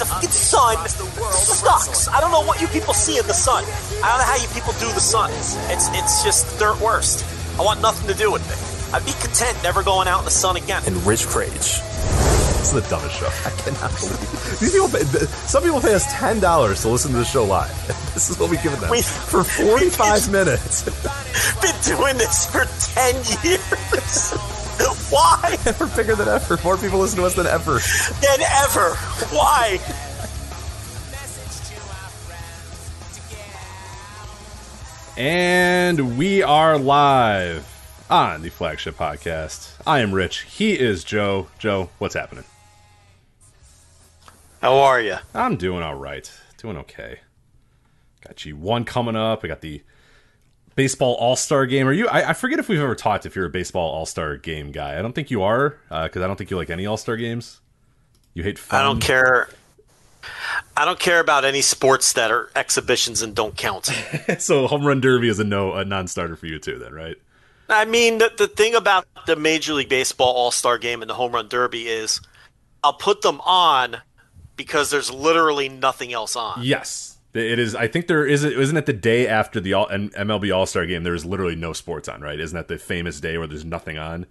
The fucking sun sucks. I don't know what you people see in the sun. I don't know how you people do the sun. It's it's just dirt worst. I want nothing to do with it. I'd be content never going out in the sun again. And Rich Kraetsch. This is the dumbest show. I cannot believe these people. Pay, some people pay us ten dollars to listen to the show live. This is what we give them We- for forty-five minutes. Been doing this for ten years. Why? We're bigger than ever. More people listen to us than ever. Than ever. Why? And we are live on the flagship podcast. I am Rich. He is Joe. Joe, what's happening? How are you? I'm doing all right. Doing okay. Got G1 coming up. I got the baseball all star game. Are you? I, I forget if we've ever talked if you're a baseball all star game guy. I don't think you are uh, because I don't think you like any all star games. You hate fun. I don't care. I don't care about any sports that are exhibitions and don't count. so home run derby is a no, a non-starter for you too. Then right? I mean, the, the thing about the Major League Baseball All Star Game and the Home Run Derby is I'll put them on because there's literally nothing else on. Yes, it is. I think there is. Isn't it the day after the all, and MLB All Star Game? There is literally no sports on, right? Isn't that the famous day where there's nothing on?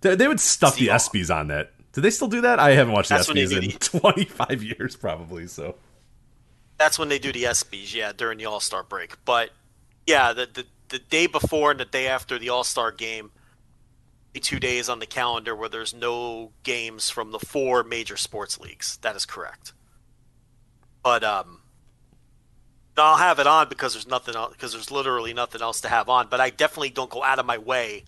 They, they would stuff the ESPYS on that. Do they still do that? I haven't watched the ESPYS in 25 years, probably. So That's when they do the ESPYs, yeah, during the All Star break. But yeah, the, the the day before and the day after the All Star game, two days on the calendar where there's no games from the four major sports leagues. That is correct. But um, I'll have it on because there's nothing else, because there's literally nothing else to have on. But I definitely don't go out of my way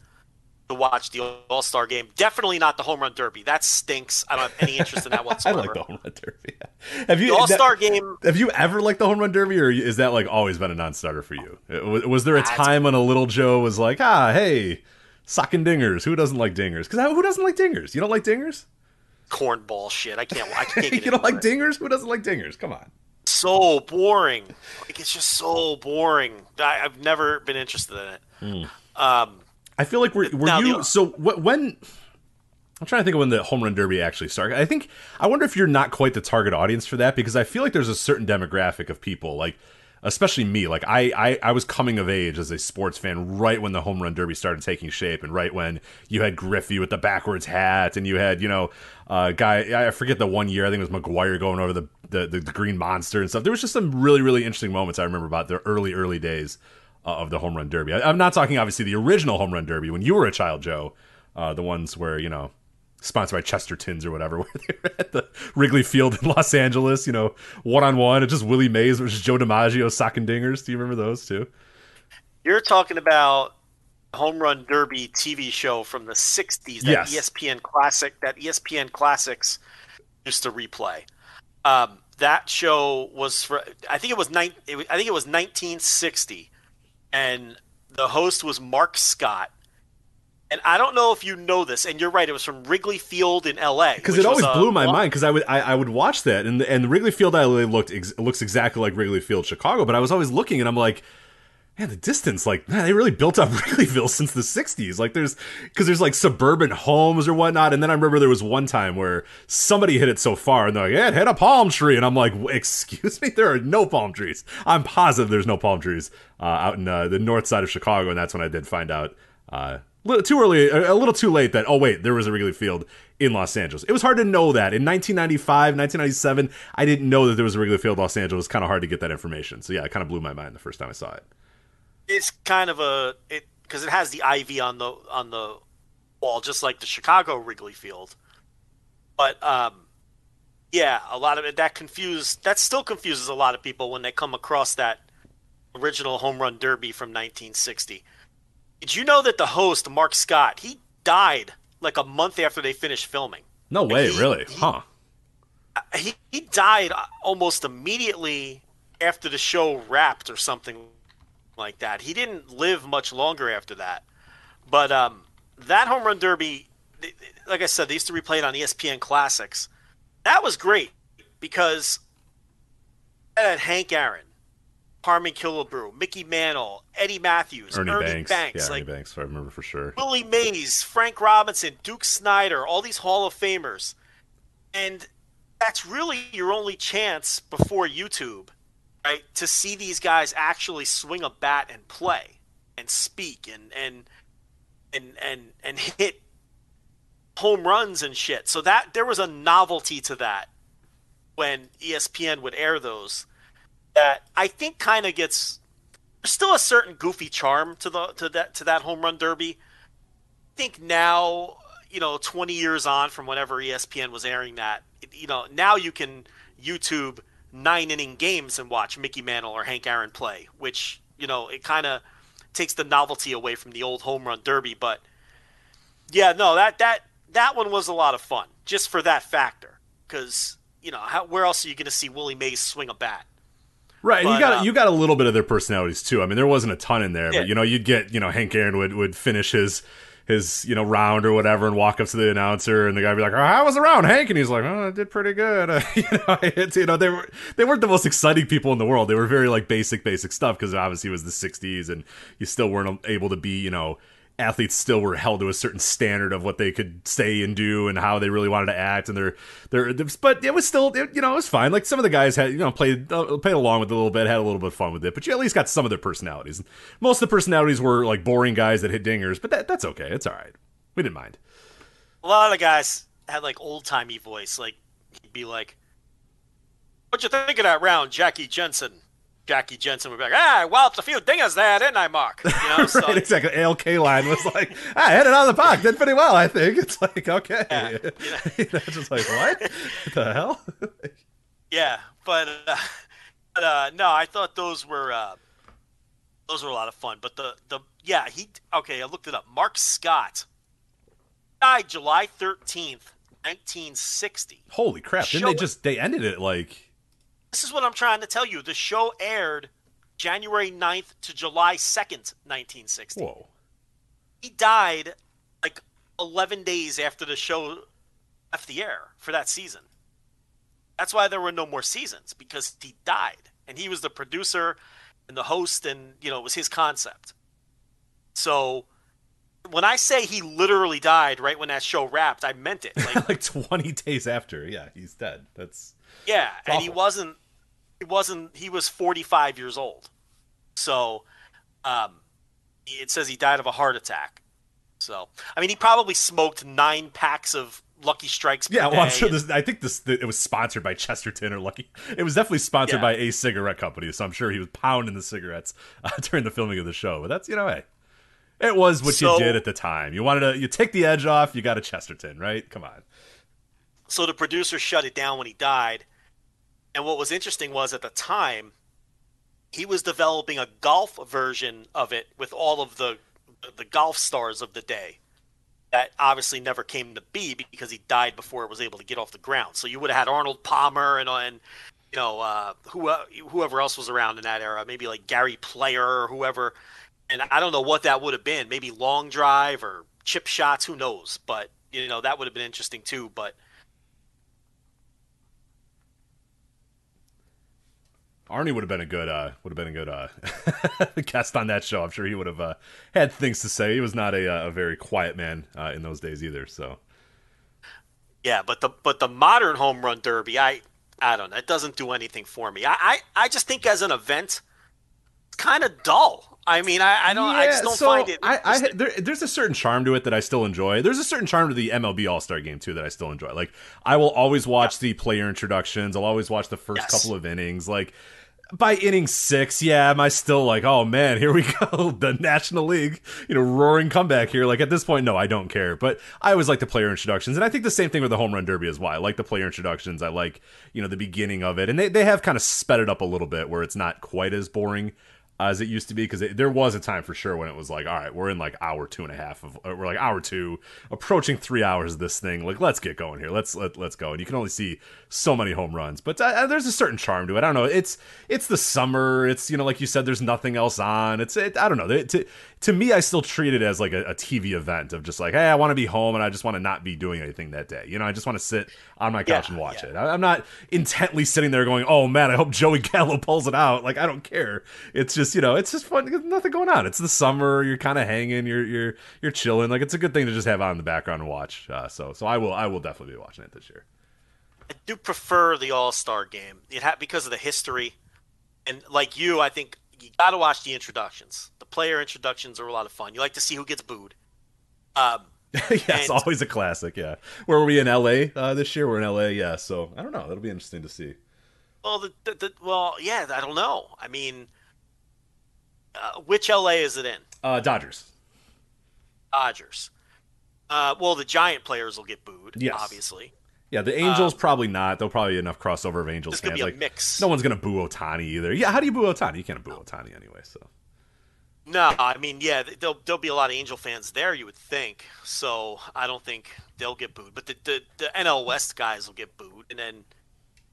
to watch the All Star game. Definitely not the Home Run Derby. That stinks. I don't have any interest in that whatsoever. I like the home run derby. Have you All Star game. Have you ever liked the home run derby, or is that like always been a non-starter for you? Uh, Was, was there a time when a little Joe was like, ah, hey, socking dingers? Who doesn't like dingers? Because who doesn't like dingers? You don't like dingers? cornball shit. I can't. I can't get you don't like it. dingers? Who doesn't like dingers? Come on. So boring. Like it's just so boring. I, I've never been interested in it. Um, I feel like we're were Now, you the- so wh- when I'm trying to think of when the home run derby actually started. I think I wonder if you're not quite the target audience for that because I feel like there's a certain demographic of people like especially me like I, I I was coming of age as a sports fan right when the home run derby started taking shape and right when you had Griffey with the backwards hat and you had you know uh guy I forget the one year I think it was McGwire going over the the, the, the green monster and stuff there was just some really really interesting moments I remember about the early early days uh, of the home run derby. I, I'm not talking obviously the original home run derby when you were a child, Joe. Uh, the ones where you know sponsored by Chesterton's or whatever, where they were at the Wrigley Field in Los Angeles. You know, one on one, it's just Willie Mays versus Joe DiMaggio socking dingers. Do you remember those too? you're talking about home run derby TV show from the '60s. That Yes. ESPN classic. That ESPN classics used to replay. Um, that show was for. I think it was nine. It, I think it was 1960, and the host was Mark Scott. And I don't know if you know this, and you're right. It was from Wrigley Field in L.A. Because it always a blew my long- mind. Because I would I, I would watch that and and Wrigley Field LA looked ex- looks exactly like Wrigley Field Chicago, but I was always looking and I'm like. Man, the distance, like, man, they really built up Wrigleyville since the 60s. Like, there's, because there's like suburban homes or whatnot. And then I remember there was one time where somebody hit it so far and they're like, yeah, it hit a palm tree. And I'm like, excuse me, there are no palm trees. I'm positive there's no palm trees uh, out in uh, the north side of Chicago. And that's when I did find out uh, too early, a little too late that, oh, wait, there was a Wrigley Field in Los Angeles. It was hard to know that. In 1995, 1997, I didn't know that there was a Wrigley Field Los Angeles. Kind of hard to get that information. So, yeah, it kind of blew my mind the first time I saw it. It's kind of a, it because it has the ivy on the on the wall, just like the Chicago Wrigley Field. But um, yeah, a lot of it that confused that still confuses a lot of people when they come across that original home run derby from 1960. Did you know that the host Mark Scott he died like a month after they finished filming? No way, he, really? He, huh? He he died almost immediately after the show wrapped or something like that. He didn't live much longer after that. But um, that home run derby, like I said, they used to replay it on ESPN Classics. That was great because had Hank Aaron, Harmon Killebrew, Mickey Mantle, Eddie Mathews, Ernie, Ernie Banks. Banks, yeah, like Ernie Banks, I remember for sure. Willie Mays, Frank Robinson, Duke Snider, all these Hall of Famers. And that's really your only chance before YouTube, right? To see these guys actually swing a bat and play and speak and and and and, and hit home runs and shit. So that there was a novelty to that when ESPN would air those that I think kind of gets there's still a certain goofy charm to the to that to that home run derby. I think now, you know, 20 years on from whenever ESPN was airing that, you know, now you can YouTube nine inning games and watch Mickey Mantle or Hank Aaron play, which you know it kind of takes the novelty away from the old home run derby. But yeah, no, that that that one was a lot of fun just for that factor because you know how, where else are you going to see Willie Mays swing a bat? Right, But, you got um, you got a little bit of their personalities too. I mean, there wasn't a ton in there, Yeah. but you know, you'd get you know Hank Aaron would would finish his his you know round or whatever and walk up to the announcer and the guy would be like, "Oh, how was the round, Hank?" And he's like, "Oh, I did pretty good." Uh, you know, it's you know they were they weren't the most exciting people in the world. They were very like basic basic stuff because obviously it was the '60s and you still weren't able to be you know athletes still were held to a certain standard of what they could say and do and how they really wanted to act and they're they're but it was still it, you know it was fine. Like some of the guys had you know played uh, played along with it a little bit had a little bit of fun with it but you at least got some of their personalities. Most of the personalities were like boring guys that hit dingers but that that's okay. It's all right. We didn't mind. A lot of guys had like old timey voice, like he'd be like, "What'd you think of that round, Jackie Jensen?" Jackie Jensen would be like, "Ah, I walloped a few dingers there, didn't I, Mark?" You know, so right exactly Al Kaline was like I hit it out of the park did pretty well I think it's like okay Yeah, you know, just like what What the hell yeah, but, uh, but uh, no, I thought those were uh, those were a lot of fun. But the the yeah, he okay, I looked it up. Mark Scott died July thirteenth, nineteen sixty. holy crap didn't Show they just they ended it like This is what I'm trying to tell you. The show aired January 9th to July 2nd, 1960. whoa He died like 11 days after the show left the air for that season. That's why there were no more seasons because he died and he was the producer and the host and you know it was his concept. So when I say he literally died right when that show wrapped, I meant it. Like like 20 days after yeah he's dead that's Yeah, and he wasn't. He wasn't. He was 45 years old. So, um, it says he died of a heart attack. So, I mean, he probably smoked nine packs of Lucky Strikes. Yeah, well, I'm sure this. I think this it was sponsored by Chesterton or Lucky. It was definitely sponsored Yeah. by a cigarette company, so I'm sure he was pounding the cigarettes uh, during the filming of the show. But that's you know, hey, it was what So- you did at the time. You wanted to you take the edge off. You got a Chesterton, right? Come on. so the producer shut it down when he died. And what was interesting was at the time, he was developing a golf version of it with all of the the golf stars of the day. That obviously never came to be because he died before it was able to get off the ground. So you would have had Arnold Palmer and and you know uh, who whoever else was around in that era, maybe like Gary Player or whoever. And I don't know what that would have been. Maybe long drive or chip shots. Who knows? But you know that would have been interesting too. But Arnie would have been a good uh, would have been a good uh, guest on that show. I'm sure he would have uh, had things to say. He was not a, uh, a very quiet man uh, in those days either. So Yeah, but the but the modern home run derby, I I don't know, it doesn't do anything for me. I I, I just think as an event, it's kind of dull. I mean, I, I don't. I just don't so find it. I, I there, there's a certain charm to it that I still enjoy. There's a certain charm to the MLB All Star Game too that I still enjoy. Like I will always watch the player introductions. I'll always watch the first Yes. couple of innings. Like by inning six, yeah, am I still like, oh man, here we go, the National League, you know, roaring comeback here. Like at this point, no, I don't care. But I always like the player introductions, and I think the same thing with the home run derby as well. I like the player introductions. I like you know the beginning of it, and they they have kind of sped it up a little bit where it's not quite as boring as it used to be because there was a time for sure when it was like all right we're in like hour two and a half of we're like hour two approaching three hours of this thing. Like let's get going here. Let's let, let's go. And you can only see so many home runs. But there's a certain charm to it. I don't know. It's it's the summer. It's you know like you said there's nothing else on. It's it, i don't know. It- to, me i still treat it as like a, a tv event of just like hey i want to be home and i just want to not be doing anything that day. You know i just want to sit on my couch Yeah, and watch yeah. it. I- i'm not intently sitting there going oh man i hope joey gallo pulls it out. Like i don't care. It's just you know it's just fun. There's nothing going on. It's the summer. You're kind of hanging. You're you're you're chilling. Like it's a good thing to just have on in the background and watch uh, so so i will i will definitely be watching it this year. I do prefer the All Star game. It ha- because of the history, and like you, I think you got to watch the introductions. The player introductions are a lot of fun. You like to see who gets booed. Um, yes And- always a classic yeah where were we in la uh, this year we're in la yeah so i don't know that'll be interesting to see well, the, the, the well, yeah, I don't know. I mean, uh, which LA is it in? uh dodgers Dodgers. Uh, well, the Giant players will get booed, Yes. obviously. Yeah, the uh, Angels probably not. There'll probably be enough crossover of Angels fans. be a like, mix. No one's gonna boo Ohtani either. Yeah, how do you boo Ohtani? You can't boo Ohtani anyway. So No, I mean, yeah, there'll there'll be a lot of Angel fans there, you would think. So I don't think they'll get booed, but the the, the NL West guys will get booed, and then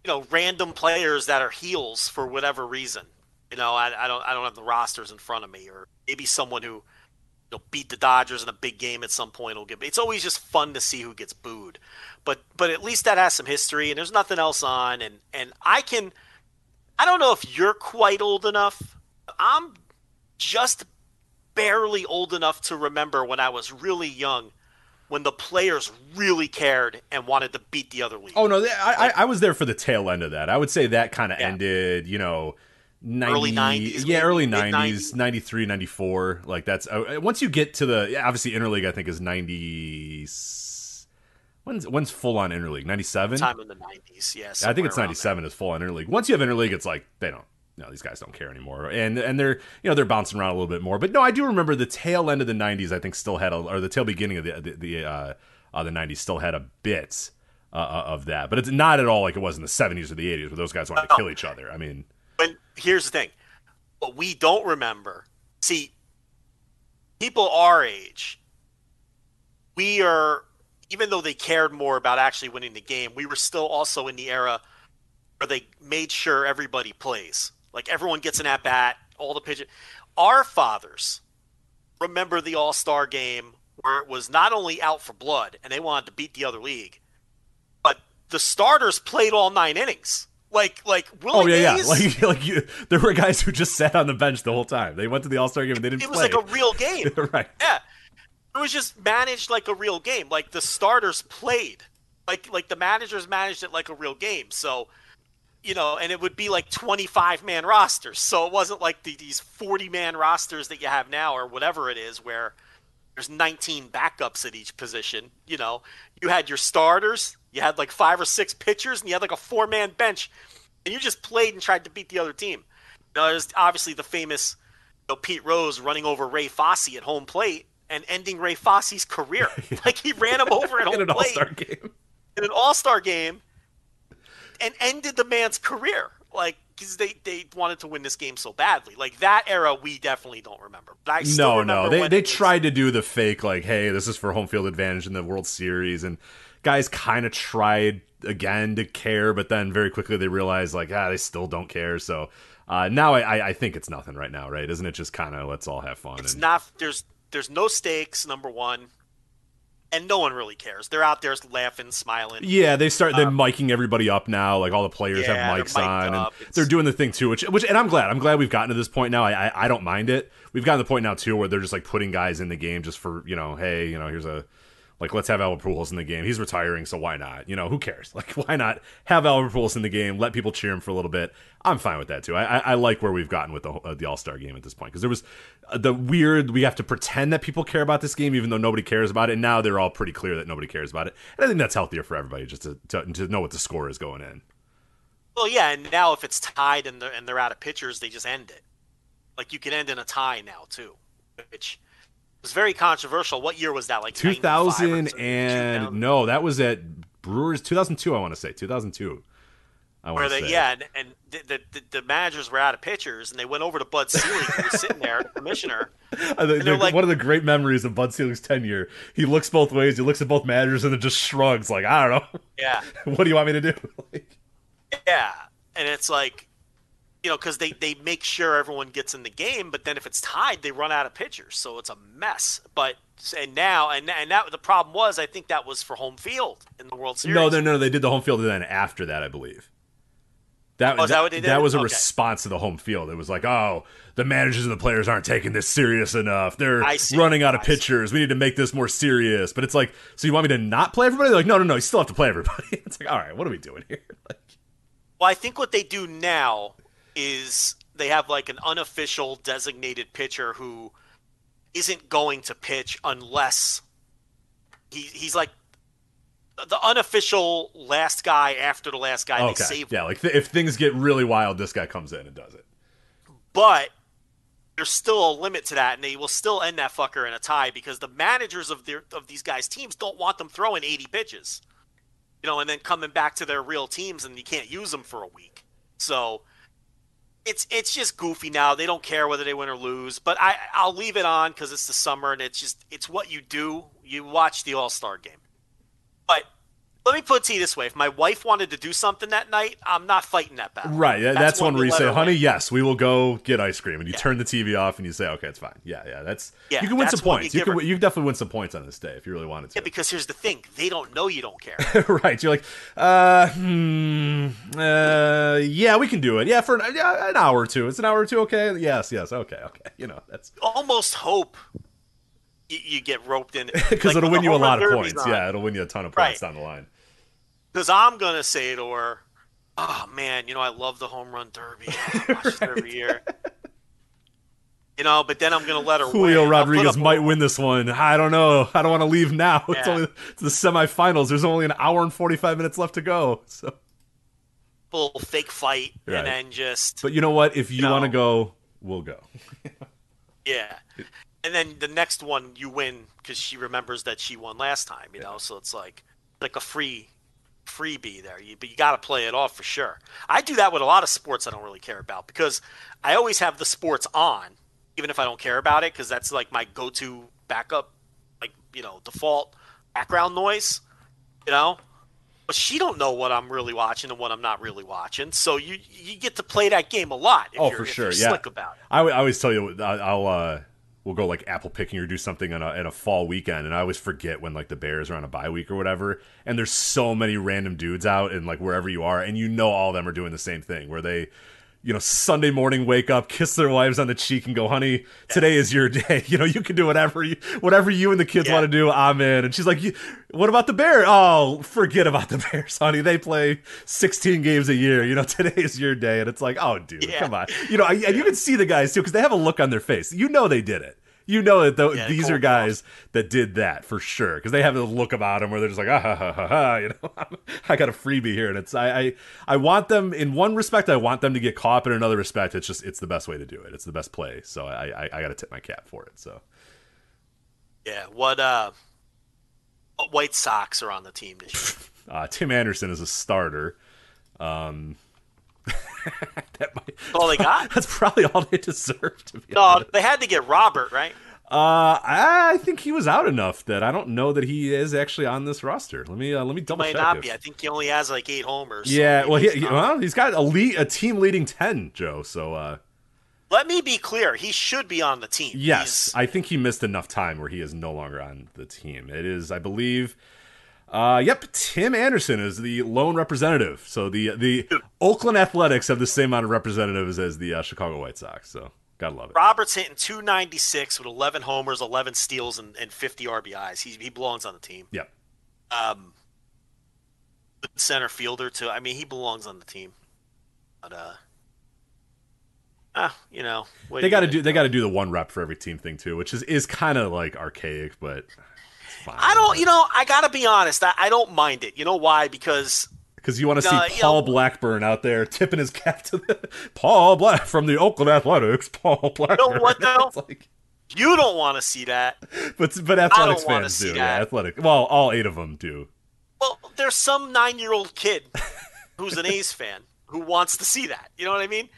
you know random players that are heels for whatever reason. You know, I, I don't I don't have the rosters in front of me, or maybe someone who know, beat the Dodgers in a big game at some point will get. It's always just fun to see who gets booed, but but at least that has some history, and there's nothing else on, and and I can. I don't know if you're quite old enough. I'm just barely old enough to remember when I was really young, when the players really cared and wanted to beat the other league. Oh no, I, I I was there for the tail end of that. I would say that kind of Yeah. ended, you know, 90, Early 90s, yeah, early 90s, 93, 94. Like that's uh, once you get to the yeah, obviously interleague, I think is 90. When's when's full on interleague? 97. time in the '90s. Yes, I think it's 97 is full on interleague. Once you have interleague, it's like they don't. No, these guys don't care anymore, and and they're you know they're bouncing around a little bit more. But no, I do remember the tail end of the 90s. I think still had a or the tail beginning of the the, the uh, uh, the 90s still had a bit uh, uh, of that, but it's not at all like it was in the 70s or the 80s where those guys wanted to kill each other. I mean, here's the thing: what we don't remember. See, people our age, we are even though they cared more about actually winning the game, we were still also in the era where they made sure everybody plays. Like everyone gets an at bat, all the pitches. Our fathers remember the All Star game where it was not only out for blood and they wanted to beat the other league, but the starters played all nine innings. Like like Willie oh yeah, Mays, yeah, like like you, there were guys who just sat on the bench the whole time. They went to the All Star game and they didn't it was play. like a real game. right. Yeah, it was just managed like a real game. Like the starters played, like like the managers managed it like a real game. So, you know, and it would be like twenty five man rosters. So it wasn't like the, these forty man rosters that you have now or whatever it is, where there's nineteen backups at each position. You know, you had your starters, you had like five or six pitchers, and you had like a four man bench, and you just played and tried to beat the other team. Know, there's obviously the famous you know, Pete Rose running over Ray Fosse at home plate and ending Ray Fosse's career. Like he ran him over at home In an all-star game. in an All Star game and ended the man's career. Like because they, they wanted to win this game so badly. Like that era, we definitely don't remember. But I still No, remember no. They they tried to do the fake like, hey, this is for home field advantage in the World Series, and guys kind of tried again to care, but then very quickly they realized like, ah, they still don't care. So uh, now I, I think it's nothing right now, right? Isn't it just kind of let's all have fun? It's and- not. There's there's no stakes. Number one, and no one really cares. They're out there laughing, smiling. Yeah, they start they're miking everybody up now. Like all the players Um, yeah, have mics on, and. It's- they're doing the thing too. Which, which, and I'm glad. I'm glad we've gotten to this point now. I, I, I don't mind it. We've gotten to the point now too where they're just like putting guys in the game just for you know, hey, you know, here's a Like, let's have Albert Pujols in the game. He's retiring, so why not? You know, who cares? Like, why not have Albert Pujols in the game? Let people cheer him for a little bit. I'm fine with that too. I, I, I like where we've gotten with the uh, the All Star game at this point because there was uh, the weird. We have to pretend that people care about this game, even though nobody cares about it. And now they're all pretty clear that nobody cares about it. And I think that's healthier for everybody, just to to, to know what the score is going in. Well, yeah, and now if it's tied and they're and they're out of pitchers, they just end it. Like you can end in a tie now too, which was very controversial. What year was that? Like 2000 and no, that was at Brewers 2002. I want to say 2002. I Where want to they, say. yeah, and, and the, the, the managers were out of pitchers, and they went over to Bud Selig, who was sitting there, commissioner. The- And they're like- one of the great memories of Bud Selig's tenure. He looks both ways. He looks at both managers and then just shrugs, like, I don't know. Yeah, what do you want me to do? Like, yeah, and it's like, you know, because they they make sure everyone gets in the game, but then if it's tied, they run out of pitchers, so it's a mess. But and now and and that the problem was, I think that was for home field in the World Series. no, no, no. They did the home field then after that, I believe. That, Oh, that what they did? was a Okay. response to the home field. It was like, oh, the managers and the players aren't taking this serious enough. They're running out of I see. pitchers. We need to make this more serious. But it's like, so you want me to not play everybody? They're like, no, no, no. You still have to play everybody. It's like, all right, what are we doing here? Like, Well, I think what they do now is they have like an unofficial designated pitcher who isn't going to pitch unless he he's like the unofficial last guy after the last guy they okay, save. yeah, like th- if things get really wild, this guy comes in and does it. But there's still a limit to that, and they will still end that fucker in a tie because the managers of their of these guys' teams don't want them throwing 80 pitches, you know, and then coming back to their real teams, and you can't use them for a week. So it's it's just goofy now. They don't care whether they win or lose, but I I'll leave it on because it's the summer, and it's just it's what you do. You watch the All Star game, but. Let me put it to you this way: If my wife wanted to do something that night, I'm not fighting that battle. Right. that- That's, one where you say, honey, win. yes, we will go get ice cream. And you Yeah. turn the TV off and you say, okay, it's fine. Yeah, yeah. That's, Yeah, you can win some when you points. You, can, her- you can definitely win some points on this day if you really wanted to. Yeah, because here's the thing: they don't know you don't care. right. You're like, uh, hmm, uh, yeah, we can do it. Yeah, for an, yeah, an hour or two. It's an hour or two. Okay. Yes, yes. Okay, okay. You know, that's almost hope you, get roped in because Like, it'll win you a lot of points. Yeah, it'll win you a ton of Right. points down the line. Because I'm gonna say to her, "Oh man, you know I love the home run derby. I watch it every year." You know, but then I'm gonna let her Julio win. Rodriguez might win this one. I don't know. I don't want to leave now. It's only it's the semifinals. There's only an hour and 45 minutes left to go. So, full fake fight, Right. and then just but you know what? If you No. want to go, we'll go. yeah. And then the next one you win because she remembers that she won last time. You know, so it's like like a free freebie there. You, but you got to play it off for sure. I do that with a lot of sports I don't really care about because I always have the sports on, even if I don't care about it, because that's like my go-to backup, like you know, default background noise. You know, but she don't know what I'm really watching and what I'm not really watching. So you you get to play that game a lot. If Oh, you're, for if sure. You're yeah. slick about it. I, I always tell you, I'll uh, we'll go like apple picking or do something on a, a fall weekend, and I always forget when like the Bears are on a bye week or whatever, and there's so many random dudes out and like wherever you are, and you know all of them are doing the same thing where they. You know, Sunday morning, wake up, kiss their wives on the cheek, and go, "Honey, today is your day. You know, you can do whatever you, whatever you and the kids Yeah. want to do. I'm in." And she's like, "What about the Bears? Oh, forget about the Bears, honey. They play 16 games a year. You know, today is your day." And it's like, "Oh, dude, Yeah. come on." You know, and you can see the guys too because they have a look on their face. You know they did it. You know that tho- Yeah, these are guys that did that for sure because they have a look about them where they're just like, ah, ha, ha, ha, ha, you know, I got a freebie here, and it's I, I I want them in one respect, I want them to get caught, but in another respect, it's just it's the best way to do it. It's the best play, so I I, I got to tip my cap for it. So Yeah. What uh, White Sox are on the team this year? uh, Tim Anderson is a starter. Um, that might, all they got? that's probably all they deserve to be No, honest. they had to get Robert, right? Uh, I think he was out enough that I don't know that he is actually on this roster. Let me uh, let me double Might check. not if- be. I think he only has like eight homers. yeah, maybe well, he, he's he- well, he's got a lead, a team leading ten, Joe. So uh, Let me be clear. He should be on the team. yes, He's- I think he missed enough time where he is no longer on the team. It is, I believe. Uh, yep, Tim Anderson is the lone representative. So the the Oakland Athletics have the same amount of representatives as the uh, Chicago White Sox. So Gotta love it. Roberts hitting 296 with 11 homers, 11 steals, and, and 50 RBIs. He, he belongs on the team. Yep. Um, center fielder too. I mean, he belongs on the team. But uh, ah, you know, They got to do. They got to do the one rep for every team thing too, which is is kind of like archaic, but. I don't. You know, I gotta be honest. I, I don't mind it. You know why? Because because you want to see you Paul know- Blackburn out there tipping his cap to the Paul Black from the Oakland Athletics. Paul Blackburn. You know what, though? It's like- you don't want to see that. but but athletics fans do. Yeah, athletic. Well, all eight of them do. Well, there's some nine-year-old kid who's an A's fan who wants to see that. You know what I mean?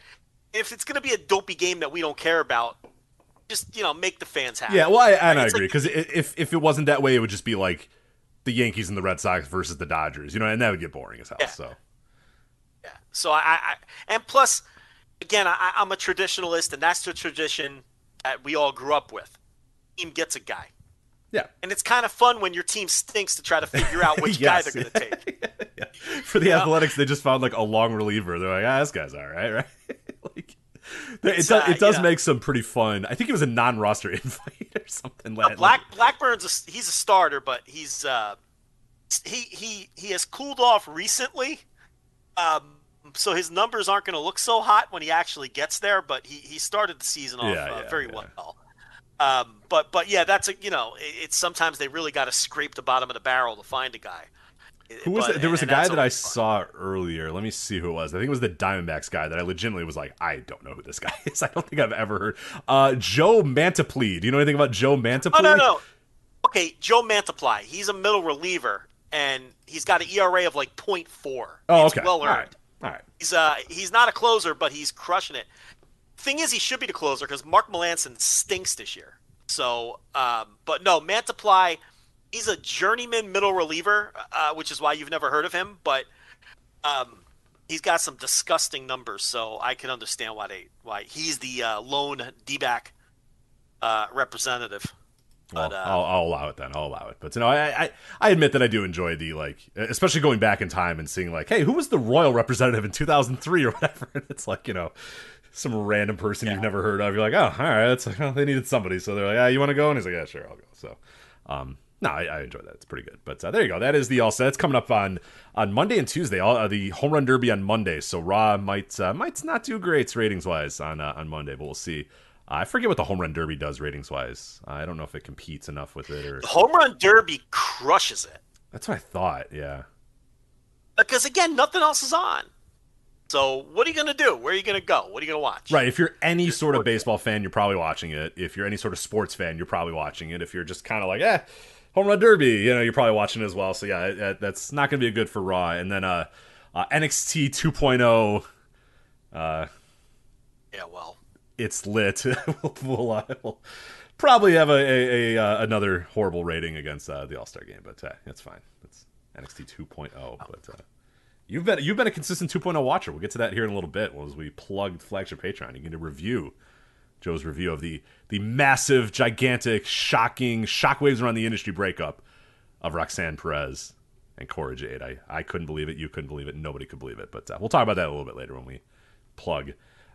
If it's gonna be a dopey game that we don't care about, just you know, make the fans happy. Yeah, well, I, and I It's agree like- because if if it wasn't that way, it would just be like the Yankees and the Red Sox versus the Dodgers, you know, and that would get boring as hell. Yeah. So Yeah. So I, I I- and plus, again, I, I'm a traditionalist, and that's the tradition that we all grew up with. Team gets a guy, yeah, and it's kind of fun when your team stinks to try to figure out which guy they're going to take. yeah. For the Athletics, they just found like a long reliever. They're like, ah, this guy's all right, right? like, it does, uh, it does make some pretty fun. I think it was a non-roster invite or something. Like Black Blackburn's a, he's a starter, but he's uh, he he he has cooled off recently. Um, so his numbers aren't going to look so hot when he actually gets there, but he, he started the season off Yeah, uh, yeah, very yeah. well. Um, but but yeah, that's a you know it, it's sometimes they really got to scrape the bottom of the barrel to find a guy. Who was But- that? There was a guy that I fun. saw earlier. Let me see who it was. I think it was the Diamondbacks guy that I legitimately was like, I don't know who this guy is. I don't think I've ever heard. Uh, Joe Mantiply. Do you know anything about Joe Mantiply? Oh no no. Okay, Joe Mantiply. He's a middle reliever, and he's got an ERA of like .4. Oh, It's okay. well All earned. right. All right. He's uh he's not a closer, but he's crushing it. Thing is, he should be the closer because Mark Melancon stinks this year. So, um, but no, Mantiply, he's a journeyman middle reliever, uh, which is why you've never heard of him. But um, he's got some disgusting numbers, so I can understand why they why he's the uh, lone D back uh, representative. Well, But, uh, I'll, I'll allow it then. I'll allow it. But you know, I, I I admit that I do enjoy the like, especially going back in time and seeing like, hey, who was the royal representative in 2003 or whatever? And it's like you know, some random person you've never heard of. You're like, oh, all right, that's well, they needed somebody, so they're like, ah, you want to go? And he's like, yeah, sure, I'll go. So, um, no, I, I enjoy that. It's pretty good. But uh, there you go. That is the all set. It's coming up on on Monday and Tuesday. All uh, the home run derby on Monday. So Raw might uh, might not do great ratings wise on uh, on Monday, but we'll see. Uh, I forget what the home run derby does ratings wise. I don't know if it competes enough with it or The home run derby crushes it that's what I thought. Yeah. because again, nothing else is on. So what are you gonna do? Where are you gonna go? What are you gonna watch? Right. If you're any sort of baseball fan, you're probably watching it. If you're any sort of sports fan, you're probably watching it. If you're just kind of like, eh, home run derby, you know, you're probably watching it as well. So yeah, that, that's not going to be good for Raw. And then uh, uh NXT 2.0, Yeah, well, it's lit. we'll, we'll, uh, we'll probably have a, a, a uh, another horrible rating against uh, the All Star game, but uh, it's fine. It's NXT 2.0. But uh, you've been you've been a consistent 2.0 watcher. We'll get to that here in a little bit as we plugged flagship Patreon. You get a review. Joe's review of the the massive, gigantic, shocking shockwaves around the industry breakup of Roxanne Perez and Cora Jade. I, I couldn't believe it. You couldn't believe it. Nobody could believe it. But uh, we'll talk about that a little bit later when we plug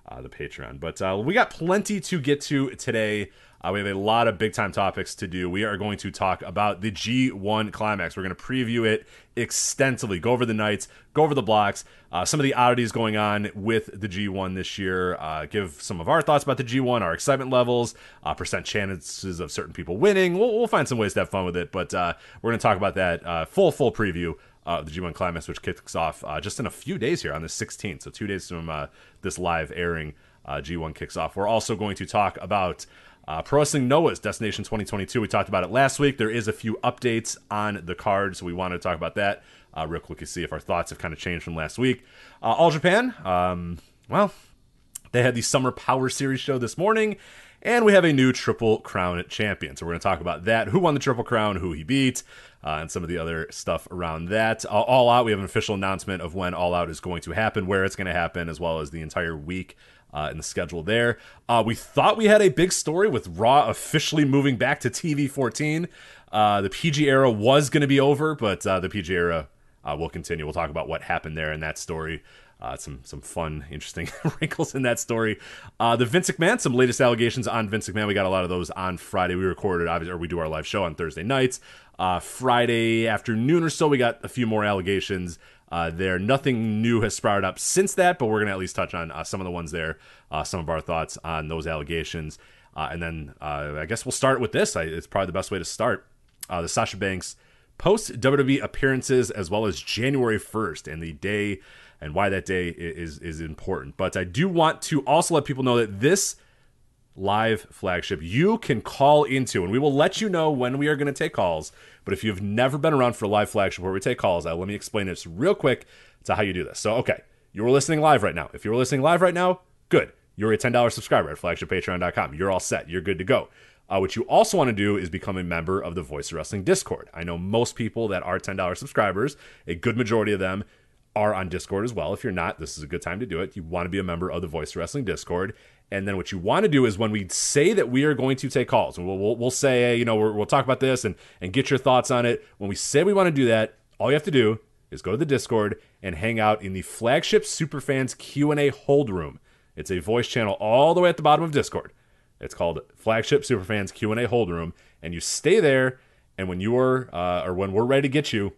uh, the Patreon. But uh, we got plenty to get to today. Uh, we have a lot of big time topics to do. We are going to talk about the G1 climax. We're going to preview it extensively, go over the nights, go over the blocks, uh, some of the oddities going on with the G1 this year, uh, give some of our thoughts about the G1, our excitement levels, uh, percent chances of certain people winning. We'll, we'll find some ways to have fun with it, but uh, we're going to talk about that uh, full, full preview uh, the G1 Climax, which kicks off uh, just in a few days here on the 16th. So, two days from uh, this live airing, uh, G1 kicks off. We're also going to talk about uh, Pro Wrestling Noah's Destination 2022. We talked about it last week. There is a few updates on the card, so we wanted to talk about that uh, real quick to see if our thoughts have kind of changed from last week. Uh, All Japan, um, well, they had the Summer Power Series show this morning, and we have a new Triple Crown champion. So we're going to talk about that who won the Triple Crown, who he beat, uh, and some of the other stuff around that. Uh, All Out, we have an official announcement of when All Out is going to happen, where it's going to happen, as well as the entire week. Uh, in the schedule there. Uh, we thought we had a big story with Raw officially moving back to TV 14. Uh, the PG era was going to be over, but uh, the PG era uh, will continue. We'll talk about what happened there in that story Uh, some some fun, interesting wrinkles in that story. The Vince McMahon, some latest allegations on Vince McMahon. We got a lot of those on Friday. We recorded, obviously, or we do our live show on Thursday nights. Friday afternoon or so, we got a few more allegations uh, there. Nothing new has sprouted up since that, but we're going to at least touch on uh, some of the ones there, uh, some of our thoughts on those allegations. Uh, and then uh, I guess we'll start with this. I, it's probably the best way to start. Uh, the Sasha Banks post WWE appearances, as well as January 1st and the day and why that day is, is important. But I do want to also let people know that this live flagship you can call into, and we will let you know when we are going to take calls. But if you've never been around for a live flagship where we take calls, uh, let me explain this real quick to how you do this. So, okay, you're listening live right now. If you're listening live right now, good. You're a $10 subscriber at flagshippatreon.com. You're all set. You're good to go. Uh, what you also want to do is become a member of the Voice Wrestling Discord. I know most people that are $10 subscribers, a good majority of them are on Discord as well. If you're not, this is a good time to do it. You want to be a member of the Voice Wrestling Discord. And then what you want to do is when we say that we are going to take calls, we'll, we'll, we'll say, hey, you know, we will talk about this and, and get your thoughts on it. When we say we want to do that, all you have to do is go to the Discord and hang out in the flagship Superfans Q&A hold room. It's a voice channel all the way at the bottom of Discord. It's called Flagship Superfans Q&A hold room, and you stay there. And when you're, uh, or when we're ready to get you,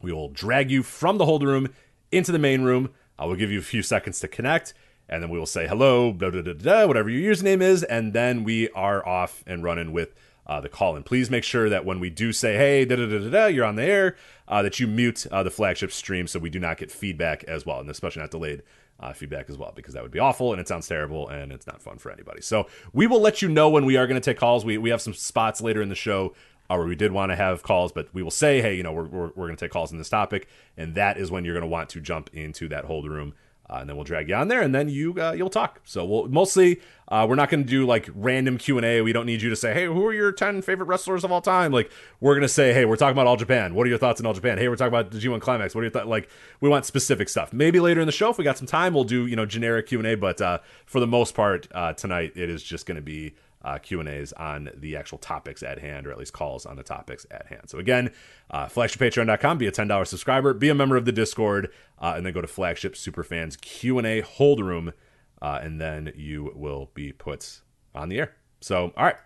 we will drag you from the hold room into the main room. I will give you a few seconds to connect, and then we will say hello, blah, blah, blah, whatever your username is, and then we are off and running with uh, the call in. Please make sure that when we do say, hey, da da da da, you're on the air, uh, that you mute uh, the flagship stream so we do not get feedback as well, and especially not delayed uh, feedback as well, because that would be awful and it sounds terrible and it's not fun for anybody. So we will let you know when we are going to take calls. We, we have some spots later in the show uh, where we did want to have calls, but we will say, hey, you know, we're, we're, we're going to take calls on this topic, and that is when you're going to want to jump into that hold room uh, and then we'll drag you on there, and then you uh, you'll talk. So we'll mostly uh, we're not going to do like random Q and A. We don't need you to say, "Hey, who are your ten favorite wrestlers of all time?" Like we're going to say, "Hey, we're talking about All Japan. What are your thoughts on All Japan?" Hey, we're talking about the G1 Climax. What are your thoughts? Like we want specific stuff. Maybe later in the show, if we got some time, we'll do you know generic Q and A. But uh, for the most part, uh, tonight it is just going to be uh, Q and A's on the actual topics at hand, or at least calls on the topics at hand. So again, uh, flagshippatreon.com, be a ten dollars subscriber, be a member of the Discord, uh, and then go to flagship superfans Q and A hold room, uh, and then you will be put on the air. So all right.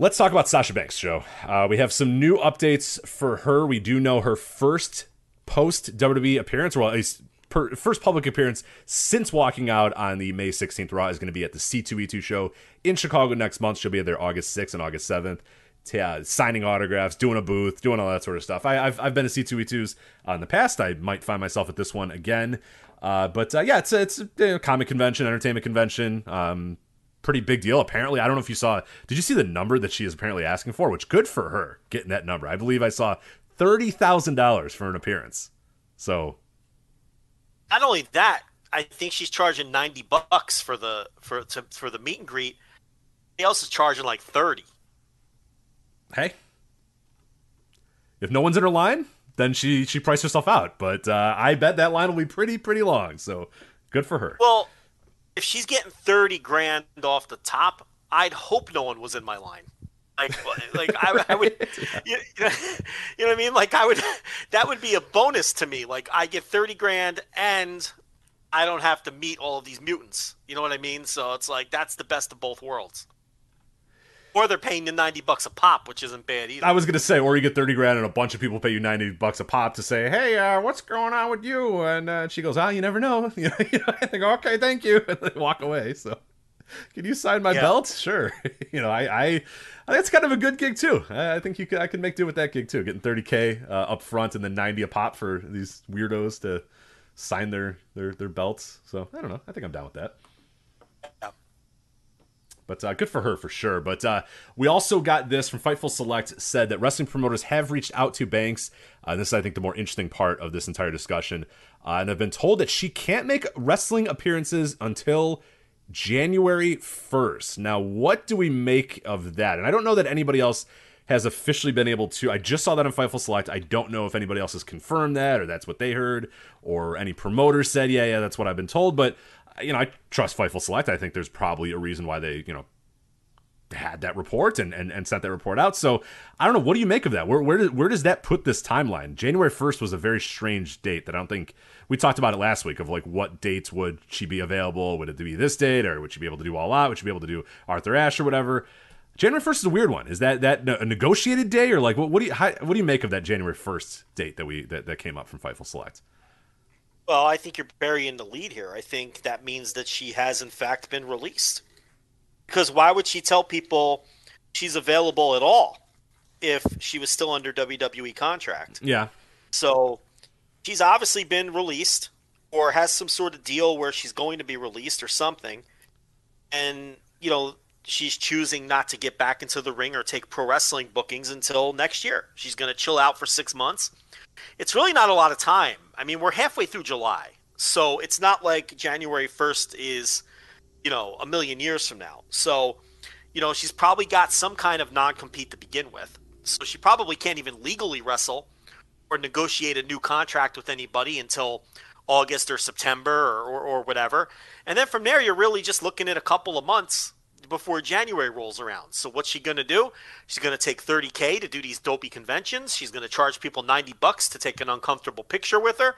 Let's talk about Sasha Banks, Joe. Uh, we have some new updates for her. We do know her first post WWE appearance, well, at least per, first public appearance since walking out on the May 16th Raw is going to be at the C2E2 show in Chicago next month. She'll be there August 6th and August 7th. Yeah, signing autographs, doing a booth, doing all that sort of stuff. I, have I've been to C2E2s uh, in the past. I might find myself at this one again. Uh, but uh, yeah, it's a, it's a comic convention, entertainment convention. Um, pretty big deal. Apparently, I don't know if you saw. Did you see the number that she is apparently asking for? Which good for her getting that number. I believe I saw thirty thousand dollars for an appearance. So not only that, I think she's charging ninety bucks for the for to, for the meet and greet. He else is charging like thirty. Hey, if no one's in her line, then she she priced herself out. But uh, I bet that line will be pretty pretty long. So good for her. Well, if she's getting thirty grand off the top, I'd hope no one was in my line. Like, like I, I would, you, you, know, you know what I mean? Like I would, that would be a bonus to me. Like I get thirty grand and I don't have to meet all of these mutants. You know what I mean? So it's like that's the best of both worlds. Or they're paying you ninety bucks a pop, which isn't bad either. I was gonna say, or you get thirty grand and a bunch of people pay you ninety bucks a pop to say, "Hey, uh, what's going on with you?" And uh, she goes, "Ah, oh, you never know." You know, you know I think, "Okay, thank you," and they walk away. So, can you sign my yeah. belt? Sure. you know, I, I that's kind of a good gig too. I think you could I could make do with that gig too. Getting 30k uh, up front and then 90 a pop for these weirdos to sign their their their belts. So I don't know. I think I'm down with that. Yeah. But uh, good for her for sure. But uh, we also got this from Fightful Select said that wrestling promoters have reached out to Banks. Uh, this is, I think, the more interesting part of this entire discussion. Uh, and have been told that she can't make wrestling appearances until January 1st. Now, what do we make of that? And I don't know that anybody else has officially been able to. I just saw that on Fightful Select. I don't know if anybody else has confirmed that or that's what they heard or any promoter said, yeah, yeah, that's what I've been told. But, you know, I trust Fightful Select. I think there's probably a reason why they, you know, had that report and, and, and sent that report out. So I don't know. What do you make of that? Where where does, where does that put this timeline? January first was a very strange date that I don't think we talked about it last week of like what dates would she be available? Would it be this date or would she be able to do all out? Would she be able to do Arthur Ashe or whatever? January first is a weird one. Is that that a negotiated day or like what, what do you how, what do you make of that January first date that we that, that came up from Fightful Select? Well, I think you're burying the lead here. I think that means that she has in fact been released. Because why would she tell people she's available at all if she was still under WWE contract? Yeah. So she's obviously been released or has some sort of deal where she's going to be released or something. And, you know, she's choosing not to get back into the ring or take pro wrestling bookings until next year. She's going to chill out for six months. It's really not a lot of time. I mean, we're halfway through July. So it's not like January 1st is you know, a million years from now. So, you know, she's probably got some kind of non compete to begin with. So she probably can't even legally wrestle or negotiate a new contract with anybody until August or September or, or, or, whatever. And then from there, you're really just looking at a couple of months before January rolls around. So what's she going to do? She's going to take 30k to do these dopey conventions. She's going to charge people 90 bucks to take an uncomfortable picture with her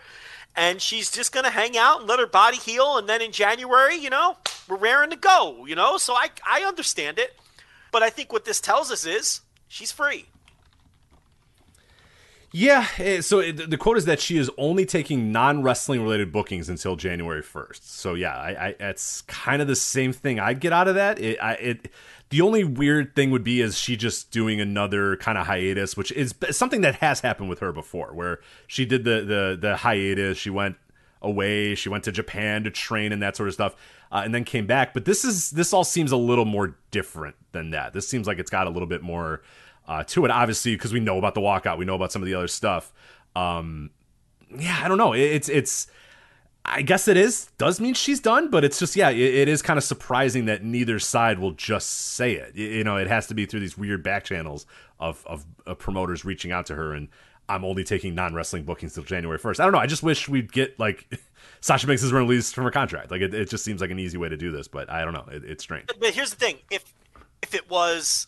and she's just going to hang out and let her body heal. And then in January, you know, we're raring to go, you know? So I, I understand it. But I think what this tells us is she's free. Yeah, eh, so the quote is that she is only taking non-wrestling related bookings until January first. So yeah, I, I, it's kind of the same thing I get out of that. It, I, it the only weird thing would be is she just doing another kind of hiatus, which is something that has happened with her before, where she did the the the hiatus. She went away. She went to Japan to train and that sort of stuff, uh, and then came back. But this is this all seems a little more different than that. This seems like it's got a little bit more uh, to it, obviously, because we know about the walkout, we know about some of the other stuff. Um, yeah, I don't know. It's it's I guess it is does mean she's done, but it's just yeah, it, it is kind of surprising that neither side will just say it. You, you know, it has to be through these weird back channels of, of, of promoters reaching out to her, and I'm only taking non wrestling bookings till January first. I don't know. I just wish we'd get like Sasha Banks is released from her contract. Like it, it just seems like an easy way to do this, but I don't know. It, it's strange. But here's the thing: if if it was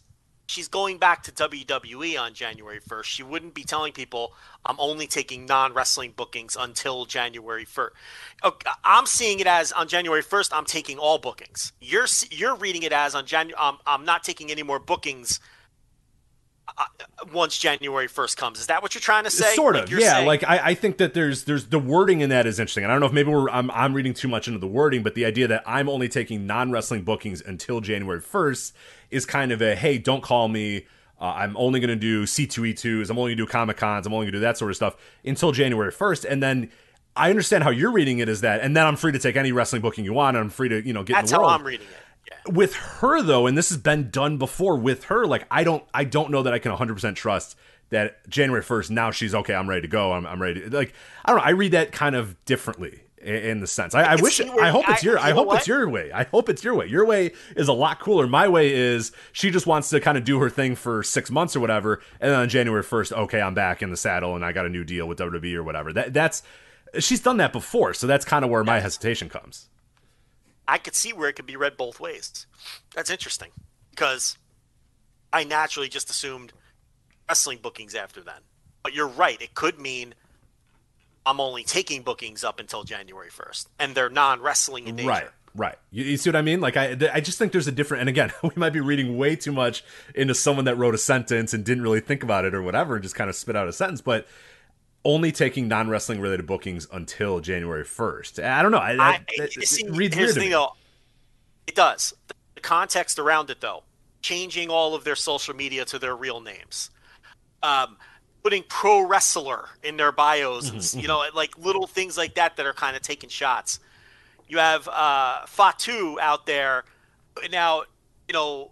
she's going back to WWE on January 1st. She wouldn't be telling people, I'm only taking non wrestling bookings until January 1st. Okay, I'm seeing it as on January 1st, I'm taking all bookings. You're you're reading it as on January, um, I'm not taking any more bookings once January first comes. Is that what you're trying to say? Sort of, like yeah. Saying... Like I, I think that there's there's the wording in that is interesting, and I don't know if maybe we're I'm I'm reading too much into the wording, but the idea that I'm only taking non wrestling bookings until January first is kind of a hey, don't call me. Uh, I'm only going to do C2E2s. I'm only going to do Comic Cons. I'm only going to do that sort of stuff until January 1st, and then. I understand how you're reading it is that, and then I'm free to take any wrestling booking you want, and I'm free to, you know, get That's in the world. how I'm reading it with her though, and this has been done before with her, like I don't I don't know that I can 100% trust that January 1st now she's okay, I'm ready to go. I'm, I'm ready. To, like I don't know, I read that kind of differently in the sense. I, I wish I hope it's your I, hope what? it's your way. I hope it's your way. Your way is a lot cooler. My way is she just wants to kind of do her thing for 6 months or whatever and then on January 1st, okay, I'm back in the saddle and I got a new deal with WWE or whatever. That that's she's done that before, so that's kind of where my hesitation comes. I could see where it could be read both ways. That's interesting because I naturally just assumed wrestling bookings after then. But you're right; it could mean I'm only taking bookings up until January 1st, and they're non-wrestling in nature. Right. Right. You, you, see what I mean? Like I, I just think there's a different. And again, we might be reading way too much into someone that wrote a sentence and didn't really think about it or whatever, and just kind of spit out a sentence. But only taking non wrestling related bookings until January first. I don't know. I, I, I it, see, reads weird me. Though, it does. The context around it, though, changing all of their social media to their real names, um, putting pro wrestler in their bios, and you know, like little things like that that are kind of taking shots. You have uh, Fatu out there now. You know,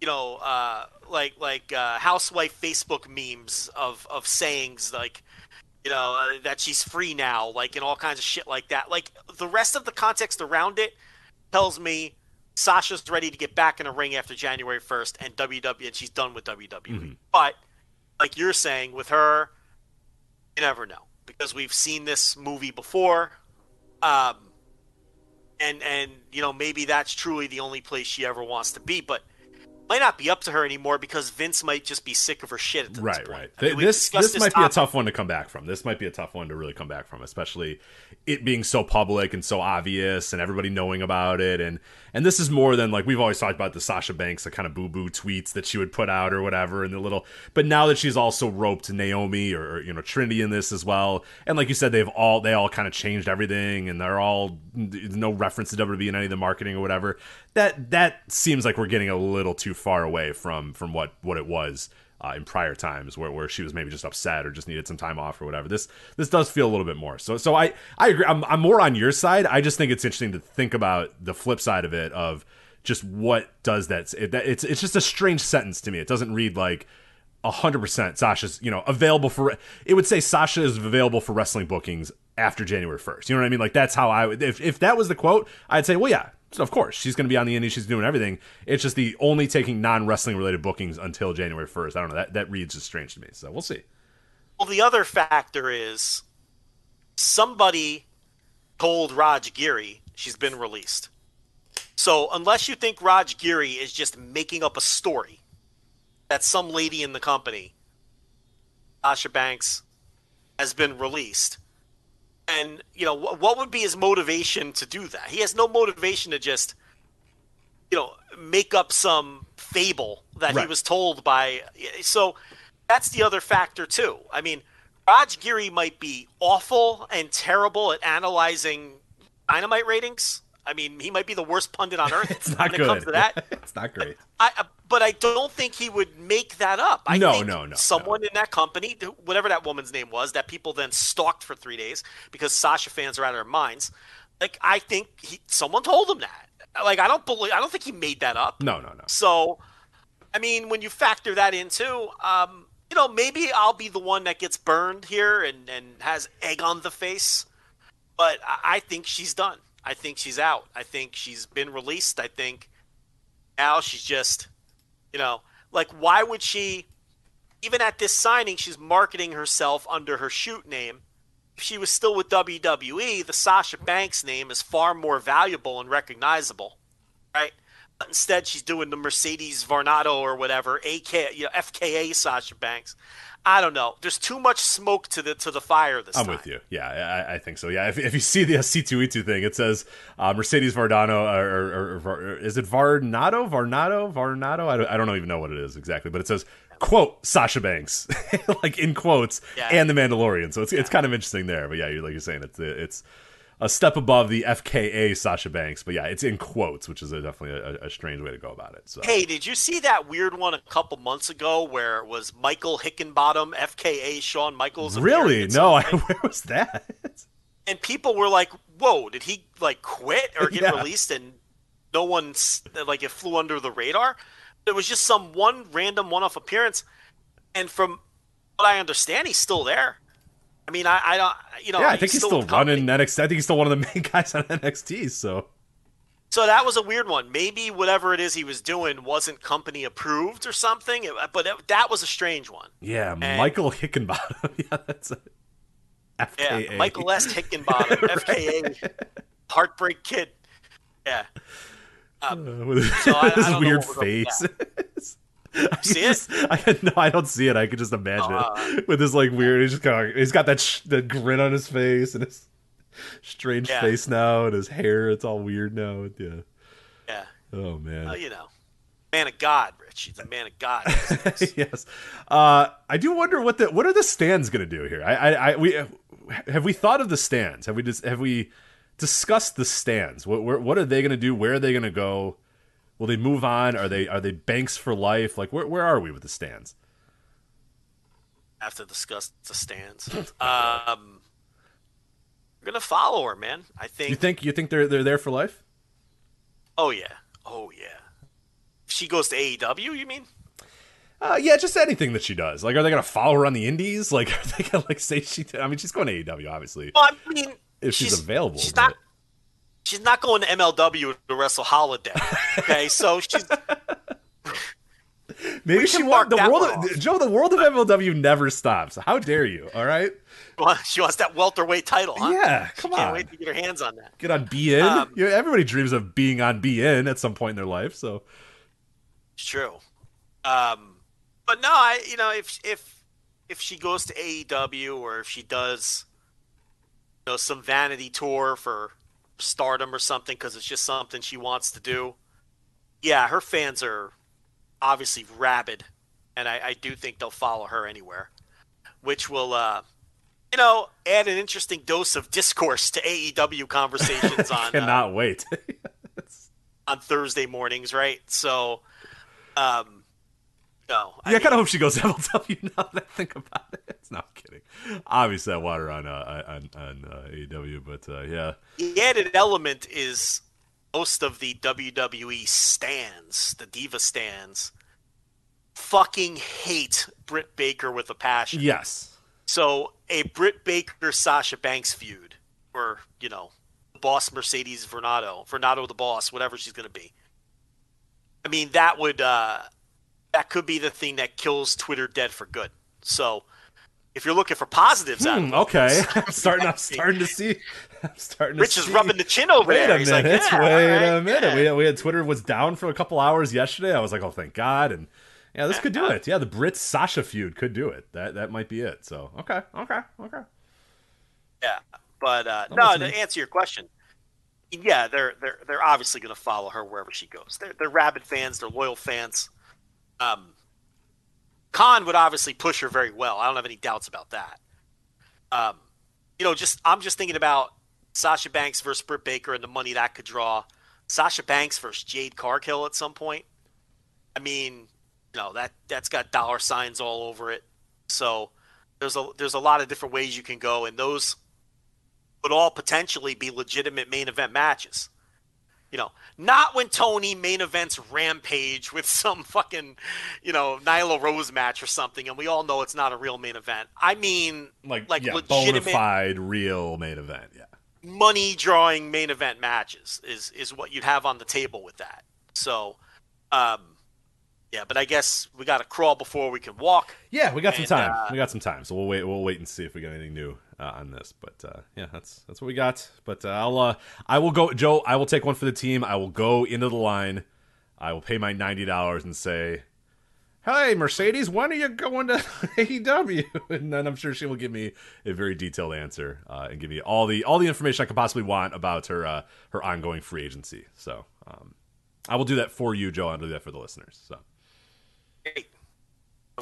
you know, uh, like like uh, housewife Facebook memes of of sayings like you know, uh, that she's free now, like, and all kinds of shit like that. Like, the rest of the context around it tells me Sasha's ready to get back in a ring after January 1st and WWE, and she's done with WWE. Mm-hmm. But, like you're saying, with her, you never know because we've seen this movie before. Um, and, and, you know, maybe that's truly the only place she ever wants to be. But might not be up to her anymore because Vince might just be sick of her shit at this right, point. right. Mean, we this this might be a tough one to come back from. This might be a tough one to really come back from, especially it being so public and so obvious and everybody knowing about it. And and this is more than like we've always talked about the Sasha Banks, the kind of boo boo tweets that she would put out or whatever, and the little. But now that she's also roped Naomi or, or you know Trinity in this as well, and like you said, they've all they all kind of changed everything, and they're all no reference to WWE in any of the marketing or whatever. That that seems like we're getting a little too far away from from what what it was uh, in prior times where, where she was maybe just upset or just needed some time off or whatever. This this does feel a little bit more. So so I I agree. I'm I'm more on your side. I just think it's interesting to think about the flip side of it of just what does that. It, that it's it's just a strange sentence to me. It doesn't read like. 100% Sasha's, you know, available for it would say Sasha is available for wrestling bookings after January 1st. You know what I mean? Like that's how I would if if that was the quote, I'd say, "Well, yeah, of course, she's going to be on the indie. She's doing everything. It's just the only taking non wrestling related bookings until January 1st. I don't know. That, that reads just strange to me. So we'll see. Well, the other factor is somebody told Raj Giri she's been released. So unless you think Raj Giri is just making up a story that some lady in the company, Sasha Banks, has been released, and you know wh- what would be his motivation to do that? He has no motivation to just, you know, make up some fable that he was told by. So that's the other factor too. I mean, Raj Giri might be awful and terrible at analyzing dynamite ratings. I mean, he might be the worst pundit on earth It's not when good. it comes to that. it's not great. I, uh, but I don't think he would make that up. I No, think no, no, Someone in that company, whatever that woman's name was, that people then stalked for three days because Sasha fans are out of their minds. Like I think he, someone told him that. Like I don't believe. I don't think he made that up. No, no, no. So, I mean, when you factor that in too, um, you know, maybe I'll be the one that gets burned here and, and has egg on the face. But I think she's done. I think she's out. I think she's been released. I think now she's just, you know, like why would she? Even at this signing, she's marketing herself under her shoot name. If she was still with WWE, the Sasha Banks name is far more valuable and recognizable, right? But instead, she's doing the Mercedes Varnado or whatever, AK, you know, FKA Sasha Banks. I don't know. There's too much smoke to the to the fire this I'm time. with you. Yeah, I, I think so. Yeah, if, if you see the C2E2 thing, it says uh, Mercedes Vardano, or, or, or, or is it Varnado? Varnado? Varnado? I don't, I don't even know what it is exactly, but it says, quote, Sasha Banks, like in quotes, Yeah. and the Mandalorian. So it's, it's kind of interesting there. But yeah, you're, like you're saying, it's, it's a step above the FKA Sasha Banks. But yeah, it's in quotes, which is a, definitely a, a strange way to go about it. So Hey, did you see that weird one a couple months ago where it was Michael Hickenbottom, FKA Shawn Michaels? really? No, I, where was that? and people were like, "Whoa, did he like quit or get Yeah. released?" And no one's like it flew under the radar. It was just some one random one-off appearance, and from what I understand, he's still there. I mean, I, I don't, you know, yeah, I think he's still company. running NXT. I think he's still one of the main guys on NXT. So So that was a weird one. Maybe whatever it is he was doing wasn't company approved or something. But it, that was a strange one. Yeah, And- Michael Hickenbottom. yeah, that's it. Yeah, Michael S. Hickenbottom, FKA, Heartbreak Kid. Yeah. with uh, um, So I- I his weird what we're going face. I can See it? I can, no, I don't see it. I could just imagine Uh, it with his like weird. He's just kind of, he's got that sh- that grin on his face and his strange Yeah. face now, and his hair. It's all weird now. Yeah. Yeah. Oh man. Well, you know, man of God, Rich. He's a man of God. yes. Uh, I do wonder what the what are the stans going to do here. I, I, I we have we thought of the stans. Have we just have we discussed the stans? What where, what are they going to do? Where are they going to go? Will they move on? Are they are they banks for life? Like where where are we with the stans? have to discuss the stans. Um, we're gonna follow her, man. I think. You think you think they're they're there for life? Oh yeah. Oh yeah. She goes to AEW, you mean? Uh, yeah, just anything that she does. Like, are they going to follow her on the indies? Like, are they to like say she? I mean, she's going to AEW, obviously. Well, I mean, If she's available, She's but- not. She's not going to MLW to wrestle Holiday. Okay, so she's Maybe she wants the world. Of. Joe, the world of MLW never stops. How dare you? All right. well, she wants that welterweight title, huh? Yeah, She come can't on. wait to get her hands on that. Get on beIN. Um, yeah, everybody dreams of being on beIN at some point in their life. So It's true. Um, but no, I you know if if if she goes to AEW or if she does you know some vanity tour for Stardom or something because it's just something she wants to do. Yeah, her fans are obviously rabid, and I, I do think they'll follow her anywhere, which will uh, you know add an interesting dose of discourse to AEW conversations on uh, Cannot wait. on Thursday mornings, right? So, um, no, yeah, I kind of hope she goes MLW now that I think about it. It's not kidding. Obviously, I want her on uh, on on uh, AEW, but uh, yeah. The added element is most of the WWE stans, the Diva stans, fucking hate Britt Baker with a passion. Yes. So a Britt Baker Sasha Banks feud, or you know, boss Mercedes Vernado, Vernado the boss, whatever she's going to be. I mean, that would uh, that could be the thing that kills Twitter dead for good. So, if you're looking for positives, out of Hmm, okay. I'm starting. I'm starting to see. I'm starting to Rich is rubbing the chin over Wait there. a He's minute. like, yeah, wait right, a minute. yeah. We, had, we had Twitter was down for a couple hours yesterday. I was like, oh, thank God. And yeah, this could do it. Yeah, the Brit Sasha feud could do it. That that might be it. So okay, okay, okay. Yeah, but uh, no, listening. to answer your question, yeah, they're they're they're obviously going to follow her wherever she goes. They're they're rabid fans. They're loyal fans. Um, Khan would obviously push her very well. I don't have any doubts about that. Um, you know, just I'm just thinking about Sasha Banks versus Britt Baker and the money that could draw. Sasha Banks versus Jade Cargill at some point. I mean, you know that that's got dollar signs all over it. So there's a there's a lot of different ways you can go, and those would all potentially be legitimate main event matches. You know, not when Tony main events Rampage with some fucking, you know, Nyla Rose match or something, and we all know it's not a real main event. I mean, Like, like yeah, bona fide, real main event. Yeah. money drawing main event matches is is what you'd have on the table with that. So, um, yeah, but I guess we got to crawl before we can walk. Yeah, we got some time. uh, we got some time, so we'll wait. We'll wait and see if we got anything new uh, on this. But uh, yeah, that's that's what we got. But uh, I'll uh, I will go, Joe. I will take one for the team. I will go into the line. I will pay my ninety dollars and say, "Hey, Mercedes, when are you going to AEW?" And then I'm sure she will give me a very detailed answer uh, and give me all the all the information I could possibly want about her uh, her ongoing free agency. So um, I will do that for you, Joe. I'll do that for the listeners. So. Hey,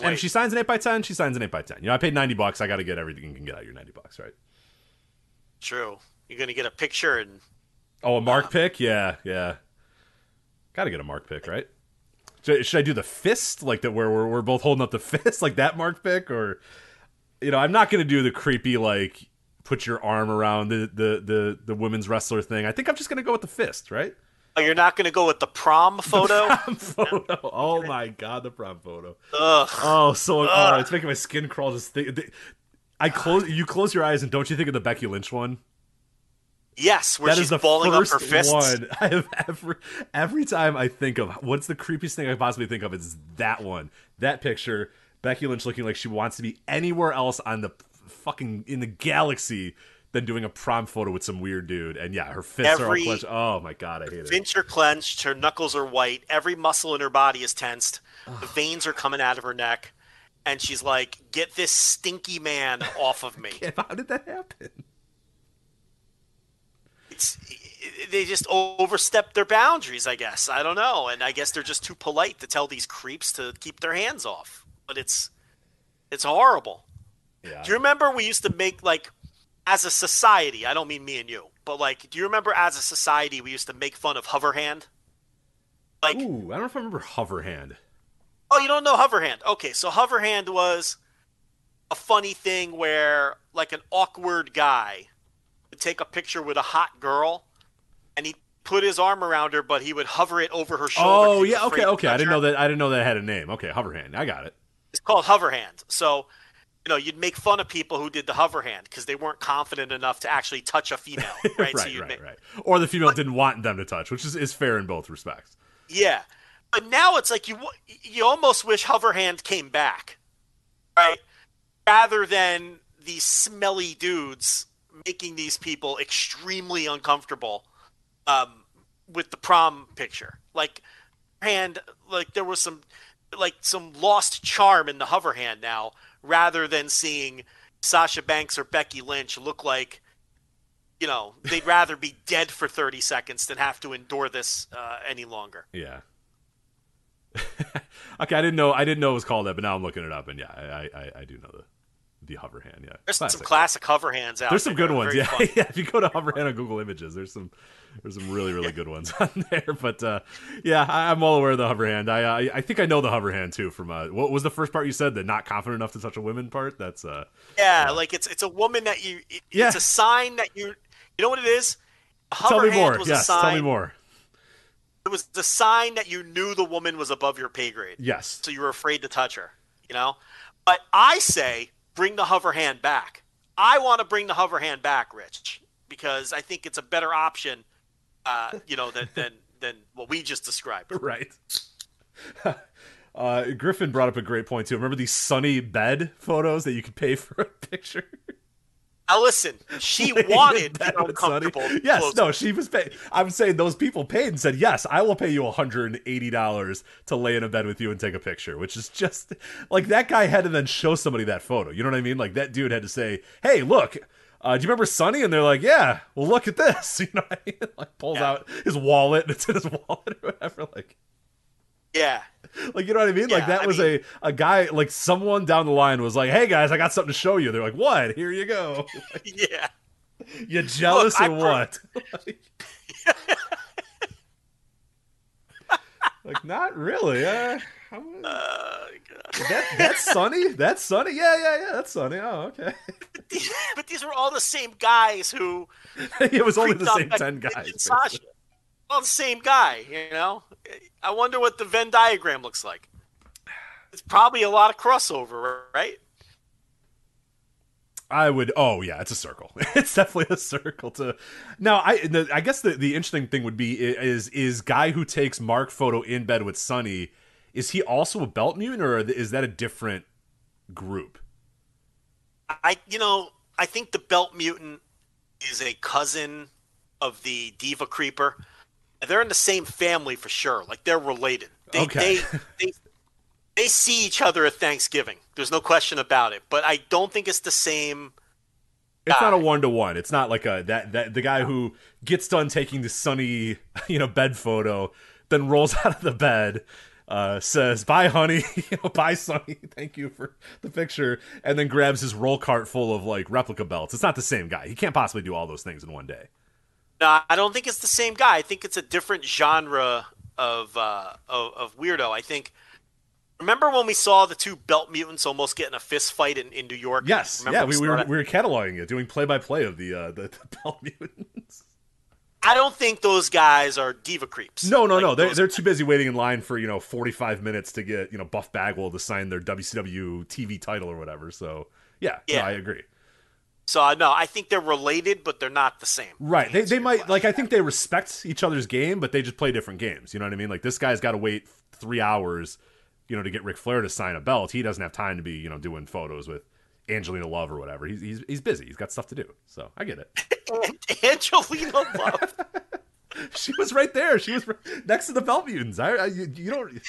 And if she signs an eight by ten, she signs an eight by ten. You know, I paid ninety bucks. I got to get everything you can get out of your ninety bucks, right? True. You're gonna get a picture and Oh, a mark uh-huh. pick? Yeah, yeah. Got to get a mark pick, right? Should, should I do the fist, like that, where we're, we're both holding up the fist, like that mark pick, or you know, I'm not gonna do the creepy like put your arm around the the the, the women's wrestler thing. I think I'm just gonna go with the fist, right? Oh, you're not gonna go with the prom photo. Prom photo. Oh my god, the prom photo. Ugh. Oh, so oh, it's making my skin crawl. Just think, th- I close. You close your eyes, and don't you think of the Becky Lynch one? Yes, where That she's is the balling up first her fists. one I have ever. Every time I think of what's the creepiest thing I possibly think of, it's that one. That picture, Becky Lynch looking like she wants to be anywhere else on the fucking in the galaxy than doing a prom photo with some weird dude. And yeah, her fists Every- are all clenched. Oh my god, I hate it. Finch are clenched, her knuckles are white, every muscle in her body is tensed, the veins are coming out of her neck, and she's like, "Get this stinky man off of me." How did that happen? It's, they just overstep their boundaries, I guess. I don't know, and I guess they're just too polite to tell these creeps to keep their hands off. But it's it's horrible. Yeah. Do you remember we used to make like as a society, I don't mean me and you, but like do you remember as a society we used to make fun of Hoverhand? Like Ooh, I don't know if I remember Hoverhand. Oh, you don't know Hoverhand? Okay, so Hoverhand was a funny thing where like an awkward guy would take a picture with a hot girl and he'd put his arm around her, but he would hover it over her shoulder. Oh yeah, okay, okay. I didn't know that. I didn't know that had a name. Okay, Hoverhand. I got it. It's called Hoverhand. So, you know, you'd make fun of people who did the hover hand because they weren't confident enough to actually touch a female, right? so right, you'd right, make, right. Or the female didn't want them to touch, which is, is fair in both respects. Yeah, but now it's like you you almost wish hover hand came back, right? Rather than these smelly dudes making these people extremely uncomfortable um, with the prom picture. Like hand, like there was some like some lost charm in the hover hand now, rather than seeing Sasha Banks or Becky Lynch look like you know they'd rather be dead for 30 seconds than have to endure this uh, any longer. Yeah. okay, I didn't know. I didn't know it was called that, but now I'm looking it up, and yeah, I I, I do know the the hover hand. Yeah, there's some classic hover hands out. There's some good ones. Yeah, yeah. If you go to hover hand on Google Images, there's some there's some really really good ones on there. But uh, yeah, I, I'm well aware of the hover hand. I, I I think I know the hover hand too. From uh, what was the first part you said? The not confident enough to touch a women part. That's uh Yeah, like it's it's a woman that you. It, Yeah. It's a sign that you. You know what it is? A tell hover me hand more. Was Yes, a sign, tell me more. It was the sign that you knew the woman was above your pay grade. Yes. So you were afraid to touch her. You know, but I say bring the hover hand back. I want to bring the hover hand back, Rich, because I think it's a better option. Uh, you know, than than than what we just described. Right. Uh, Griffin brought up a great point too. Remember these Sunny bed photos that you could pay for a picture? Now listen, she Laying wanted with Sunny? uncomfortable. Yes, clothes. no, she was paid. I'm saying those people paid and said, "Yes, I will pay you 180 dollars to lay in a bed with you and take a picture." Which is just like that guy had to then show somebody that photo. You know what I mean? Like that dude had to say, "Hey, look." Uh, do you remember Sunny? And they're like, "Yeah." Well, look at this. You know, what I mean? like pulls Yeah. out his wallet and it's in his wallet or whatever. Like, Yeah, like you know what I mean? like that I was mean- a a guy like someone down the line was like, "Hey guys, I got something to show you." They're like, "What? Here you go." yeah. You jealous I or pro- what? like, not really. Uh, I'm- Uh, that, that's Sunny. That's Sunny. Yeah, yeah, yeah. That's Sunny. Oh, okay. but these were all the same guys who it was only the same ten guys. and Sasha. All the same guy, you know. I wonder what the Venn diagram looks like. It's probably a lot of crossover, right? I would. Oh yeah, it's a circle. It's definitely a circle. To now, I the, I guess the the interesting thing would be is is guy who takes Mark photo in bed with Sunny. Is he also a belt mutant, or is that a different group? I, you know, I think the Belt Mutant is a cousin of the Diva Creeper. They're in the same family for sure. Like they're related. They, Okay. they, they, they see each other at Thanksgiving. There's no question about it. But I don't think it's the same. It's not a one to one. It's not like a that that the guy who gets done taking the Sunny you know bed photo, then rolls out of the bed, uh, says bye honey, bye Sunny, thank you for the picture, and then grabs his roll cart full of like replica belts. It's not the same guy. He can't possibly do all those things in one day. No, I don't think it's the same guy. I think it's a different genre of uh, of, of weirdo. I think. Remember when we saw the two belt mutants almost get in a fist fight in, in New York? Yes, Remember yeah, we, we were we were cataloging it, doing play by play of the uh, the, the belt mutants. I don't think those guys are diva creeps. No, no, Like, no. They're, they're too busy waiting in line for, you know, 45 minutes to get, you know, Buff Bagwell to sign their WCW TV title or whatever. So, yeah, no, Yeah. I agree. So uh, no, I think they're related, but they're not the same. Right. They, they might, like, I think they respect each other's game, but they just play different games. You know what I mean? Like, this guy's got to wait three hours, you know, to get Ric Flair to sign a belt. He doesn't have time to be, you know, doing photos with Angelina Love or whatever. He's, he's, he's busy. He's got stuff to do. So, I get it. Angelina Love. she was right there. She was next to the Belt Mutants. I, I you, you don't.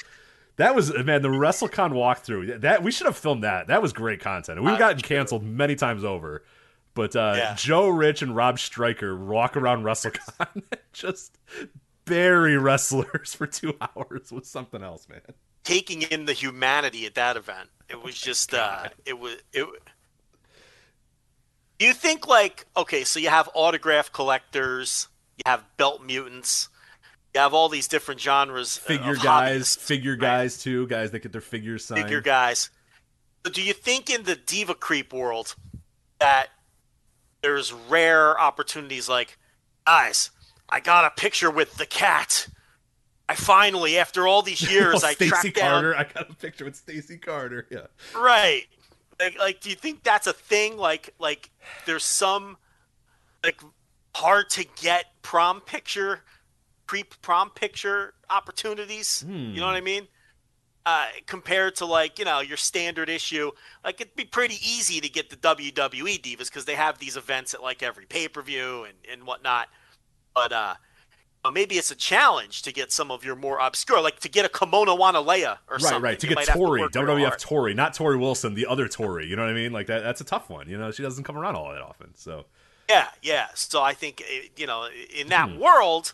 That was man. The WrestleCon walkthrough. That we should have filmed that. That was great content. We've gotten canceled many times over. But uh, Yeah. Joe Rich and Rob Stryker walk around WrestleCon and just bury wrestlers for two hours was something else, man. taking in the humanity at that event. It was just uh it was it Do you think like okay, so you have autograph collectors, you have belt mutants, you have all these different genres uh, Figure guys, figure right? guys too, guys that get their figures signed. figure guys. So do you think in the diva creep world that there's rare opportunities like guys, I got a picture with the Kat. I finally, after all these years, Oh, I Stacy tracked down Carter. I got a picture with Stacy Carter. Yeah. Right. Like, like, do you think that's a thing? Like, like, there's some like hard to get prom picture, creep prom picture opportunities. You know what I mean? Uh, compared to like you know your standard issue, like it'd be pretty easy to get the WWE divas because they have these events at like every pay per view and and whatnot. But uh, maybe it's a challenge to get some of your more obscure, like to get a Kimona Wanalaya or right, something. right. To You get Tori, real WWF. Tori, not Torrie Wilson, the other Tori. You know what I mean? Like that. That's a tough one. You know, she doesn't come around all that often. So Yeah, yeah. So I think eh, you know, in that Hmm. world,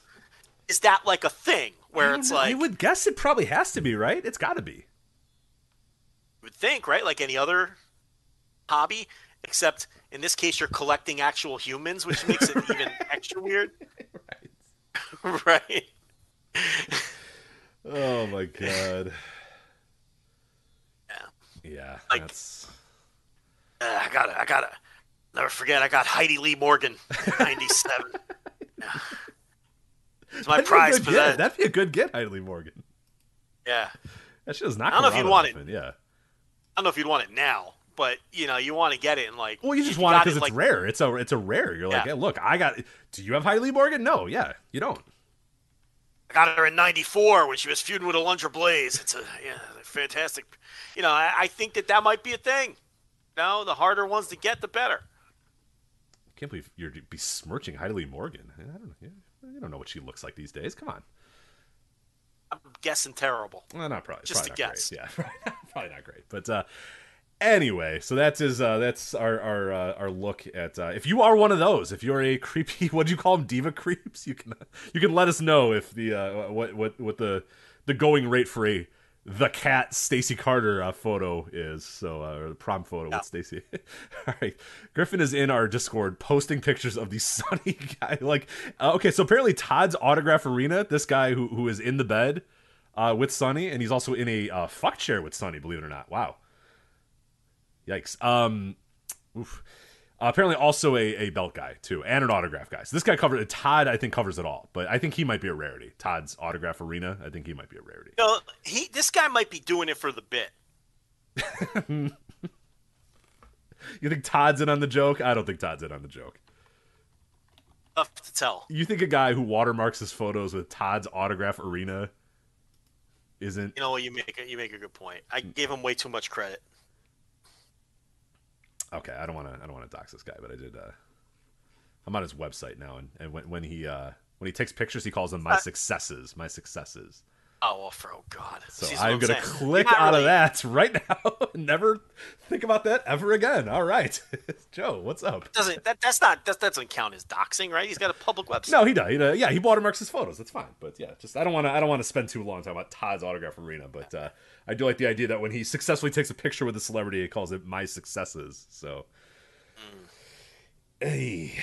is that like a thing where it's I like I would guess it probably has to be right. It's got to be. you would think, right? Like any other hobby, except in this case, you're collecting actual humans, which makes it even extra weird. right. Oh my god. Yeah. Yeah. Like- that's Uh, I gotta, I gotta never forget. I got Heidi Lee Morgan, '97. It's my that'd prize get. possession. That'd be a good get, Heidi Lee Morgan. Yeah. That shit does not. I don't know if you'd want it. Yeah. I don't know if you'd want it now, but you know, you want to get it and like. Well, you just want it because it's like, rare. It's a it's a rare. You're like, Yeah. hey, look, I got. Do you have Heidi Morgan? No. Yeah, you don't. I got her in '94 when she was feuding with a Alundra Blaze. It's a yeah, fantastic. You know, I, I think that that might be a thing. No, the harder ones to get, the better. I can't believe you're besmirching Heidi Morgan. I don't know. You don't know what she looks like these days. Come on. I'm guessing terrible. Well, not probably. Just probably a guess. Great. Yeah, probably not great. But uh, anyway, so that's his. Uh, that's our our uh, our look at. Uh, if you are one of those, if you're a creepy, what do you call them, diva creeps? You can you can let us know if the uh, what what what the the going rate for a the Kat Stacy Carter uh, photo is. So uh, or the prom photo Yeah. with Stacy. All right, Griffin is in our Discord posting pictures of the sunny guy. Like, uh, okay, so apparently Todd's autograph arena. This guy who who is in the bed uh, with Sunny, and he's also in a uh, fuck chair with Sunny. Believe it or not. Wow. Yikes. Um. Oof. Uh, apparently, also a, a belt guy too, and an autograph guy. So this guy covered Todd. I think covers it all, but I think he might be a rarity. Todd's autograph arena. I think he might be a rarity. You know, he this guy might be doing it for the bit. You think Todd's in on the joke? I don't think Todd's in on the joke. Tough to tell. You think a guy who watermarks his photos with Todd's autograph arena isn't? You know what? You make a, you make a good point. I gave him way too much credit. Okay, I don't want to. I don't want to dox this guy, but I did. Uh, I'm on his website now, and, and when when he uh, when he takes pictures, he calls them my successes. My successes. Oh well, for oh god. So what I'm gonna saying. click out of that right now. Never think about that ever again. All right, Joe, what's up? Doesn't that that's not that doesn't count as doxing, right? He's got a public website. No, he does. He does. Yeah, he watermarks his photos. That's fine. But yeah, just I don't want to. I don't want to spend too long talking about Todd's autograph from arena. But uh, I do like the idea that when he successfully takes a picture with a celebrity, he calls it my successes. So, mm. hey,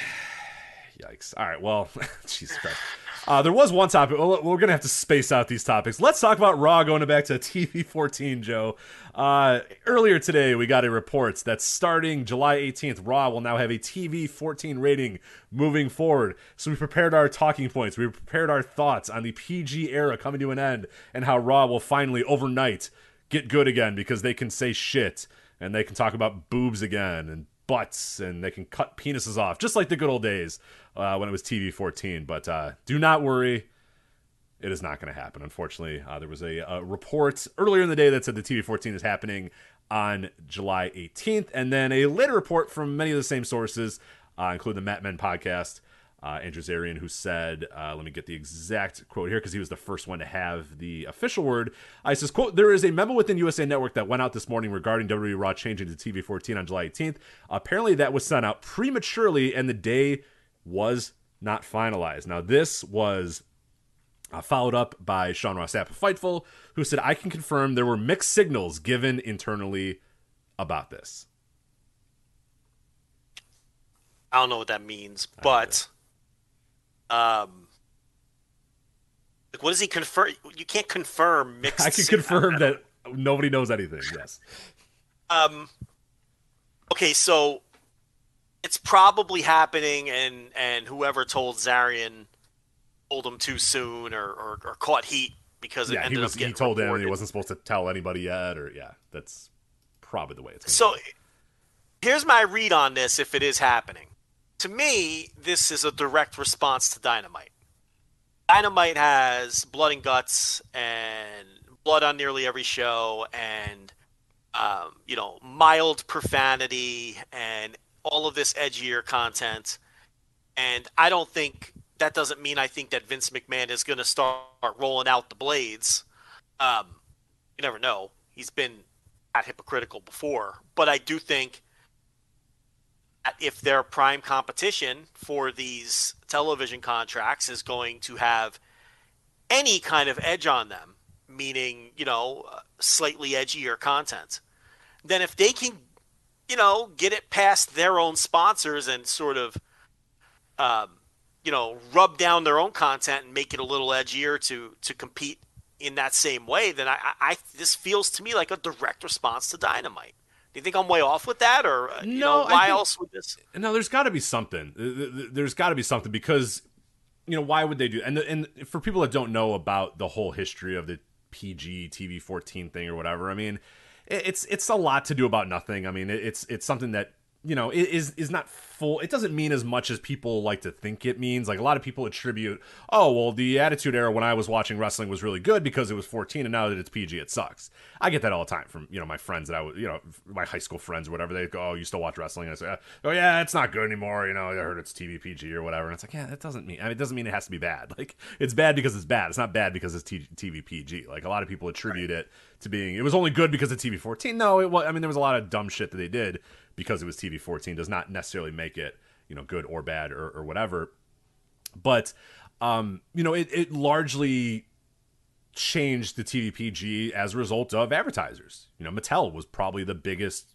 yikes! All right, well, Jesus Christ. Uh, there was one topic. We're gonna have to space out these topics. Let's talk about Raw going back to TV 14, Joe. Uh, earlier today, we got a report that starting July 18th, Raw will now have a TV 14 rating moving forward. So we prepared our talking points. We prepared our thoughts on the PG era coming to an end and how Raw will finally overnight get good again because they can say shit and they can talk about boobs again and butts and they can cut penises off just like the good old days uh, when it was TV 14. But uh, do not worry. It is not going to happen, unfortunately. Uh, there was a, a report earlier in the day that said the TV 14 is happening on July 18th, and then a later report from many of the same sources, uh, including the Mat Men podcast, uh, Andrew Zarian, who said, uh, let me get the exact quote here because he was the first one to have the official word. I says, quote, there is a memo within USA Network that went out this morning regarding WWE Raw changing to TV 14 on July 18th. Apparently that was sent out prematurely and the day was not finalized. Now, this was uh, followed up by Sean Ross Sapp of Fightful, who said, I can confirm there were mixed signals given internally about this. I don't know what that means, but um, like, what does he confirm? You can't confirm mixed. I can confirm that nobody knows anything. Yes. Um, okay, so it's probably happening, and and whoever told Zarian told him too soon, or or, or caught heat because it Yeah, he was. up He told him he wasn't supposed to tell anybody yet, or yeah, that's probably the way it's. So here's my read on this if it is happening. To me, this is a direct response to Dynamite. Dynamite has blood and guts and blood on nearly every show and um, you know, mild profanity and all of this edgier content. And I don't think that doesn't mean I think that Vince McMahon is going to start rolling out the blades. Um, you never know. He's been that hypocritical before, but I do think if their prime competition for these television contracts is going to have any kind of edge on them, meaning you know slightly edgier content, then if they can, you know, get it past their own sponsors and sort of um, you know, rub down their own content and make it a little edgier to to compete in that same way, then I, I this feels to me like a direct response to Dynamite. Do you think I'm way off with that, or uh, you No, know, why think- else would this? No, there's got to be something. Th- th- th- There's got to be something because you know why would they do? And the, and for people that don't know about the whole history of the PG TV 14 thing or whatever, I mean, it's it's a lot to do about nothing. I mean, it's it's something that you know is is not full. It doesn't mean as much as people like to think it means. Like a lot of people attribute, oh well, the Attitude Era when I was watching wrestling was really good because it was 14, and now that it's PG, it sucks. I get that all the time from you know my friends that I was you know my high school friends or whatever. They go, oh, you still watch wrestling? And I say, oh yeah, it's not good anymore. You know, I heard it's TV PG or whatever. And it's like, yeah, that doesn't mean. I mean, it doesn't mean it has to be bad. Like it's bad because it's bad. It's not bad because it's T- TV PG. Like a lot of people attribute it to being it was only good because of TV 14. No, it was. I mean, there was a lot of dumb shit that they did because it was TV 14. Does not necessarily make it you know good or bad or, or whatever. But um, you know, it, it largely changed the TVPG as a result of advertisers. You know, Mattel was probably the biggest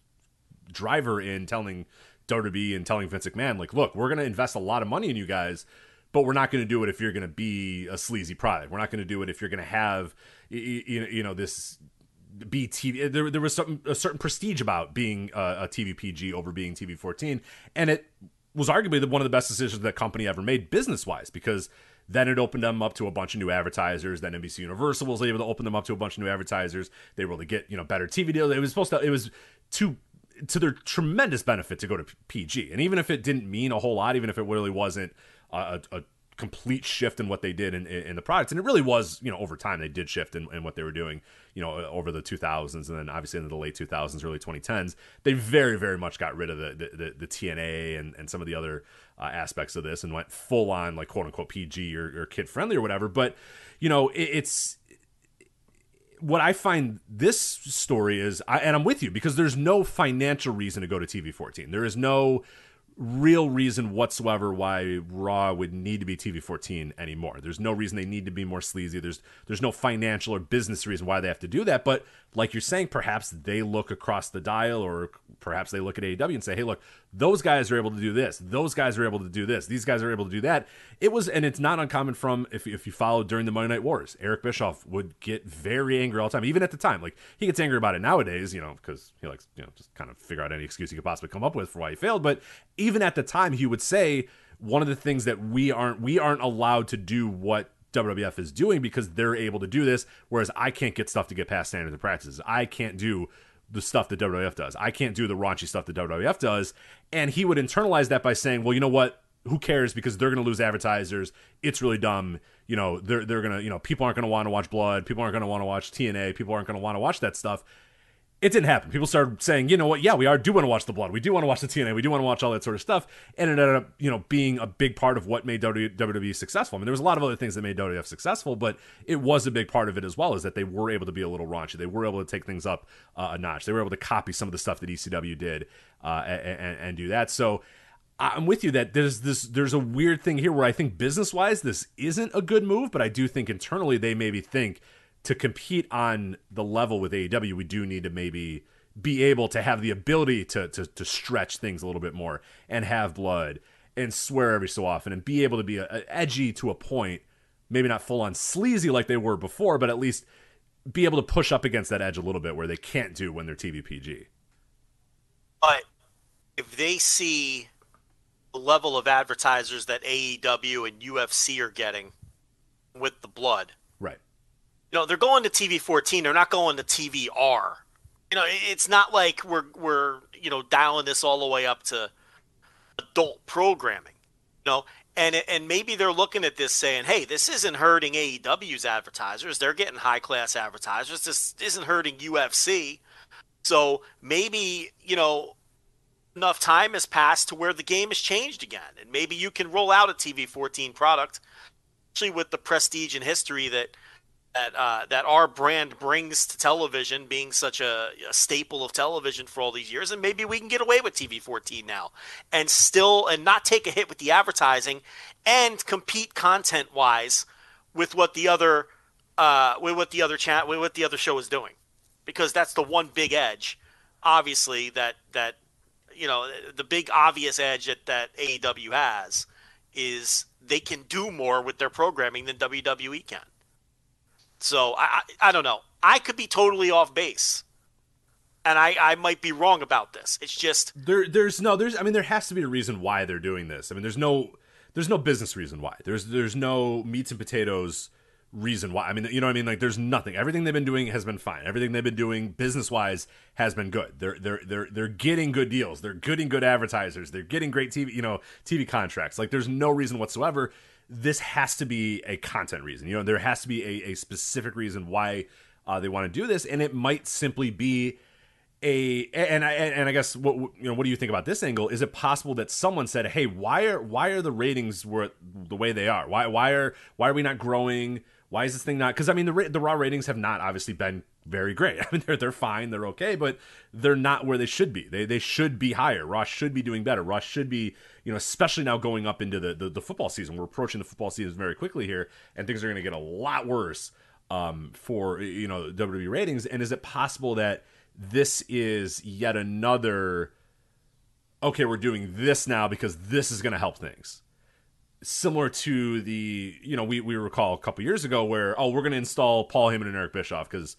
driver in telling WWE and telling Vince McMahon, like, look, we're going to invest a lot of money in you guys, but we're not going to do it if you're going to be a sleazy product. We're not going to do it if you're going to have, you know, this be TV. There, there was some a certain prestige about being a, a TV PG over being TV 14, and it was arguably the, one of the best decisions that company ever made business wise because then it opened them up to a bunch of new advertisers. Then NBC Universal was able to open them up to a bunch of new advertisers. They were able to get you know better TV deals. It was supposed to. It was to to their tremendous benefit to go to PG. And even if it didn't mean a whole lot, even if it really wasn't a, a, complete shift in what they did in, in the products, and it really was, you know, over time they did shift in, in what they were doing, you know, over the 2000s and then obviously into the late 2000s, early 2010s, they very, very much got rid of the the, the, the T&A and, and some of the other uh, aspects of this and went full on like quote unquote PG or, or kid friendly or whatever. But you know, it, it's what I find this story is, I, and I'm with you because there's no financial reason to go to TV 14. There is no real reason whatsoever why Raw would need to be TV 14 anymore. There's no reason they need to be more sleazy. There's there's no financial or business reason why they have to do that. But like you're saying, perhaps they look across the dial, or perhaps they look at AEW and say, "Hey, look, those guys are able to do this. Those guys are able to do this. These guys are able to do that." It was, and it's not uncommon from if if you followed during the Monday Night Wars, Eric Bischoff would get very angry all the time, even at the time. Like he gets angry about it nowadays, you know, because he likes you know just kind of figure out any excuse he could possibly come up with for why he failed. But even at the time, he would say one of the things that we aren't we aren't allowed to do what WWF is doing because they're able to do this, whereas I can't get stuff to get past standards and practices. I can't do the stuff that WWF does. I can't do the raunchy stuff that WWF does. And he would internalize that by saying, well, you know what? Who cares? Because they're going to lose advertisers. It's really dumb. You know, they're, they're going to, you know, people aren't going to want to watch Blood. People aren't going to want to watch T&A. People aren't going to want to watch that stuff it didn't happen. People started saying, you know what, yeah, we are do want to watch the blood. We do want to watch the T&A. We do want to watch all that sort of stuff. And it ended up, you know, being a big part of what made WWE successful. I mean, there was a lot of other things that made WWF successful, but it was a big part of it as well, is that they were able to be a little raunchy. They were able to take things up uh, a notch. They were able to copy some of the stuff that ECW did uh, and, and do that. So I'm with you that there's this there's a weird thing here where I think business wise this isn't a good move, but I do think internally they maybe think to compete on the level with AEW, we do need to maybe be able to have the ability to, to, to stretch things a little bit more and have blood and swear every so often and be able to be a, a edgy to a point, maybe not full on sleazy like they were before, but at least be able to push up against that edge a little bit where they can't do when they're TVPG. But if they see the level of advertisers that AEW and UFC are getting with the blood. You know, they're going to TV 14. They're not going to TVR. You know, it's not like we're we're you know dialing this all the way up to adult programming. You know, and and maybe they're looking at this saying, "Hey, this isn't hurting AEW's advertisers. They're getting high class advertisers. This isn't hurting UFC." So maybe you know enough time has passed to where the game has changed again, and maybe you can roll out a TV 14 product, especially with the prestige and history that that uh, that our brand brings to television, being such a, a, staple of television for all these years, and maybe we can get away with TV 14 now, and still and not take a hit with the advertising, and compete content wise with what the other uh, with what the other chat with what the other show is doing, because that's the one big edge, obviously that that you know the big obvious edge that that AEW has is they can do more with their programming than WWE can. So I, I, I don't know. I could be totally off base, and I, I might be wrong about this. It's just there. There's no. There's. I mean, there has to be a reason why they're doing this. I mean, there's no. There's no business reason why. There's there's no meats and potatoes reason why. I mean, you know what I mean? Like there's nothing. Everything they've been doing has been fine. Everything they've been doing business wise has been good. They're they're they're they're getting good deals. They're getting good advertisers. They're getting great TV, you know, TV contracts. Like there's no reason whatsoever this has to be a content reason. You know, there has to be a, a specific reason why uh, they want to do this, and it might simply be a and I and I guess what you know what do you think about this angle? Is it possible that someone said, "Hey, why are why are the ratings were the way they are? Why why are why are we not growing? Why is this thing not?" Because I mean, the the raw ratings have not obviously been very great. I mean, they're they're fine, they're okay, but they're not where they should be. They they should be higher. Ross should be doing better. Ross should be, you know, especially now going up into the the, the football season. We're approaching the football season very quickly here, and things are going to get a lot worse um, for you know WWE ratings. And is it possible that this is yet another? Okay, we're doing this now because this is going to help things similar to the you know we we recall a couple years ago where oh we're going to install Paul Heyman and Eric Bischoff because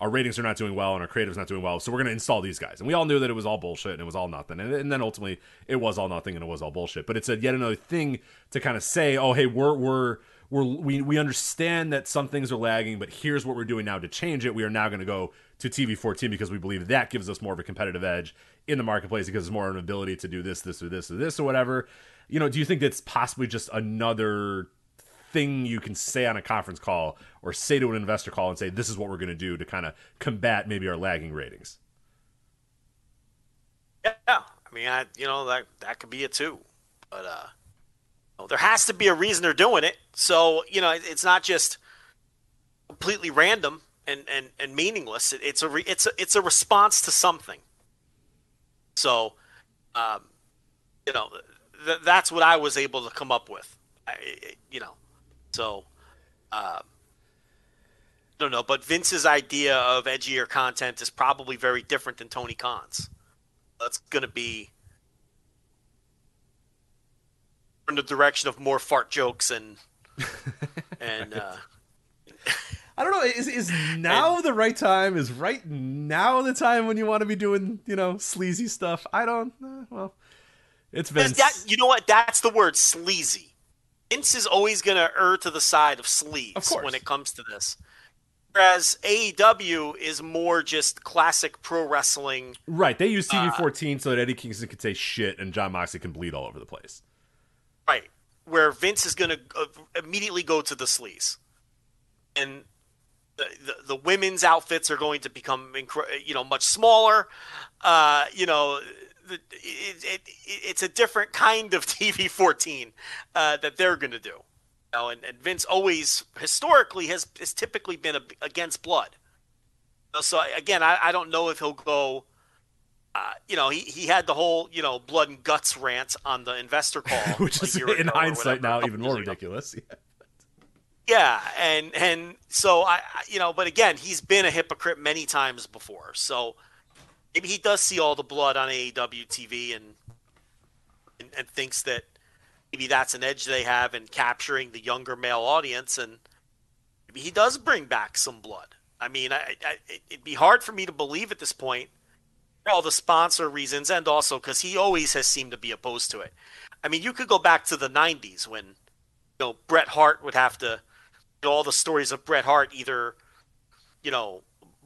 our ratings are not doing well and our creative's not doing well, so we're going to install these guys. And we all knew that it was all bullshit and it was all nothing. And, and then ultimately it was all nothing and it was all bullshit. But it's a yet another thing to kind of say, oh, hey, we're we're we're we we understand that some things are lagging, but here's what we're doing now to change it. We are now going to go to TV 14 because we believe that gives us more of a competitive edge in the marketplace because it's more of an ability to do this, this, or this, or this, or whatever. You know, do you think that's possibly just another thing you can say on a conference call or say to an investor call and say this is what we're going to do to kind of combat maybe our lagging ratings. Yeah i mean I, you know that that could be it too. But uh well, there has to be a reason they're doing it. So you know it's not just completely random and and, and meaningless. It, it's a re, it's a it's a response to something. So um you know th- that's what i was able to come up with. I, you know so, uh, I don't know, but Vince's idea of edgier content is probably very different than Tony Khan's. That's going to be in the direction of more fart jokes and and. Uh, I don't know. Is is now and, the right time? Is right now the time when you want to be doing you know sleazy stuff? I don't. Uh, well, it's Vince. That, you know what? That's the word sleazy. Vince is always going to err to the side of sleeves of when it comes to this. Whereas AEW is more just classic pro wrestling. Right. They use TV 14 uh, so that Eddie Kingston can say shit and Jon Moxley can bleed all over the place. Right. Where Vince is going to uh, immediately go to the sleaze. And the, the, the, women's outfits are going to become, you know, much smaller. Uh, you know, it, it, it's a different kind of TV 14 uh, that they're going to do. You know, and, and, Vince always historically has, has typically been a, against blood. So again, I, I, don't know if he'll go. Uh, you know, he, he had the whole you know blood and guts rant on the investor call, which is in hindsight now even more ridiculous. Yeah. yeah, and and so I you know, but again, he's been a hypocrite many times before. So maybe he does see all the blood on AEW TV and, and, and thinks that maybe that's an edge they have in capturing the younger male audience, and maybe he does bring back some blood. I mean, I, I, it'd be hard for me to believe at this point, all the sponsor reasons, and also because he always has seemed to be opposed to it. I mean, you could go back to the '90s when, you know, Bret Hart would have to, all the stories of Bret Hart either, you know,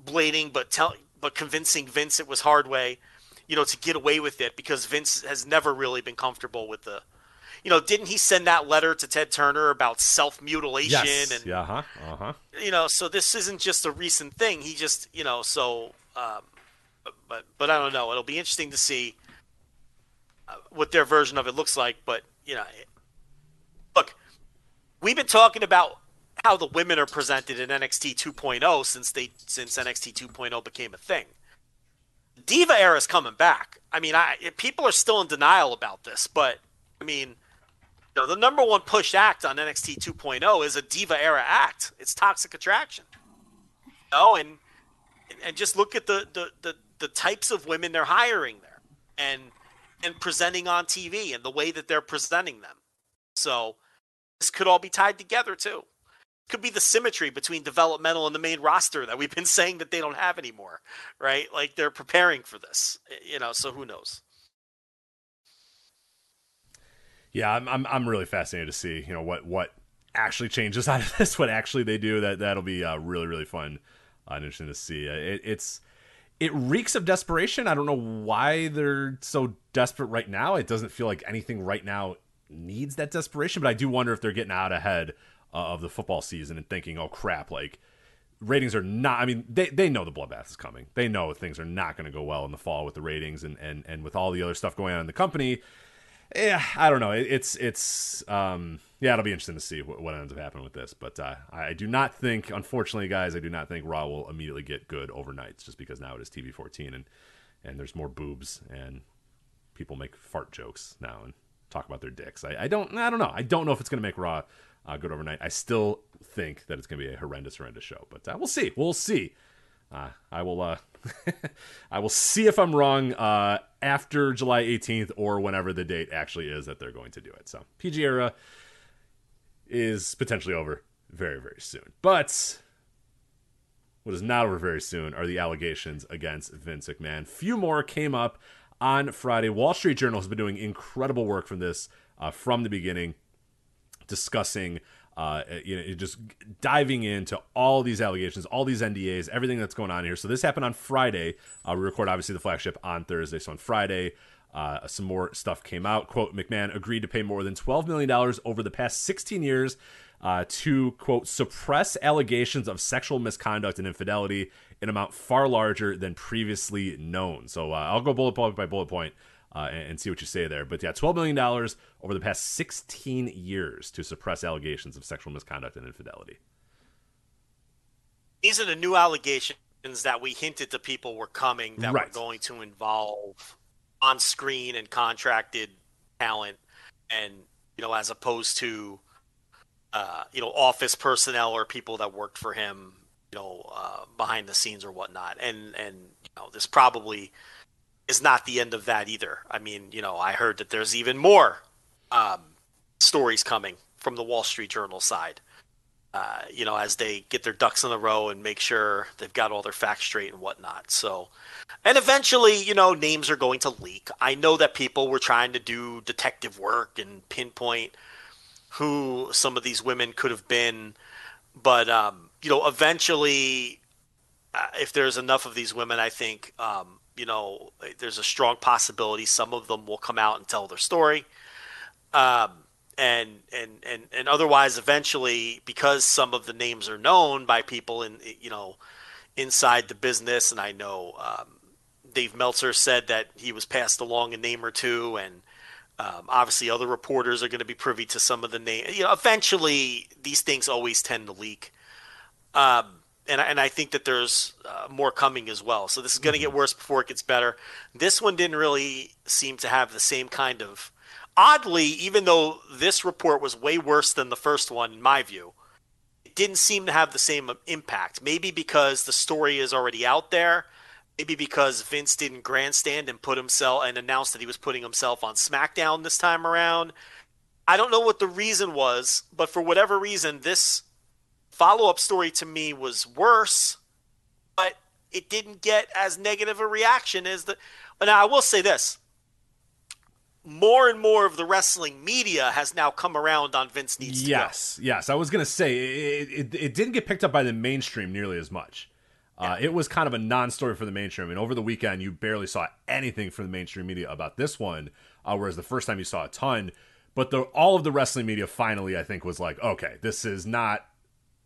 blading but tell, but convincing Vince it was hard way, you know, to get away with it because Vince has never really been comfortable with the, you know, didn't he send that letter to Ted Turner about self mutilation yes. and yeah, uh-huh, uh-huh. You know, so this isn't just a recent thing. He just, you know, so, um, but but I don't know. It'll be interesting to see what their version of it looks like. But you know, look, we've been talking about how the women are presented in NXT 2.0 since they since NXT 2.0 became a thing. Diva era is coming back. I mean, I people are still in denial about this, but I mean, you know, the number one push act on NXT 2.0 is a Diva era act. It's Toxic Attraction. You know, and and just look at the the the, the types of women they're hiring there, and and presenting on TV and the way that they're presenting them. So this could all be tied together too could be the symmetry between developmental and the main roster that we've been saying that they don't have anymore, right? Like they're preparing for this, you know. So who knows? Yeah, I'm I'm, I'm really fascinated to see you know what what actually changes out of this, what actually they do. That that'll be uh, really really fun uh, and interesting to see. Uh, it, it's it reeks of desperation. I don't know why they're so desperate right now. It doesn't feel like anything right now needs that desperation, but I do wonder if they're getting out ahead uh, of the football season and thinking, oh crap, like ratings are not. I mean, they they know the bloodbath is coming. They know things are not going to go well in the fall with the ratings and and and with all the other stuff going on in the company. Yeah, I don't know. It, it's it's um yeah, it'll be interesting to see what, what ends up happening with this. But uh, I do not think, unfortunately, guys, I do not think Raw will immediately get good overnight, just because now it is TV 14 and and there's more boobs and people make fart jokes now and talk about their dicks. I, I don't I don't know. I don't know if it's going to make Raw uh, good overnight. I still think that it's going to be a horrendous, horrendous show, but uh, we'll see. We'll see. Uh, I will. Uh, I will see if I'm wrong uh, after July 18th or whenever the date actually is that they're going to do it. So PG era is potentially over very, very soon. But what is not over very soon are the allegations against Vince McMahon. Few more came up on Friday. Wall Street Journal has been doing incredible work from this uh, from the beginning discussing uh, you know, just diving into all these allegations, all these NDAs, everything that's going on here. So this happened on Friday. Uh, we record obviously the flagship on Thursday. So on Friday, uh, some more stuff came out. Quote: McMahon agreed to pay more than twelve million dollars over the past sixteen years uh, to quote suppress allegations of sexual misconduct and infidelity, in amount far larger than previously known. So uh, I'll go bullet point by bullet point uh, and, and, see what you say there. But yeah, $12 million over the past 16 years to suppress allegations of sexual misconduct and infidelity. These are the new allegations that we hinted to people were coming that right. were going to involve on screen and contracted talent and, you know, as opposed to, uh, you know, office personnel or people that worked for him, you know, uh, behind the scenes or whatnot. And, and, you know, this probably is not the end of that either. I mean, you know, I heard that there's even more um, stories coming from the Wall Street Journal side. Uh, you know, as they get their ducks in a row and make sure they've got all their facts straight and whatnot. So, and eventually, you know, names are going to leak. I know that people were trying to do detective work and pinpoint who some of these women could have been, but um, you know, eventually, uh, if there's enough of these women, I think um, you know, there's a strong possibility some of them will come out and tell their story. Um, and, and, and, and otherwise, eventually, because some of the names are known by people in, you know, inside the business, and I know um, Dave Meltzer said that he was passed along a name or two, and um, obviously other reporters are going to be privy to some of the name. You know, eventually these things always tend to leak. Um, and and I think that there's uh, more coming as well. So this is going to get mm-hmm. worse before it gets better. This one didn't really seem to have the same kind of. Oddly, even though this report was way worse than the first one, in my view, it didn't seem to have the same impact. Maybe because the story is already out there. Maybe because Vince didn't grandstand and put himself and announced that he was putting himself on SmackDown this time around. I don't know what the reason was, but for whatever reason, this follow up story to me was worse, but it didn't get as negative a reaction as the. Now, I will say this more and more of the wrestling media has now come around on Vince needs yes, go. Yes, I was going to say it, it, it, didn't get picked up by the mainstream nearly as much. Uh, it was kind of a non-story for the mainstream, and over the weekend, you barely saw anything from the mainstream media about this one. Uh, whereas the first time you saw a ton, but the all of the wrestling media finally, I think, was like, okay, this is not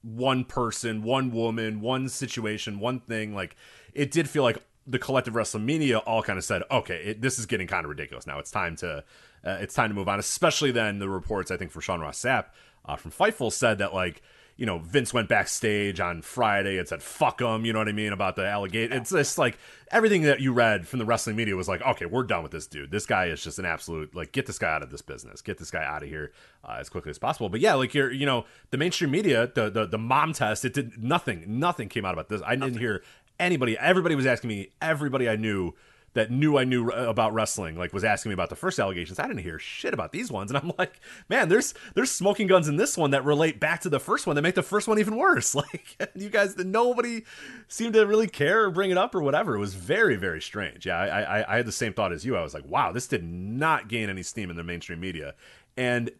one person, one woman, one situation, one thing. Like it did feel like the collective wrestling media all kind of said, okay, it, this is getting kind of ridiculous now. It's time to uh, it's time to move on. Especially then the reports I think for Sean Ross Sapp uh, from Fightful said that like you know, Vince went backstage on Friday and said, fuck him, you know what I mean, about the allegation. It's just like everything that you read from the wrestling media was like, okay, we're done with this dude. This guy is just an absolute, like, get this guy out of this business. Get this guy out of here uh, as quickly as possible. But yeah, like, you're, you know, the mainstream media, the, the, the mom test, it did nothing, nothing came out about this. I didn't hear anybody, everybody was asking me, everybody I knew that knew I knew uh, about wrestling, like was asking me about the first allegations. I didn't hear shit about these ones, and I'm like, man, there's there's smoking guns in this one that relate back to the first one that make the first one even worse. Like you guys, nobody seemed to really care or bring it up or whatever. It was very very strange. Yeah, I, I I had the same thought as you. I was like, wow, this did not gain any steam in the mainstream media, and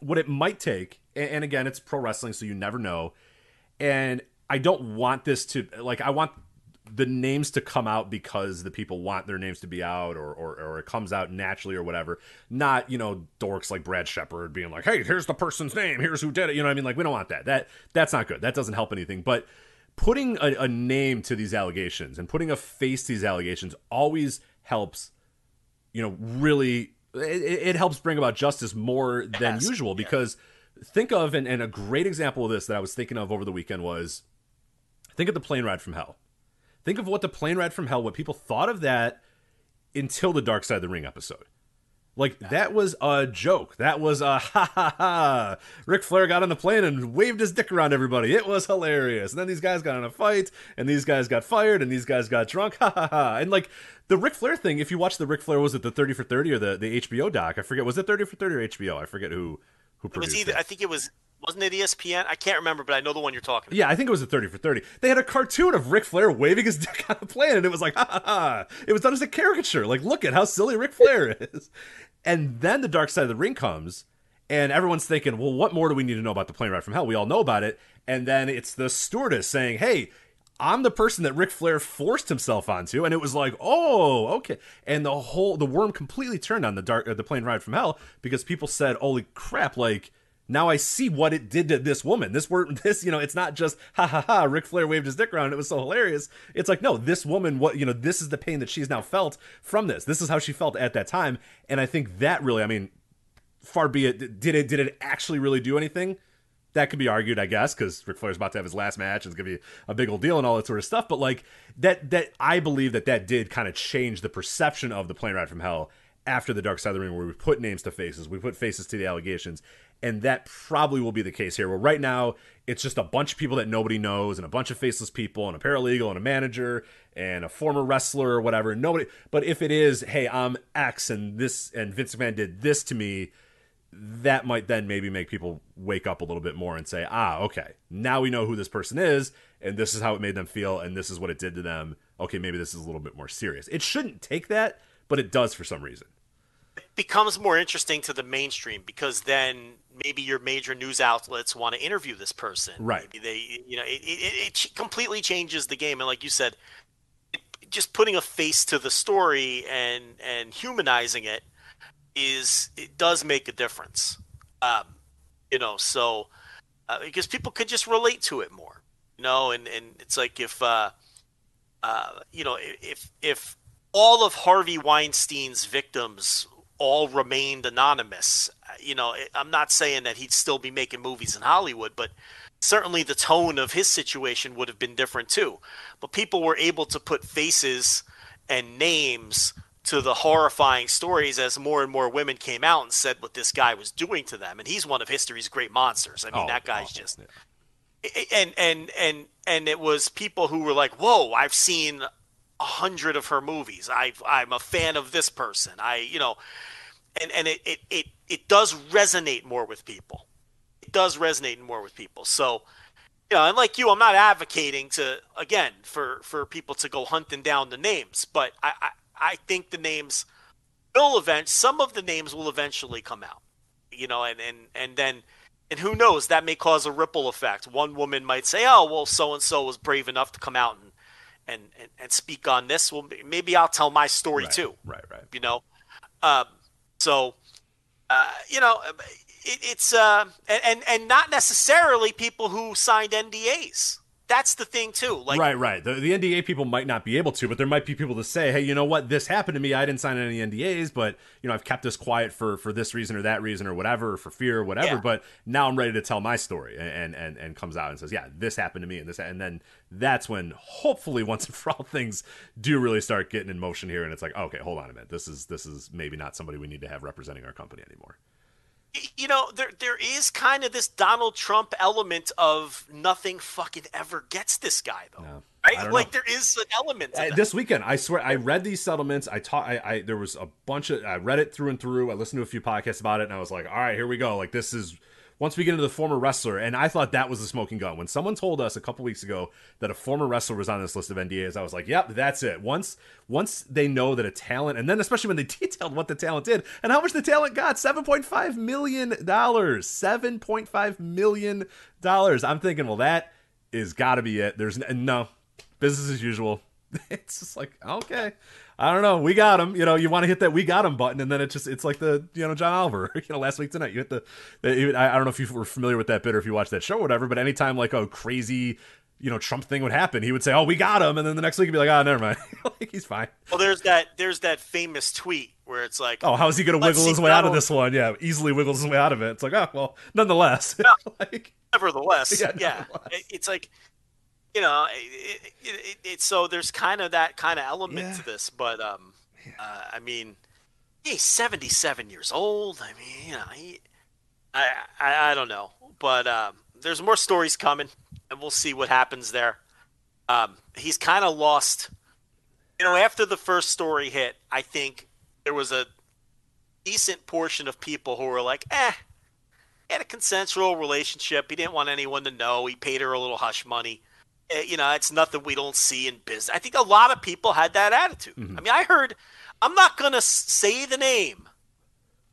what it might take, and again, it's pro wrestling, so you never know, and I don't want this to like I want the names to come out because the people want their names to be out or, or, or it comes out naturally or whatever. Not, you know, dorks like Brad Shepard being like, hey, here's the person's name, here's who did it. You know what I mean? Like, we don't want that. That That's not good. That doesn't help anything. But putting a, a name to these allegations and putting a face to these allegations always helps, you know, really, it, it helps bring about justice more than yes. usual because think of, and, and a great example of this that I was thinking of over the weekend was think of the plane ride from hell Think of what the plane ride from hell, what people thought of that until the Dark Side of the Ring episode. Like that was a joke. That was a ha ha ha. Ric Flair got on the plane and waved his dick around everybody. It was hilarious. And then these guys got in a fight, and these guys got fired, and these guys got drunk. Ha ha ha. And like the Ric Flair thing, if you watch the Ric Flair, was it the Thirty for Thirty or the the HBO doc? I forget. Was it Thirty for Thirty or HBO? I forget who who produced it. Was either. It. I think it was wasn't it ESPN? I can't remember, but I know the one you're talking about. Yeah, I think it was a 30 for 30. They had a cartoon of Ric Flair waving his dick on a plane, and it was like, ha ha ha. It was done as a caricature. Like, look at how silly Ric Flair is. And then the dark side of the ring comes, and everyone's thinking, well, what more do we need to know about the plane ride from hell? We all know about it. And then it's the stewardess saying, hey, I'm the person that Ric Flair forced himself onto, and it was like, oh, okay. And the whole the worm completely turned on the dark uh, the plane ride from hell because people said, holy crap, like now I see what it did to this woman. This were this, you know, it's not just ha ha ha. Ric Flair waved his dick around. It was so hilarious. It's like no, this woman, what you know, this is the pain that she's now felt from this. This is how she felt at that time, and I think that really, I mean, far be it, did it did it actually really do anything? That could be argued, I guess, because Ric Flair's about to have his last match. It's gonna be a big old deal and all that sort of stuff. But like that, that I believe that that did kind of change the perception of the plane ride from hell after the Dark Side of the Ring, where we put names to faces, we put faces to the allegations, and that probably will be the case here. Where right now it's just a bunch of people that nobody knows, and a bunch of faceless people, and a paralegal, and a manager, and a former wrestler or whatever. Nobody. But if it is, hey, I'm X, and this, and Vince McMahon did this to me, that might then maybe make people wake up a little bit more and say, ah, okay, now we know who this person is, and this is how it made them feel, and this is what it did to them. Okay, maybe this is a little bit more serious. It shouldn't take that, but it does for some reason becomes more interesting to the mainstream because then maybe your major news outlets want to interview this person. Right. Maybe they, you know, it, it, it completely changes the game. And like you said, it, just putting a face to the story and and humanizing it is it does make a difference. Um, you know, so uh, because people could just relate to it more. You know, and and it's like if uh, uh, you know if if all of Harvey Weinstein's victims all remained anonymous. Uh, you know, I'm not saying that he'd still be making movies in Hollywood, but certainly the tone of his situation would have been different too. But people were able to put faces and names to the horrifying stories as more and more women came out and said what this guy was doing to them. And he's one of history's great monsters. I mean, oh, that guy's just. Yeah. And and and and it was people who were like, "Whoa! I've seen a hundred of her movies. I I'm a fan of this person. I you know, and and it, it it it does resonate more with people. It does resonate more with people. So, you know, and like you, I'm not advocating to again for for people to go hunting down the names, but I I, I think the names will event some of the names will eventually come out. You know, and and and then. And who knows? That may cause a ripple effect. One woman might say, "Oh, well, so and so was brave enough to come out and and, and, and speak on this. Well, maybe I'll tell my story right, too. Right, right. You know, um, so uh, you know, it, it's uh, and and not necessarily people who signed NDAs. That's the thing too. Like right, right. The, the NDA people might not be able to, but there might be people to say, "Hey, you know what? This happened to me. I didn't sign any NDAs, but you know, I've kept this quiet for for this reason or that reason or whatever, or for fear or whatever. Yeah. But now I'm ready to tell my story." And and and comes out and says, "Yeah, this happened to me, and this," and then that's when hopefully once and for all things do really start getting in motion here, and it's like, okay, hold on a minute, this is this is maybe not somebody we need to have representing our company anymore. You know, there there is kind of this Donald Trump element of nothing fucking ever gets this guy though. No. Right? Like know. there is an element to Uh, that. this weekend, I swear, I read these settlements. I taught. I, I there was a bunch of. I read it through and through. I listened to a few podcasts about it, and I was like, all right, here we go. Like this is once we get into the former wrestler, and I thought that was the smoking gun. When someone told us a couple weeks ago that a former wrestler was on this list of NDAs, I was like, yep, that's it. Once once they know that a talent, and then especially when they detailed what the talent did and how much the talent got, seven point five million dollars, seven point five million dollars. I'm thinking, well, that is got to be it. There's no business as usual. It's just like okay, I don't know. We got him. You know, you want to hit that "we got him" button, and then it just it's like the you know John Oliver. You know, last week tonight you hit the. I don't know if you were familiar with that bit or if you watched that show or whatever, but anytime like a crazy you know Trump thing would happen, he would say, "Oh, we got him," and then the next week he'd be like, "Oh, never mind, like he's fine." well, there's that there's that famous tweet where it's like, Oh, how is he going to wiggle his way out of this one? Yeah, easily wiggles his way out of it. It's like, oh well, nonetheless, like nevertheless, Yeah, yeah, nevertheless. It's like, you know, it, it, it, so there's kind of that kind of element Yeah. to this, but um, uh, I mean, he's 77 years old. I mean, you know, he, I, I, I don't know, but um, there's more stories coming, and we'll see what happens there. Um, he's kind of lost. You know, after the first story hit, I think there was a decent portion of people who were like, "Eh, he had a consensual relationship. He didn't want anyone to know. He paid her a little hush money. Eh, You know, it's nothing we don't see in business. I think a lot of people had that attitude. I mean, I heard. I'm not gonna say the name.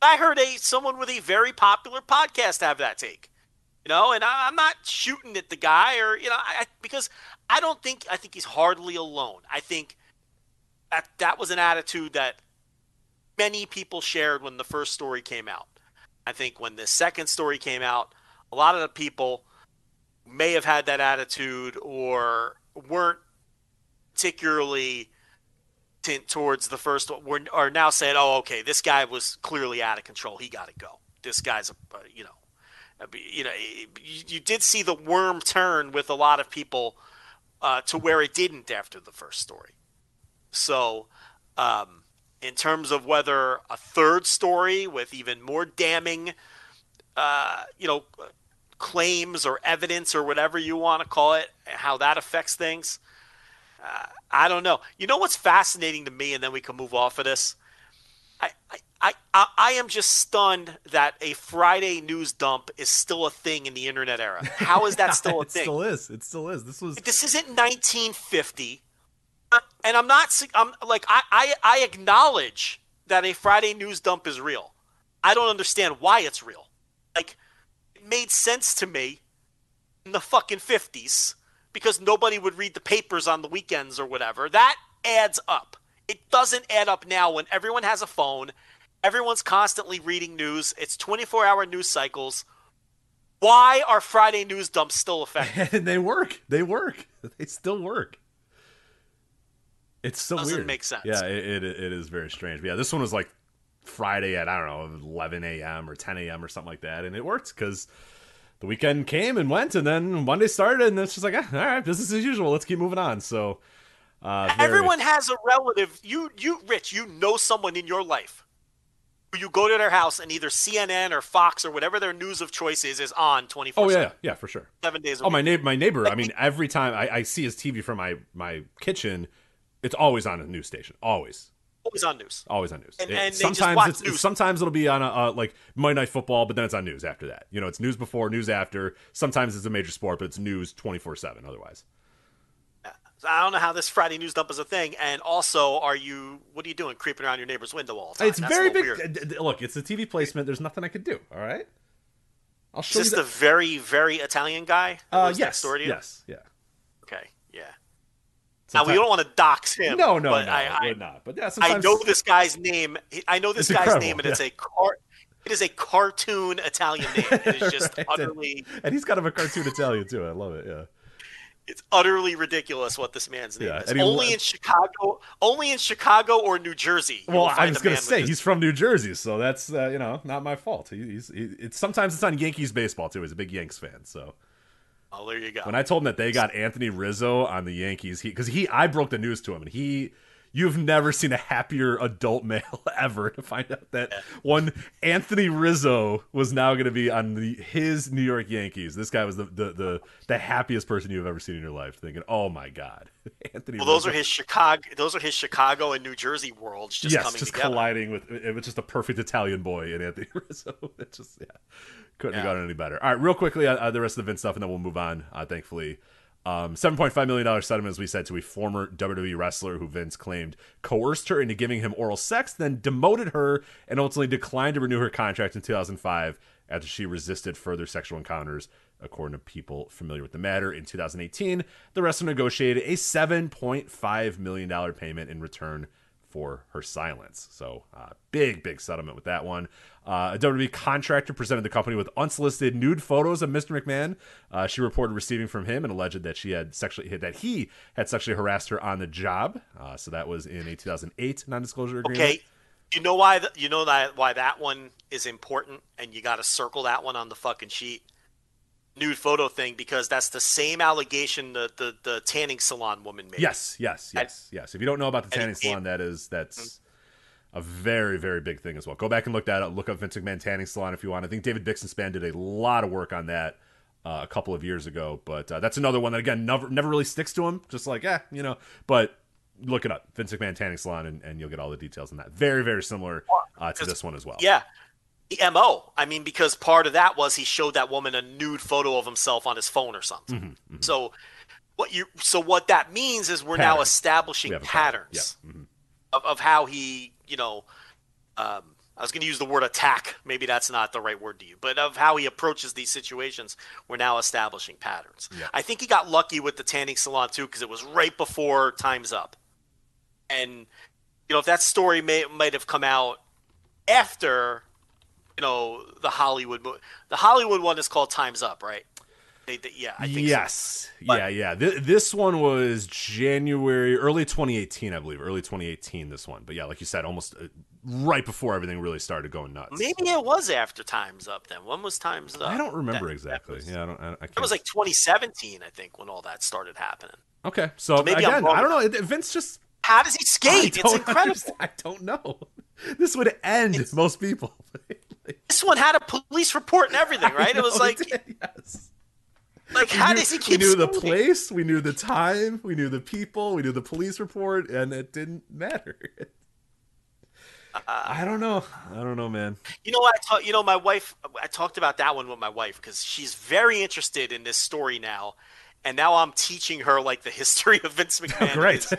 I heard a someone with a very popular podcast have that take. You know, and I, I'm not shooting at the guy or you know, I- because I don't think I think he's hardly alone. I think that that was an attitude that many people shared when the first story came out. I think when the second story came out, a lot of the people may have had that attitude or weren't particularly tint towards the first one. Were, are now saying, "Oh, okay, this guy was clearly out of control. He got to go. This guy's a, uh, you know, you know, you, you did see the worm turn with a lot of people uh, to where it didn't after the first story. So, um, in terms of whether a third story with even more damning, uh, you know, claims or evidence or whatever you want to call it, how that affects things, uh, I don't know. You know what's fascinating to me, and then we can move off of this. I, I, I, I am just stunned that a Friday news dump is still a thing in the internet era. How is that still a it thing? It still is. It still is. This was this isn't 1950 Uh, and i'm not I'm like I, I i acknowledge that a friday news dump is real i don't understand why it's real like it made sense to me in the fucking 50s because nobody would read the papers on the weekends or whatever that adds up it doesn't add up now when everyone has a phone everyone's constantly reading news it's 24 hour news cycles why are friday news dumps still effective and they work. They work. They still work. It's so Doesn't weird. make sense. Yeah, it, it it is very strange. But yeah, this one was like Friday at I don't know 11 a.m. or 10 a.m. or something like that, and it worked because the weekend came and went, and then Monday started, and it's just like, ah, all right, business as usual. Let's keep moving on. So uh, very- Everyone has a relative. You, you, Rich, you know someone in your life you go to their house and either CNN or Fox or whatever their news of choice is is on twenty four. Oh yeah, yeah, for sure. seven days. A Oh my week. neighbor, my neighbor. I mean, every time I, I see his TV from my my kitchen, it's always on a news station. Always. Always on news. Always on news. And- It- and sometimes it's, news. sometimes it'll be on a uh, like Monday Night Football, but then it's on news after that. You know, it's news before, news after. Sometimes it's a major sport, but it's news twenty four seven. Otherwise, So I don't know how this Friday news dump is a thing. And also, are you? What are you doing? Creeping around your neighbor's window all the time? it's That's very big. weird. Look, it's a TV placement. There's nothing I could do. All right, I'll show Is this you the very, very Italian guy? uh, yes, next to you? yes, yeah. Now we don't want to dox him. No, no, but no, I, I, we're not. But yeah, I know this guy's name. I know this guy's name, and yeah. it's a car. It is a cartoon Italian name. It is just Right. utterly. and he's kind of a cartoon Italian too. I love it. Yeah. It's utterly ridiculous what this man's name Yeah, is. Only in Chicago, only in Chicago or New Jersey. Well, I was man with say he's from New Jersey, so that's uh, you know not my fault. He, he's he, it's sometimes it's on Yankees baseball too. He's a big Yanks fan, so Oh, there you go. when I told him that they got Anthony Rizzo on the Yankees, he because he I broke the news to him, and he you've never seen a happier adult male ever to find out that one Anthony Rizzo was now going to be on the his New York Yankees. This guy was the, the the the happiest person you've ever seen in your life. Thinking, oh my god, Anthony. well, those are his Chicago. Those are his Chicago and New Jersey worlds just yes, coming just together. colliding with it was just a perfect Italian boy in Anthony Rizzo. It just yeah, couldn't have Yeah. gone any better. All right, real quickly, uh, uh, the rest of the Vince stuff, and then we'll move on. Uh, thankfully, um, seven point five million dollars settlement, as we said, to a former WWE wrestler who Vince claimed coerced her into giving him oral sex, then demoted her, and ultimately declined to renew her contract in two thousand five after she resisted further sexual encounters. According to people familiar with the matter, in 2018, the wrestler negotiated a $7.5 million payment in return for her silence. So, uh, big, big settlement with that one. Uh, a WWE contractor presented the company with unsolicited nude photos of Mr. McMahon. Uh, she reported receiving from him and alleged that she had sexually hit that he had sexually harassed her on the job. Uh, so that was in a 2008 non-disclosure agreement. Okay, you know why? th- You know that why that one is important, and you got to circle that one on the fucking sheet. Nude photo thing because that's the same allegation that the the tanning salon woman made. Yes, yes, yes, yes. If you don't know about the and tanning it- salon, that is that's a very, very big thing as well. Go back and look that up. Look up Vince McMahon tanning salon if you want. I think David Bixenspan did a lot of work on that uh, a couple of years ago. But uh, that's another one that again never never really sticks to him. Just like yeah, you know. But look it up, Vince McMahon tanning salon, and, and you'll get all the details on that. Very, very similar uh, to this one as well. Yeah. The MO. I mean, because part of that was he showed that woman a nude photo of himself on his phone or something. Mm-hmm, So what you so what that means is we're now establishing We have a pattern. patterns Yeah. Mhm. of, of how he, you know, um, I was going to use the word attack. Maybe that's not the right word to you, but of how he approaches these situations, we're now establishing patterns. Yeah. I think he got lucky with the tanning salon too, because it was right before Time's Up, and you know if that story may might have come out after, you know, the Hollywood the Hollywood one is called Time's Up, right? They, they- yeah, I think so. yes. But- yeah, yeah. Th- this one was January, early 2018, I believe. Early 2018, this one. But yeah, like you said, almost uh, right before everything really started going nuts. Maybe it was after Time's Up. Then when was Time's Up? I don't remember That- exactly. That was, yeah, I don't. I, I can't. It was like 2017, I think, when all that started happening. okay. So, maybe I'm again, I don't know. Vince just How does he skate? It's incredible. understand- I don't know. This would end most people. This one had a police report and everything, right? I It was know like, did, yes. like We how knew- does he keep? We knew the place, we knew the time, we knew the people, we knew the police report, and it didn't matter. Uh-uh. I don't know. I don't know, man. You know, I talk, You know, my wife. I talked about that one with my wife because she's very interested in this story now, and now I'm teaching her like the history of Vince McMahon. his-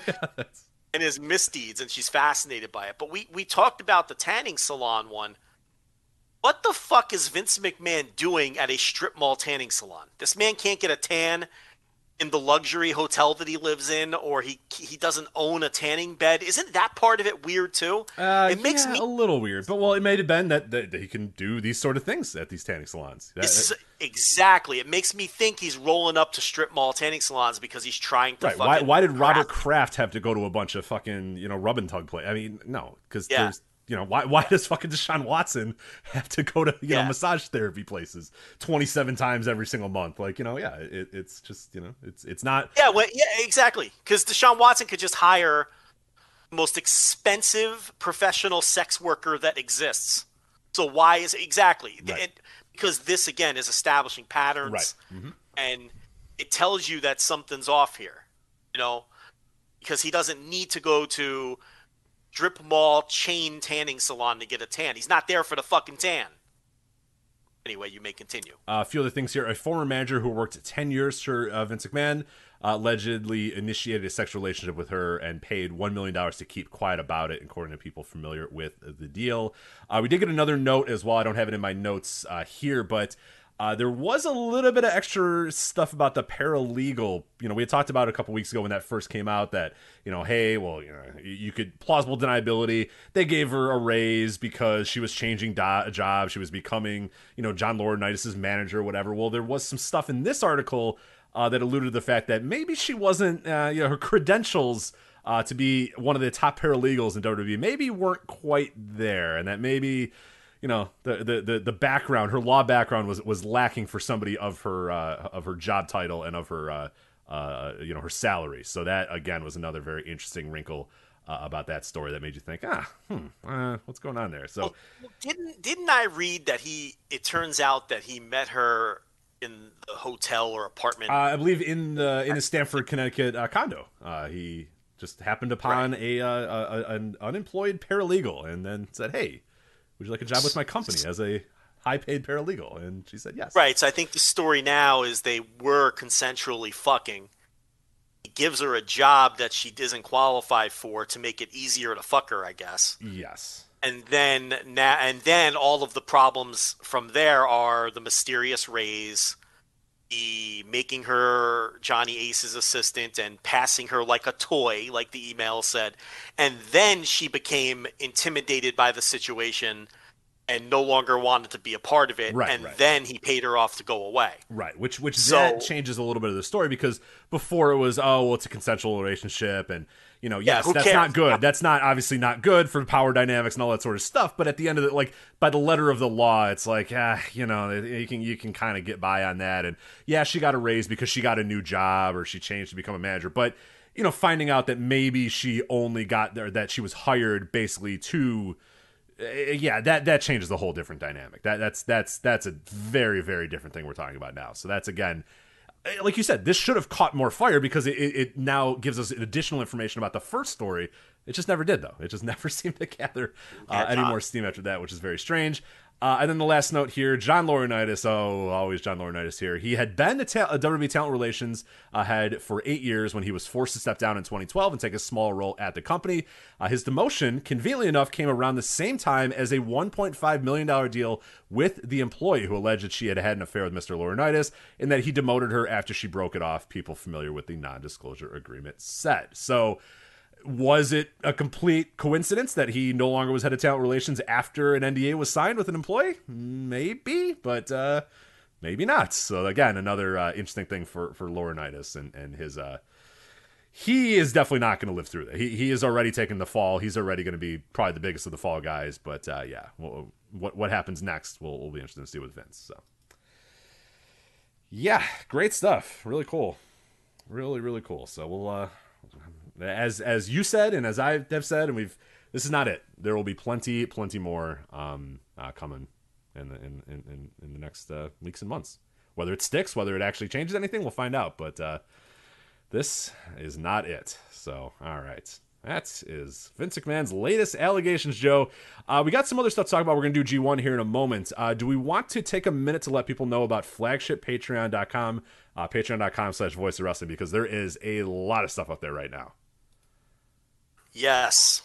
and his misdeeds, and she's fascinated by it. But we we talked about the tanning salon one. What the fuck is Vince McMahon doing at a strip mall tanning salon? This man can't get a tan in the luxury hotel that he lives in, or he he doesn't own a tanning bed. Isn't that part of it weird too? Uh, it makes yeah, me a little weird, but well, it may have been that, that, that he can do these sort of things at these tanning salons. That- exactly. It makes me think he's rolling up to strip mall tanning salons because he's trying to right? fucking. Why, why did Robert harass- Kraft have to go to a bunch of fucking you know rub and tug play? I mean, no, because Yeah. there's you know why why does fucking Deshaun Watson have to go to you know massage therapy places 27 times every single month? Like you know, yeah, it, it's just you know it's it's not Yeah, well, yeah, exactly. Because Deshaun Watson could just hire the most expensive professional sex worker that exists. So why is exactly? Right. And- because this again is establishing patterns, Right. Mm-hmm. and it tells you that something's off here. You know, because he doesn't need to go to strip mall chain tanning salon to get a tan. He's not there for the fucking tan. Anyway, you may continue. Uh, a few other things here. A former manager who worked 10 years for uh, Vince McMahon uh, allegedly initiated a sexual relationship with her and paid $1 million to keep quiet about it, according to people familiar with the deal. Uh, we did get another note as well. I don't have it in my notes uh, here, but uh, there was a little bit of extra stuff about the paralegal. You know, we had talked about a couple weeks ago when that first came out that, you know, hey, well, you know, you could plausible deniability. They gave her a raise because she was changing do- job. She was becoming, you know, John Laurinaitis' manager or whatever. Well, there was some stuff in this article uh, that alluded to the fact that maybe she wasn't, uh, you know, her credentials uh, to be one of the top paralegals in WWE maybe weren't quite there, and that maybe you know the, the the the background, her law background was was lacking for somebody of her uh, of her job title and of her uh, uh, you know her salary. So that again was another very interesting wrinkle. Uh, about that story that made you think, ah, hmm, uh, what's going on there? So, Well, didn't didn't I read that he? It turns out that he met her in the hotel or apartment. uh, I believe in the in his Stamford, Connecticut uh, condo, uh, he just happened upon a, uh, a, a an unemployed paralegal, and then said, "Hey, would you like a job with my company as a high paid paralegal?" And she said, "Yes." Right. So I think the story now is they were consensually fucking. He gives her a job that she doesn't qualify for to make it easier to fuck her, I guess. Yes. And then now, and then all of the problems from there are the mysterious raise, the making her Johnny Ace's assistant and passing her like a toy, like the email said, and then she became intimidated by the situation and no longer wanted to be a part of it. Right, and right. then he paid her off to go away. Right, which which So- that changes a little bit of the story because before it was oh well it's a consensual relationship and you know yes who that's cares? not good that's not obviously not good for power dynamics and all that sort of stuff but at the end of it like by the letter of the law it's like ah you know you can you can kind of get by on that and yeah she got a raise because she got a new job or she changed to become a manager but you know finding out that maybe she only got there that she was hired basically to uh, yeah, that that changes the whole different dynamic. That that's that's that's a very very different thing we're talking about now. So that's again, like you said, this should have caught more fire because it, it, it now gives us additional information about the first story. It just never did though. It just never seemed to gather uh, any more steam after that, which is very strange. Uh, and then the last note here, John Laurinaitis. Oh, always John Laurinaitis here. He had been the ta- uh, WWE Talent Relations head for eight years when he was forced to step down in 2012 and take a small role at the company. Uh, his demotion, conveniently enough, came around the same time as a 1.5 million dollar deal with the employee who alleged that she had had an affair with Mr. Laurinaitis, and that he demoted her after she broke it off. People familiar with the non-disclosure agreement said so was it a complete coincidence that he no longer was head of talent relations after an NDA was signed with an employee? Maybe, but uh, maybe not. So again, another uh, interesting thing for for Laurinaitis and and his. Uh, he is definitely not going to live through that. He he is already taking the fall. He's already going to be probably the biggest of the fall guys. But uh, yeah, well, what what happens next? We'll, we'll be interested to see with Vince. So yeah, great stuff. Really cool. Really really cool. So we'll uh, as as you said and as I have said, and we've this is not it. There will be plenty, plenty more um, uh, coming in the in, in, in, the next uh, weeks and months. Whether it sticks, whether it actually changes anything, we'll find out. But uh, this is not it. So, all right. That is Vince McMahon's latest allegations, Joe. Uh, we got some other stuff to talk about. We're going to do G1 here in a moment. Uh, do we want to take a minute to let people know about flagshippatreon.com, uh, patreon.com slash voice of wrestling, because there is a lot of stuff up there right now. Yes.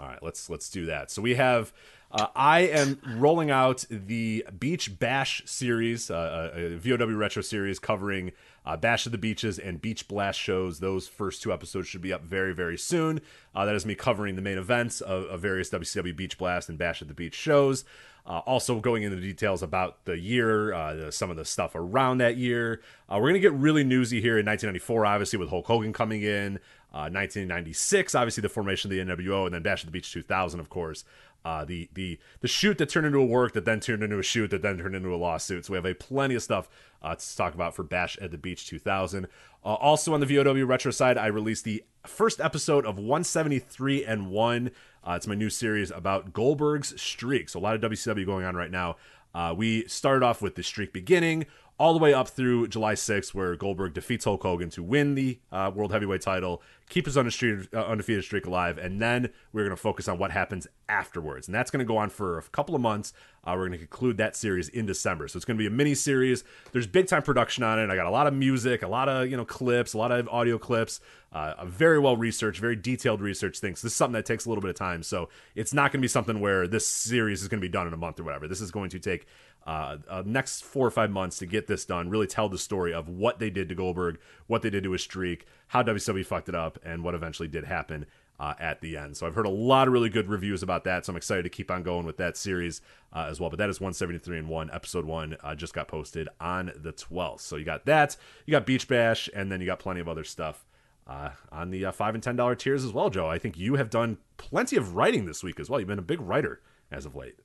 All right, let's let's do that. So we have. Uh, I am rolling out the Beach Bash series, uh, a, a VOW retro series covering uh, Bash of the Beaches and Beach Blast shows. Those first two episodes should be up very, very soon. Uh, that is me covering the main events of, of various WCW Beach Blast and Bash of the Beach shows. Uh, also going into details about the year, uh, the, some of the stuff around that year. Uh, we're going to get really newsy here in 1994, obviously with Hulk Hogan coming in. Uh, 1996, obviously the formation of the NWO, and then Bash at the Beach 2000, of course. Uh, the the the shoot that turned into a work that then turned into a shoot that then turned into a lawsuit. So we have a plenty of stuff uh, to talk about for Bash at the Beach 2000. Uh, also on the VOW retro side, I released the first episode of 173 and one. Uh, it's my new series about Goldberg's streak. So a lot of WCW going on right now. Uh, we started off with the streak beginning all the way up through July 6th, where Goldberg defeats Hulk Hogan to win the uh, World Heavyweight title, keep his undefeated, uh, undefeated streak alive, and then we're going to focus on what happens afterwards. And that's going to go on for a couple of months. Uh, we're going to conclude that series in December. So it's going to be a mini series. There's big time production on it. I got a lot of music, a lot of you know clips, a lot of audio clips, uh, a very well researched, very detailed research things. This is something that takes a little bit of time. So it's not going to be something where this series is going to be done in a month or whatever. This is going to take uh, uh, next four or five months to get this done. Really tell the story of what they did to Goldberg, what they did to his streak, how WCW fucked it up, and what eventually did happen uh, at the end. So I've heard a lot of really good reviews about that. So I'm excited to keep on going with that series uh, as well. But that is 173 and 1. Episode 1 uh, just got posted on the 12th. So you got that. You got Beach Bash, and then you got plenty of other stuff uh, on the uh, five and ten dollar tiers as well, Joe. I think you have done plenty of writing this week as well. You've been a big writer as of late.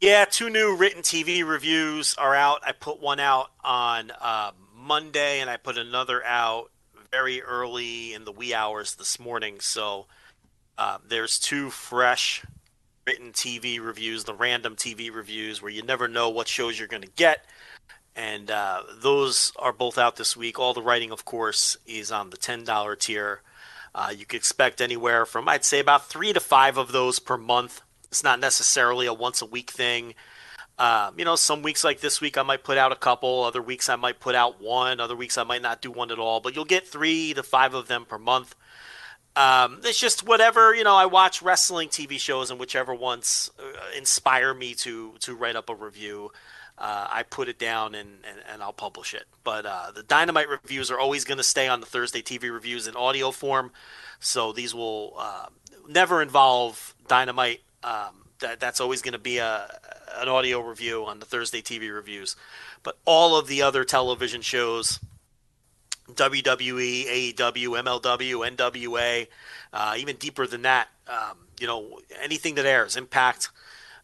Yeah, two new written TV reviews are out. I put one out on uh, Monday, and I put another out very early in the wee hours this morning. So uh, there's two fresh written TV reviews, the random TV reviews, where you never know what shows you're going to get and uh, those are both out this week. All the writing, of course, is on the ten dollar tier. Uh, you could expect anywhere from I'd say about three to five of those per month. It's not necessarily a once a week thing. Um, you know, some weeks like this week I might put out a couple. Other weeks I might put out one. Other weeks I might not do one at all. But you'll get three to five of them per month. Um, it's just whatever you know. I watch wrestling TV shows, and whichever ones uh, inspire me to to write up a review uh, I put it down and, and, and I'll publish it. But uh, the Dynamite reviews are always going to stay on the Thursday TV reviews in audio form. So these will uh, never involve Dynamite. Um, that, that's always going to be a, an audio review on the Thursday TV reviews. But all of the other television shows, WWE, AEW, MLW, NWA, uh, even deeper than that, um, you know, anything that airs, Impact,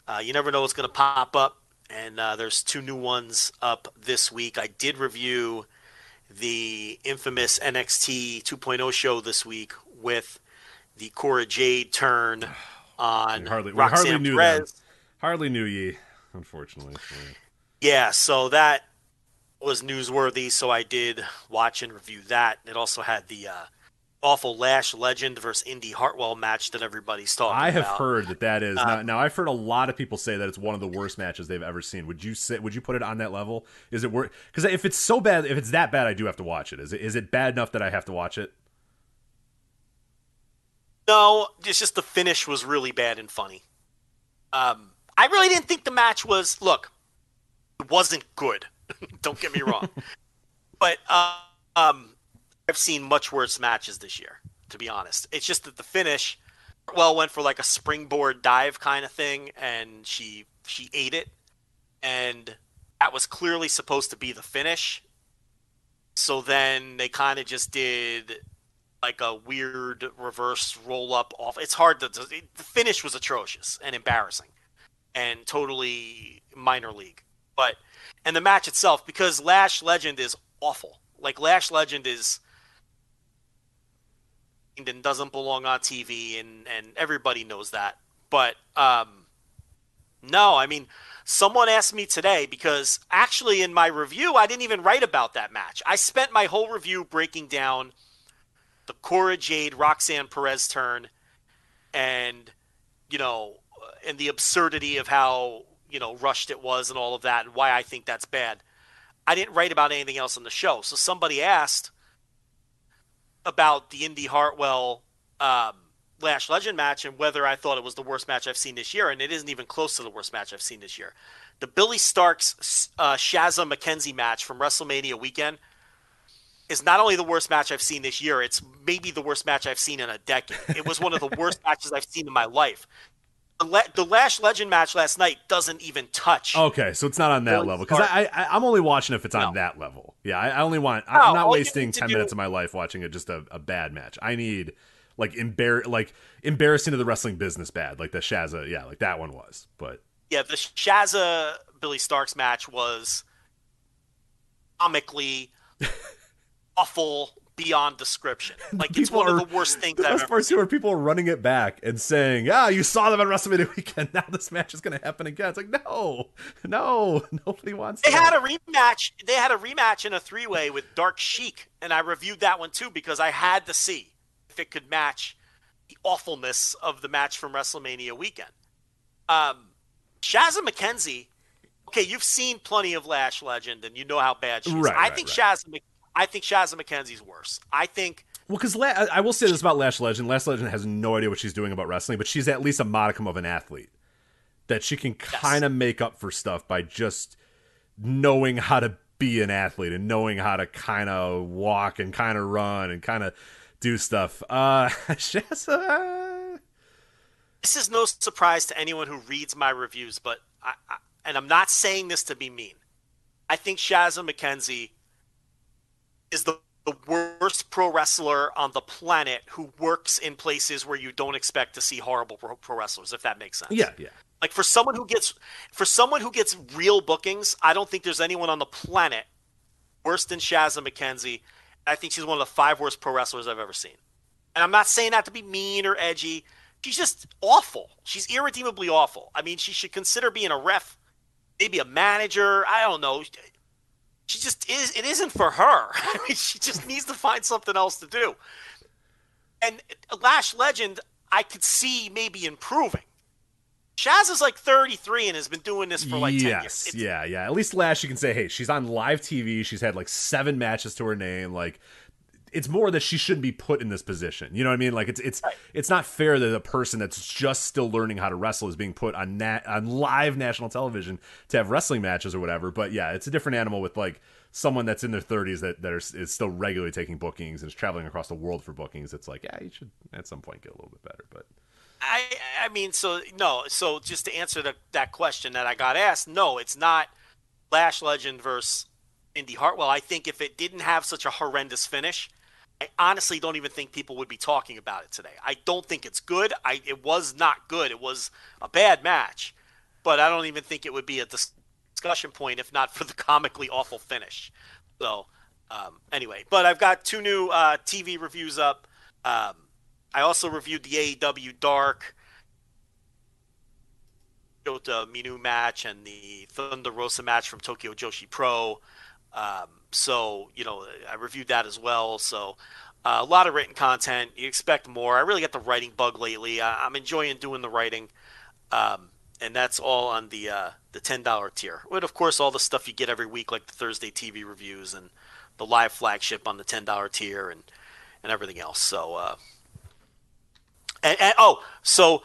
uh, you never know what's going to pop up and uh, there's two new ones up this week. I did review the infamous NXT 2.0 show this week with the Cora Jade turn on we hardly, Roxanne hardly knew Perez. Hardly knew ye, unfortunately. Yeah, so that was newsworthy. So I did watch and review that. It also had the uh, awful Lash Legend versus Indy Hartwell match that everybody's talking about. I have about. heard that that is Uh, now, now. I've heard a lot of people say that it's one of the worst matches they've ever seen. Would you say? Would you put it on that level? Is it worth? Because if it's so bad, if it's that bad, I do have to watch it. Is it? Is it bad enough that I have to watch it? No, it's just the finish was really bad and funny. Um, I really didn't think the match was. Look, it wasn't good. Don't get me wrong, but uh, um, I've seen much worse matches this year. To be honest, it's just that the finish. Well, went for like a springboard dive kind of thing, and she she ate it, and that was clearly supposed to be the finish. So then they kind of just did like a weird reverse roll up off. It's hard to. The finish was atrocious and embarrassing, and totally minor league. But and the match itself, because Lash Legend is awful. Like Lash Legend is and doesn't belong on TV, and and everybody knows that. But um, no, I mean. Someone asked me today because actually in my review I didn't even write about that match. I spent my whole review breaking down the Cora Jade Roxanne Perez turn and you know and the absurdity of how you know rushed it was and all of that and why I think that's bad. I didn't write about anything else on the show. So somebody asked about the Indy Hartwell um, Lash Legend match and whether I thought it was the worst match I've seen this year, and it isn't even close to the worst match I've seen this year. The Billy Starks uh, Shazza McKenzie match from WrestleMania weekend is not only the worst match I've seen this year, it's maybe the worst match I've seen in a decade. It was one of the worst matches I've seen in my life. The, Le- the Lash Legend match last night doesn't even touch. Okay, so it's not on that Billy level because I, I I'm only watching if it's on No. that level. Yeah, I, I only want. No, I'm not wasting ten do- minutes of my life watching a, just a, a bad match. I need like embar like embarrassing to the wrestling business bad, like the Shazza. Yeah, like that one was. But yeah, the Shazza Billy Starks match was comically awful beyond description. Like it's one are- of the worst things the I've best ever part too are people running it back and saying, "Ah, you saw them on WrestleMania weekend. Now this match is going to happen again." It's like, no, no, nobody wants. They that. had a rematch. They had a rematch in a three-way with Dark Sheik, and I reviewed that one too because I had to see if it could match the awfulness of the match from WrestleMania weekend. Um, Shazza McKenzie. Okay, you've seen plenty of Lash Legend, and you know how bad she is. Right, I right, think right. Shazza. I think Shazza McKenzie's worse. I think Well, because La- I will say this about Lash Legend. Lash Legend has no idea what she's doing about wrestling, but she's at least a modicum of an athlete. That she can kind of make up for stuff by just knowing how to be an athlete and knowing how to kind of walk and kind of run and kind of do stuff. Uh, Shazza. This is no surprise to anyone who reads my reviews, but I, I and I'm not saying this to be mean. I think Shazza McKenzie is the, the worst pro wrestler on the planet who works in places where you don't expect to see horrible pro, pro wrestlers, if that makes sense. Yeah, yeah. Like for someone who gets for someone who gets real bookings, I don't think there's anyone on the planet worse than Shazza McKenzie. I think she's one of the five worst pro wrestlers I've ever seen. And I'm not saying that to be mean or edgy. She's just awful. She's irredeemably awful. I mean, she should consider being a ref, maybe a manager. I don't know. She just is. It isn't for her. I mean, she just needs to find something else to do. And Lash Legend, I could see maybe improving. Shaz is like 33 and has been doing this for like 10 yes, years. It's, yeah, yeah. At least Lash, you can say, hey, she's on live TV. She's had like seven matches to her name. Like, it's more that she shouldn't be put in this position. You know what I mean? Like, it's it's Right. it's not fair that a person that's just still learning how to wrestle is being put on nat- on live national television to have wrestling matches or whatever. But yeah, it's a different animal with like someone that's in their 30s that that are, is still regularly taking bookings and is traveling across the world for bookings. It's like, yeah, you should at some point get a little bit better. But I I mean, so no. So just to answer the, that question that I got asked, no, it's not Lash Legend versus Indy Hartwell. I think if it didn't have such a horrendous finish, I honestly don't even think people would be talking about it today. I don't think it's good. I it was not good. It was a bad match, but I don't even think it would be a dis- discussion point if not for the comically awful finish. So um, anyway, but I've got two new uh, TV reviews up. Um, I also reviewed the AEW Dark Jota Minu match and the Thunder Rosa match from Tokyo Joshi Pro. Um, so, you know, I reviewed that as well. So, uh, a lot of written content. You expect more. I really got the writing bug lately. I, I'm enjoying doing the writing. Um, and that's all on the uh, the ten dollar tier. With of course all the stuff you get every week, like the Thursday TV reviews and the live flagship on the ten dollar tier and and everything else. So, uh, and, and oh, so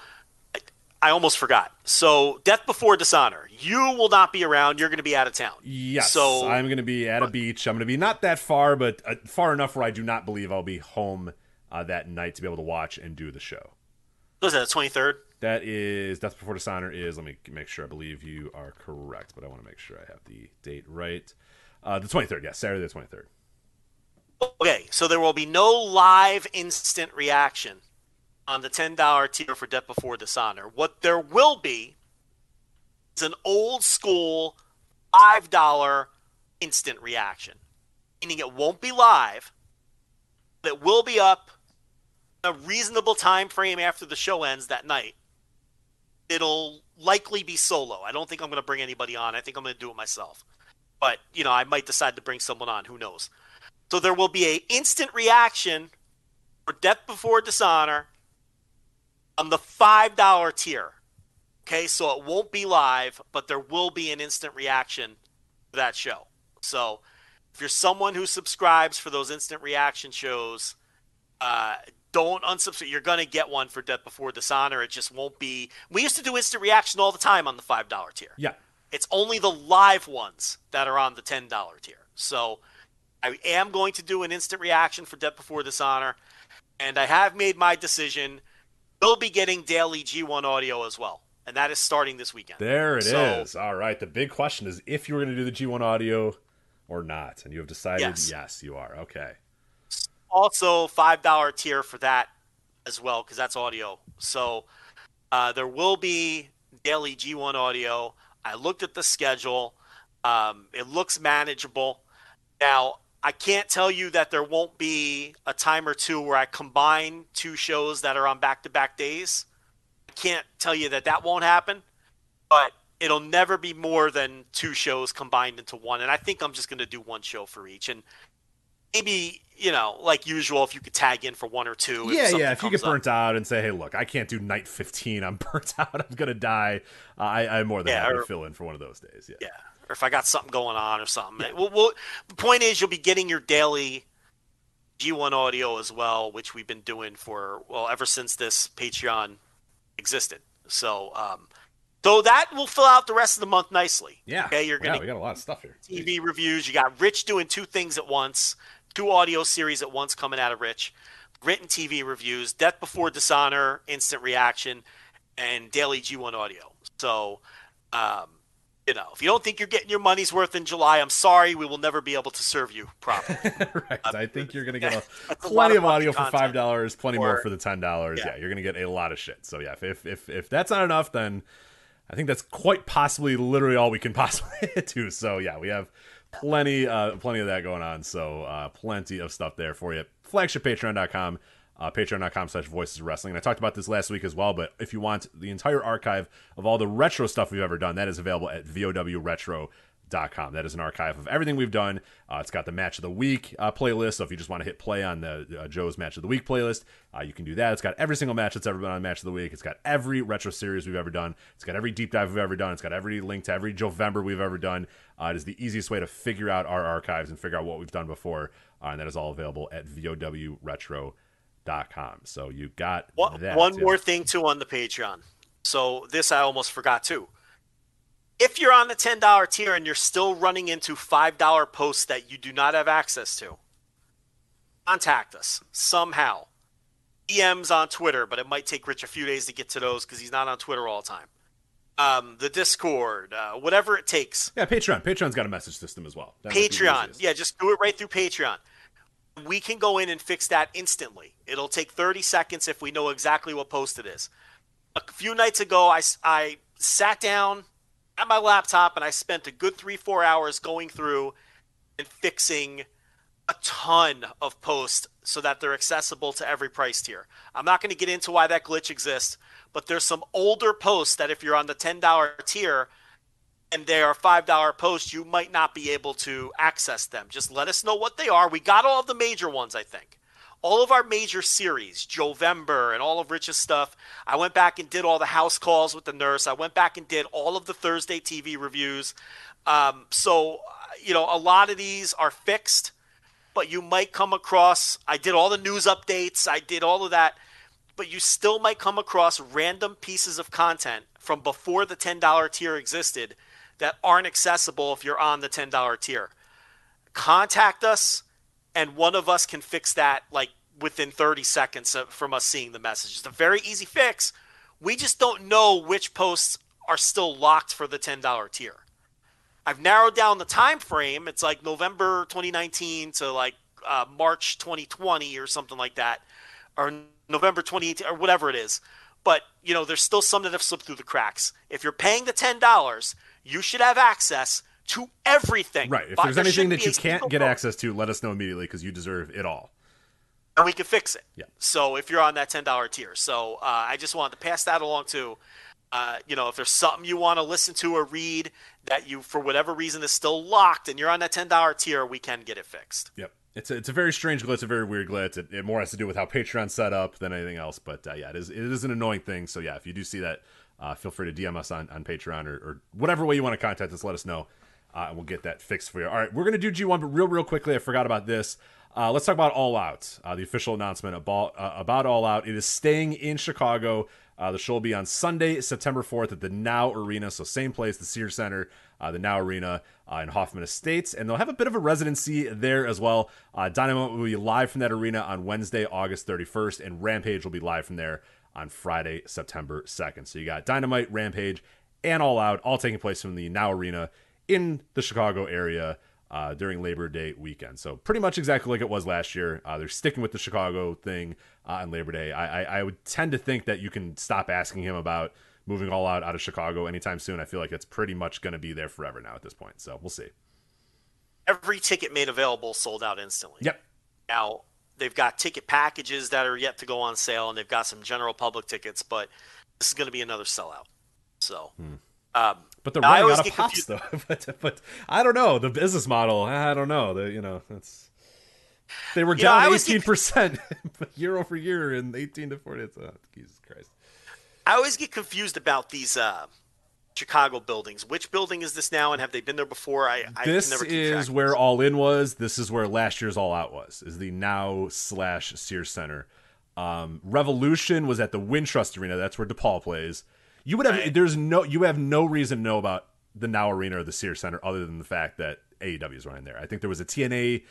I, almost forgot. So, Death Before Dishonor, you will not be around. You're going to be out of town. Yes. So I'm going to be at a beach. I'm going to be not that far, but uh, far enough where I do not believe I'll be home uh, that night to be able to watch and do the show. what was that the twenty third? That is Death Before Dishonor is. Let me make sure. I believe you are correct, but I want to make sure I have the date right. Uh, the 23rd. Yes, Saturday the 23rd. Okay, so there will be no live instant reaction on the ten dollar tier for Death Before Dishonor. What there will be is an old school five dollar instant reaction, meaning it won't be live, but it will be up a reasonable time frame after the show ends that night. It'll likely be solo. I don't think I'm going to bring anybody on. I think I'm going to do it myself. But you know, I might decide to bring someone on. Who knows? So there will be a instant reaction for Death Before Dishonor on the five dollar tier. Okay, so it won't be live, but there will be an instant reaction to that show. So if you're someone who subscribes for those instant reaction shows, uh, don't unsubscribe. You're gonna get one for Death Before Dishonor. It just won't be. We used to do instant reaction all the time on the five dollar tier. Yeah. It's only the live ones that are on the ten dollar tier. So I am going to do an instant reaction for Death Before Dishonor, and I have made my decision. We'll be getting daily G1 audio as well, and that is starting this weekend. There it is. So- All right. The big question is if you were going to do the G1 audio or not, and you have decided Yes. you are. Okay. also five dollar tier for that as well because that's audio. So uh, there will be daily G1 audio. I looked at the schedule. Um, it looks manageable. Now I can't tell you that there won't be a time or two where I combine two shows that are on back to back days. I can't tell you that that won't happen, but it'll never be more than two shows combined into one. And I think I'm just going to do one show for each. And maybe you know, like usual, if you could tag in for one or two. yeah, yeah. If you get comes up. burnt out and say, "Hey, look, I can't do night 15. I'm burnt out. I'm gonna die," uh, I, I'm more than Yeah, happy or- to fill in for one of those days. Yeah. yeah, or if I got something going on or something. Well, well, the point is, you'll be getting your daily G1 audio as well, which we've been doing for well ever since this Patreon existed. So, um, so that will fill out the rest of the month nicely. Yeah. Okay, you're gonna we got a lot of stuff here. TV reviews. You got Rich doing two things at once, two audio series at once coming out of Rich. written TV reviews, Death Before Dishonor, Instant Reaction, and Daily G1 Audio. So, um, you know, if you don't think you're getting your money's worth in July, I'm sorry, we will never be able to serve you properly. right. I think you're going to get a, That's a plenty of audio for five dollars, plenty more for- for the ten dollars. Yeah. Yeah. you're going to get a lot of shit. So yeah, if if if that's not enough, then I think that's quite possibly literally all we can possibly do. So yeah, we have plenty uh plenty of that going on. So uh plenty of stuff there for you. Flagshippatreon.com. Uh, patreon.com slash voices wrestling. And i talked about this last week as well but if you want the entire archive of all the retro stuff we've ever done that is available at vowretro.com that is an archive of everything we've done. Uh, it's got the match of the week uh, playlist. So if you just want to hit play on the uh, joe's match of the week playlist uh, you can do that. It's got every single match that's ever been on match of the week. It's got every retro series we've ever done. It's got every deep dive we've ever done. It's got every link to every jovember we've ever done. Uh, it is the easiest way to figure out our archives and figure out what we've done before. And that is all available at vowretro.com so you got One, that one yeah. more thing too on the Patreon. So this I almost forgot too. If you're on the ten dollar tier and you're still running into five dollar posts that you do not have access to, contact us somehow. DMs on Twitter, but it might take Rich a few days to get to those because he's not on Twitter all the time. Um, the Discord, uh, whatever it takes. yeah patreon patreon's got a message system as well That might be the Patreon. Yeah, just do it right through Patreon. We can go in and fix that instantly. It'll take 30 seconds if we know exactly what post it is. A few nights ago, I sat down at my laptop and I spent a good three, four hours going through and fixing a ton of posts so that they're accessible to every price tier. I'm not going to get into why that glitch exists, but there's some older posts that if you're on the $10 tier, and they are five dollar posts, you might not be able to access them. Just let us know what they are. We got all of the major ones, I think. All of our major series, Jovember and all of Rich's stuff. I went back and did all the house calls with the nurse. I went back and did all of the Thursday TV reviews. Um, so, you know, a lot of these are fixed, but you might come across. I did all the news updates. I did all of that but you still might come across random pieces of content from before the $10 tier existed that aren't accessible if you're on the $10 tier. Contact us, and one of us can fix that like within 30 seconds from us seeing the message. It's a very easy fix. We just don't know which posts are still locked for the $10 tier. I've narrowed down the time frame. It's like November 2019 to like uh, March 2020 or something like that, or November 2018 or whatever it is. But you know, there's still some that have slipped through the cracks. If you're paying the ten dollars, you should have access to everything. right if But there's there anything that you can't get access to let us know immediately because you deserve it all and we can fix it. Yeah. So if you're on that ten dollar tier, so uh, I just wanted to pass that along too. Uh, you know, if there's something you want to listen to or read that you, for whatever reason, is still locked, and you're on that ten dollar tier, we can get it fixed. Yep. It's a, it's a very strange glitch, a very weird glitch. It, it more has to do with how Patreon's set up than anything else. But uh, yeah, it is it is an annoying thing. So yeah, if you do see that, uh, feel free to DM us on, on Patreon or, or whatever way you want to contact us. Let us know, uh, and we'll get that fixed for you. All right, we're gonna do G1, but real real quickly, I forgot about this. Uh, let's talk about All Out, uh, the official announcement about uh, about All Out. It is staying in Chicago. Uh, the show will be on Sunday, September 4th at the Now Arena. So, same place, the Sears Center, the Now Arena in Hoffman Estates. And they'll have a bit of a residency there as well. Dynamite will be live from that arena on Wednesday, August 31st, and Rampage will be live from there on Friday, September 2nd. So, you got Dynamite, Rampage, and All Out all taking place from the Now Arena in the Chicago area uh, during Labor Day weekend. So pretty much exactly like it was last year. Uh, they're sticking with the Chicago thing uh, on Labor Day. I, I, I would tend to think that you can stop asking him about moving all out out of Chicago anytime soon. I feel like it's pretty much going to be there forever now at this point. So we'll see. Every ticket made available sold out instantly. Yep. Now they've got ticket packages that are yet to go on sale, and they've got some general public tickets, but this is going to be another sellout. So, um, But they're running out of pops confused- though. but, but I don't know the business model. I don't know. The you know that's they were You down eighteen percent year over year in eighteen to forty. It's, oh, Jesus Christ. I always get confused about these uh, Chicago buildings. Which building is this now, and have they been there before? I, I this can never keep is where this. all in was this is where last year's all out was is the now slash sears center um revolution was at the wintrust arena that's where depaul plays you would have Right. there's no you have no reason to know about the now arena or the sears center other than the fact that aew is running there i think there was a tna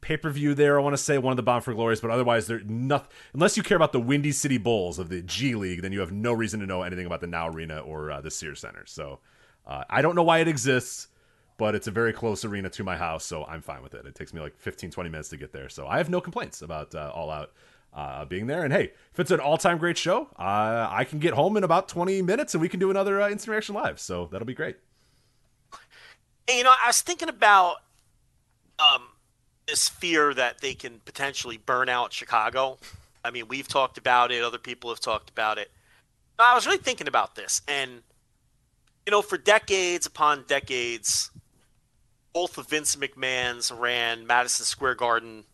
pay per view there. I want to say one of the Bound for Glories, but otherwise, they're nothing. Unless you care about the Windy City Bulls of the G League, then you have no reason to know anything about the Now Arena or uh, the Sears Center. So uh, I don't know why it exists, but it's a very close arena to my house, so I'm fine with it. It takes me like 15, 20 minutes to get there, so I have no complaints about uh, All Out. Uh, being there and hey, if it's an all-time great show, uh, I can get home in about 20 minutes and we can do another uh, instant reaction live. So that'll be great. You know, I was thinking about um, this fear that they can potentially burn out Chicago. I mean, we've talked about it, other people have talked about it. I was really thinking about this, and you know, for decades upon decades, both of Vince McMahon's ran Madison Square Garden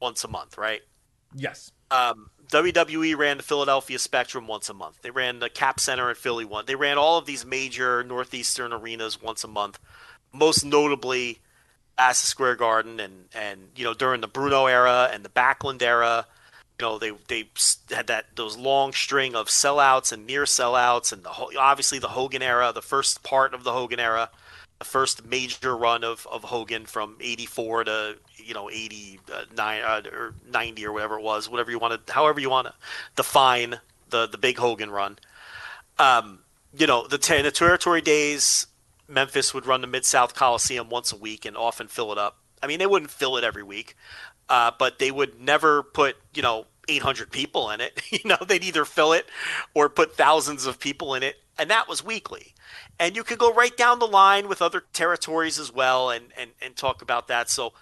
once a month, right? Yes. Um, WWE ran the Philadelphia Spectrum once a month. They ran the Cap Center in Philly one. They ran all of these major northeastern arenas once a month. Most notably, Madison Square Garden, and and you know during the Bruno era and the Backlund era, you know they they had that those long string of sellouts and near sellouts, and the obviously the Hogan era, the first part of the Hogan era, the first major run of of Hogan from '84 to you know '89 uh, or '90 or whatever it was, whatever you want to, however you want to define the the big Hogan run. Um, you know the the territory days Memphis would run the Mid South Coliseum once a week and often fill it up. I mean, they wouldn't fill it every week, uh, but they would never put you know 800 people in it. you know, they'd either fill it or put thousands of people in it, and that was weekly. And you could go right down the line with other territories as well, and and and talk about that. So.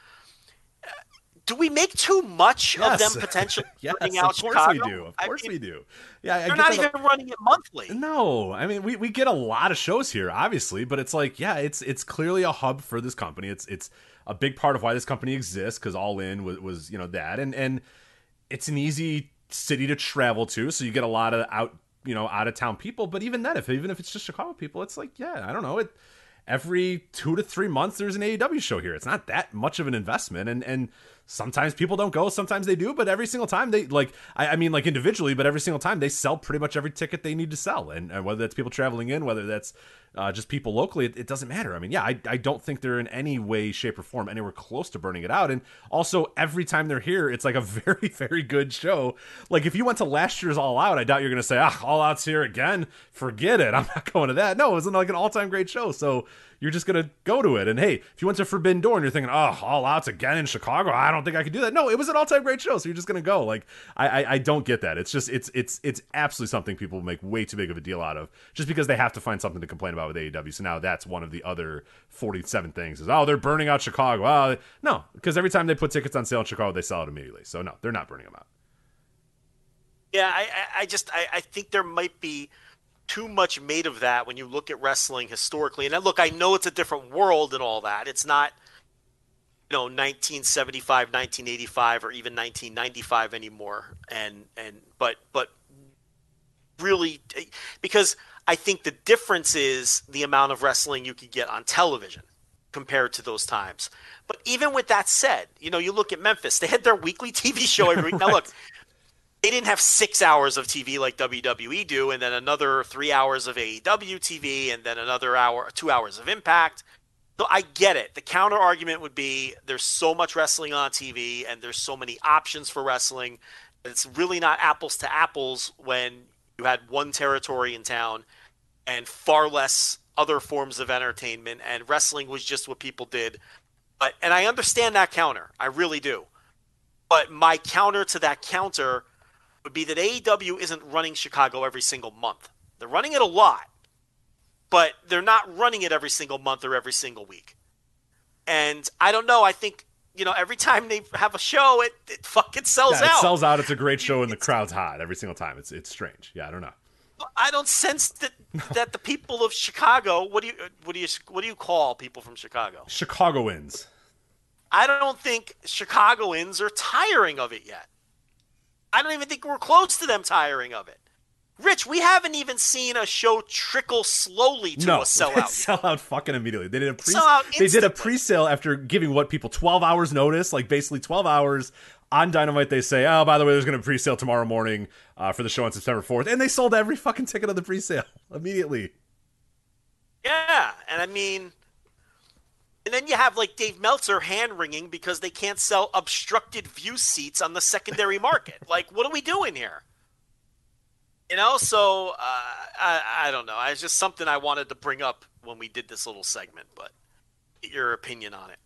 Do we make too much yes. of them potentially yes, running out of course Chicago? we do. Of course I mean, we do. Yeah, they're not even a, running it monthly. No, I mean we, we get a lot of shows here, obviously, but it's like yeah, it's it's clearly a hub for this company. It's it's a big part of why this company exists because All In was, was you know that, and and it's an easy city to travel to, so you get a lot of out you know out of town people. But even then, if even if it's just Chicago people, it's like yeah, I don't know it every two to three months there's an AEW show here. It's not that much of an investment, and and sometimes people don't go, sometimes they do, but every single time they like I, I mean like individually, but every single time they sell pretty much every ticket they need to sell, and, and whether that's people traveling in, whether that's uh, just people locally, it, it, doesn't matter. I mean, yeah, I, I don't think they're in any way, shape, or form anywhere close to burning it out. And also, every time they're here, it's like a very, very good show. Like, if you went to last year's All Out, I doubt you're going to say, ah, All Out's here again. Forget it. I'm not going to that. No, it was like an all time great show. So you're just to go to it. And hey, if you went to Forbidden Door and you're thinking, oh, All Out's again in Chicago, I don't think I could do that. No, it was an all time great show. So you're just to go. Like, I, I, I don't get that. It's just, it's, it's, it's absolutely something people make way too big of a deal out of just because they have to find something to complain about with AEW. So now that's one of the other 47 things is, oh, they're burning out Chicago. Oh, no, because every time they put tickets on sale in Chicago, they sell it immediately. So no, they're not burning them out. Yeah, I, I just I, I think there might be too much made of that when you look at wrestling historically. And uh, look, I know it's a different world and all that. It's not you know 1975, 1985, or even 1995 anymore. And and but but really eh, because I think the difference is the amount of wrestling you could get on television compared to those times. But even with that said, you know, you look at Memphis, they had their weekly TV show every week. Now, look, they didn't have six hours of TV like WWE do, and then another three hours of AEW TV, and then another hour, two hours of Impact. So I get it. The counter argument would be there's so much wrestling on TV, and there's so many options for wrestling. It's really not apples to apples when you had one territory in town and far less other forms of entertainment and wrestling was just what people did but and i understand that counter i really do but my counter to that counter would be that aew isn't running chicago every single month they're running it a lot but they're not running it every single month or every single week and i don't know i think you know, every time they have a show, it, it fucking sells yeah, out. It sells out. It's a great show, and the crowd's hot every single time. It's it's strange. Yeah, I don't know. I don't sense that that the people of Chicago. What do you what do you what do you call people from Chicago? Chicagoans. I don't think Chicagoans are tiring of it yet. I don't even think we're close to them tiring of it. Rich, we haven't even seen a show trickle slowly to no, a sellout. sell out fucking immediately. They did a pre they did a pre-sale after giving what people 12 hours notice, like basically 12 hours on Dynamite. They say, "Oh, by the way, there's going to be pre-sale tomorrow morning uh, for the show on September 4th." And they sold every fucking ticket of the pre-sale immediately. Yeah, and I mean And then you have like Dave Meltzer hand wringing because they can't sell obstructed view seats on the secondary market. like, what are we doing here? You know, so uh, I, I don't know. It's just something I wanted to bring up when we did this little segment, but your opinion on it.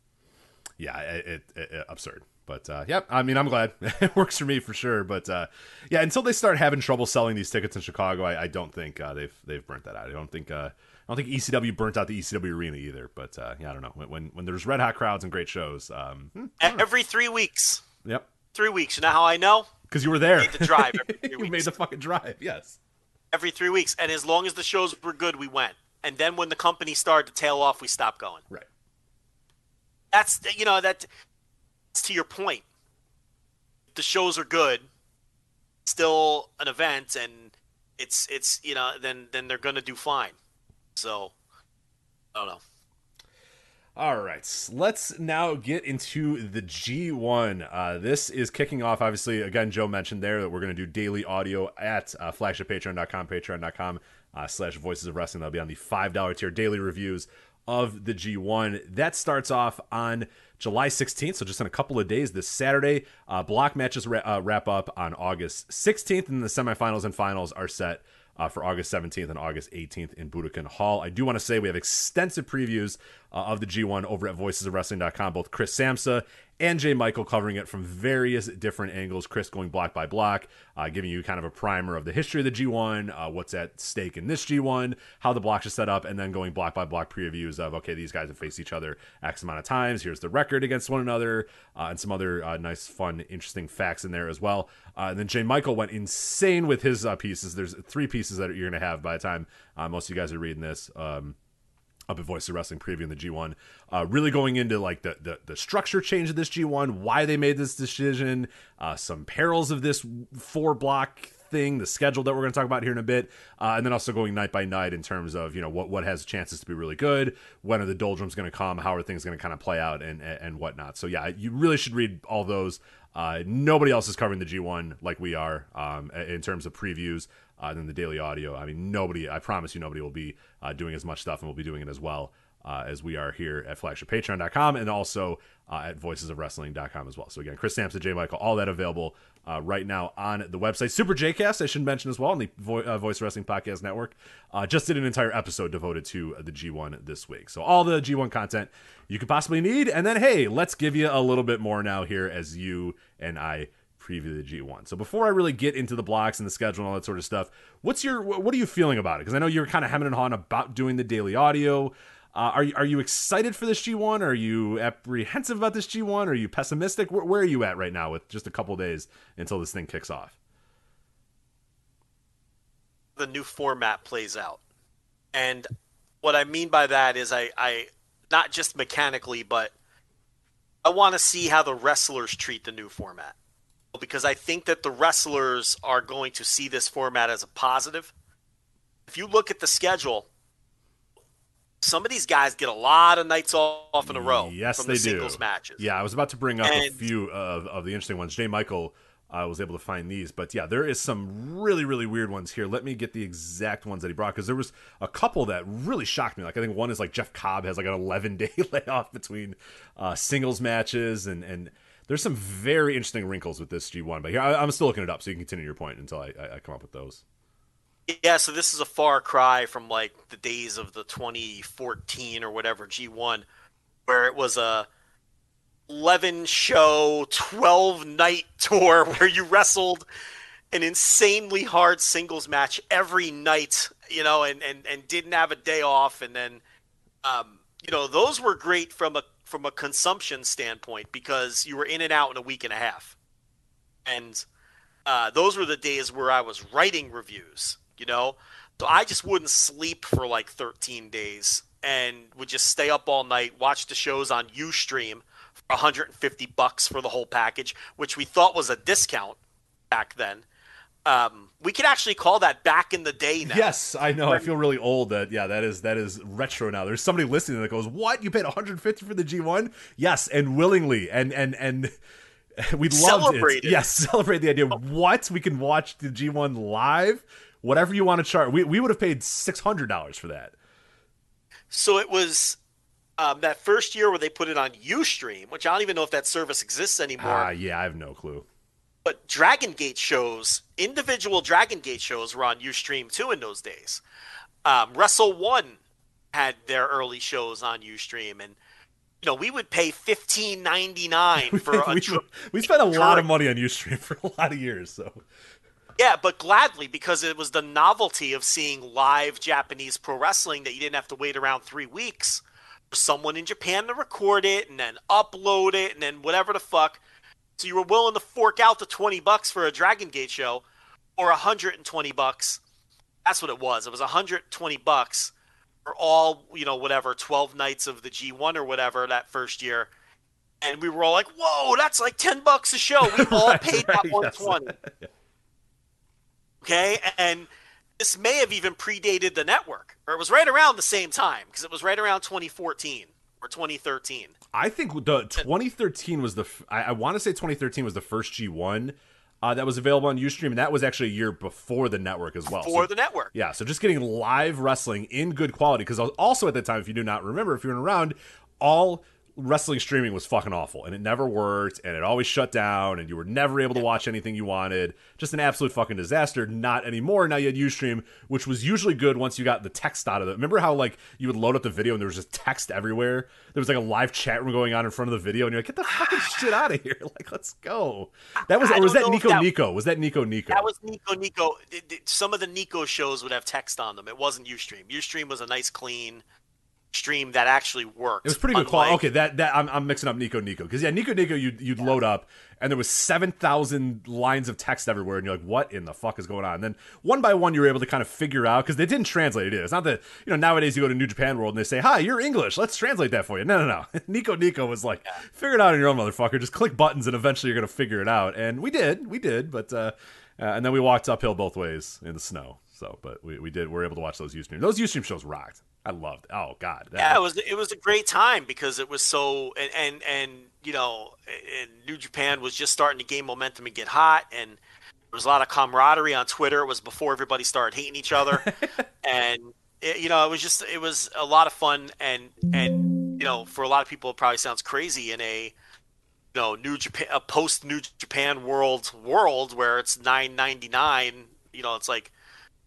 Yeah, it, it, it absurd. But uh, yeah, I mean, I'm glad it works for me for sure. But uh, yeah, until they start having trouble selling these tickets in Chicago, I, I don't think uh, they've they've burnt that out. I don't think uh, don't think ECW burnt out the ECW arena either. But uh, yeah, I don't know when when there's red hot crowds and great shows. Um, hmm, every three weeks. Yep. Three weeks. You know how I know? Because you were there. Made the drive. You made the fucking drive. Yes. Every three weeks, and as long as the shows were good, we went. And then when the company started to tail off, we stopped going. Right. That's you know that. That's to your point. The shows are good. Still an event, and it's it's you know then then they're gonna do fine. So I don't know. All right, let's now get into the G1. Uh, this is kicking off, obviously, again, Joe mentioned there that we're going to do daily audio at uh, flagshippatreon.com, patreon.com uh, slash voices of wrestling. That'll be on the $5 tier daily reviews of the G1. That starts off on July 16th, so just in a couple of days this Saturday. Uh, block matches ra- uh, wrap up on August 16th, and the semifinals and finals are set uh, for August 17th and August 18th in Budokan Hall. I do want to say we have extensive previews uh, of the G1 over at voicesofwrestling.com. Both Chris Samsa and Jay Michael covering it from various different angles. Chris going block by block, uh, giving you kind of a primer of the history of the G1, uh, what's at stake in this G1, how the blocks are set up, and then going block by block previews of, okay, these guys have faced each other X amount of times. Here's the record against one another, uh, and some other uh, nice, fun, interesting facts in there as well. Uh, and then Jay Michael went insane with his uh, pieces. There's three pieces that you're going to have by the time most of you guys are reading this. Um, up at Voice of Wrestling previewing the G1, uh, really going into like the, the, the structure change of this G1, why they made this decision, uh, some perils of this four block thing, the schedule that we're going to talk about here in a bit, uh, and then also going night by night in terms of you know what what has chances to be really good, when are the doldrums going to come, how are things going to kind of play out, and and whatnot. So yeah, you really should read all those. Uh, nobody else is covering the G1 like we are um, in terms of previews uh, than the daily audio. I mean, nobody, I promise you, nobody will be uh, doing as much stuff and we will be doing it as well uh, as we are here at flagshippatreon.com and also uh, at voicesofwrestling.com as well. So, again, Chris Samsa, Jay Michael, all that available uh, right now on the website. Super Jcast, I should mention as well, on the Vo- uh, Voice Wrestling Podcast Network, just did an entire episode devoted to the G1 this week. So, all the G1 content you could possibly need. And then, hey, let's give you a little bit more now here as you and I preview the G1. So before I really get into the blocks and the schedule and all that sort of stuff, what's your what are you feeling about it? Because I know you're kind of hemming and hawing about doing the daily audio. Uh, are you are you excited for this G1? Are you apprehensive about this G1? Are you pessimistic? Where, where are you at right now with just a couple days until this thing kicks off? The new format plays out, and what I mean by that is I, I not just mechanically, but I want to see how the wrestlers treat the new format because I think that the wrestlers are going to see this format as a positive. If you look at the schedule, some of these guys get a lot of nights off in a row. Yes, from they the singles do. matches. Yeah, I was about to bring up And- a few of, of the interesting ones. Jay Michael uh, was able to find these, but yeah, there is some really really weird ones here. Let me get the exact ones that he brought because there was a couple that really shocked me. Like I think one is like Jeff Cobb has like an 11 day layoff between uh, singles matches and and. There's some very interesting wrinkles with this G1, but here I, I'm still looking it up, so you can continue your point until I, I, I come up with those. Yeah, so this is a far cry from like the days of the 2014 or whatever G1, where it was a 11 show, 12 night tour where you wrestled an insanely hard singles match every night, you know, and, and, and didn't have a day off. And then, um, you know, those were great from a from a consumption standpoint because you were in and out in a week and a half. And uh, those were the days where I was writing reviews, you know? So I just wouldn't sleep for like 13 days and would just stay up all night, watch the shows on Ustream for 150 bucks for the whole package, which we thought was a discount back then. Um, we could actually call that back in the day now. Yes, I know. I feel really old. That yeah, that is that is retro now. There's somebody listening that goes, "What? You paid 150 for the G1?" Yes, and willingly, and and and we loved Celebrate it. it. Yes, celebrate the idea. What? We can watch the G1 live. Whatever you want to chart. We we would have paid six hundred dollars for that. So it was um, that first year where they put it on UStream, which I don't even know if that service exists anymore. Ah, yeah, I have no clue. But Dragon Gate shows, individual Dragon Gate shows were on UStream too in those days. Um, Wrestle One had their early shows on UStream, and you know we would pay fifteen ninety nine for a we, we spent a lot of money on UStream for a lot of years, so yeah, but gladly because it was the novelty of seeing live Japanese pro wrestling that you didn't have to wait around three weeks for someone in Japan to record it and then upload it and then whatever the fuck. So you were willing to fork out the 20 bucks for a Dragon Gate show or 120 bucks. That's what it was. It was 120 bucks for all, you know, whatever, 12 nights of the G1 or whatever that first year. And we were all like, whoa, that's like 10 bucks a show. We all Right, paid right, that 120. yes. Okay. And this may have even predated the network, or it was right around the same time because it was right around 2014 or 2013. I think the 2013 was the f- I, I want to say 2013 was the first G1 uh, that was available on UStream, and that was actually a year before the network as well. For So- the network. Yeah, so just getting live wrestling in good quality because also at the time, if you do not remember, if you were around, all wrestling streaming was fucking awful and it never worked and it always shut down and you were never able to watch anything you wanted. Just an absolute fucking disaster. Not anymore. Now you had Ustream, which was usually good once you got the text out of it. Remember how like you would load up the video and there was just text everywhere? There was like a live chat room going on in front of the video and you're like, get the fucking shit out of here. Like, let's go. That was or was that Nico that- Nico? Was that Nico Nico? That was Nico Nico. Some of the Nico shows would have text on them. It wasn't Ustream. Ustream was a nice, clean stream that actually worked. It was pretty good quality. Okay, that that I'm, I'm mixing up Nico Nico because yeah, Nico Nico you'd you'd load up and there was seven thousand lines of text everywhere and you're like, what in the fuck is going on? And then one by one you were able to kind of figure out because they didn't translate it. It's not that you know nowadays you go to New Japan World and they say, hi, you're English, let's translate that for you. No, no, no. Nico Nico was like, figure it out on your own, motherfucker. Just click buttons and eventually you're gonna figure it out. And we did, we did, but uh, uh, and then we walked uphill both ways in the snow. So, but we, we did. We are able to watch those Ustream. Those Ustream shows rocked. I loved. Oh God. that- Yeah, it was it was a great time because it was so and and, and you know, and New Japan was just starting to gain momentum and get hot, and there was a lot of camaraderie on Twitter. It was before everybody started hating each other, and it, you know, it was just it was a lot of fun, and and you know, for a lot of people, it probably sounds crazy in a you know New Japan a post New Japan world world where it's nine ninety nine. You know, it's like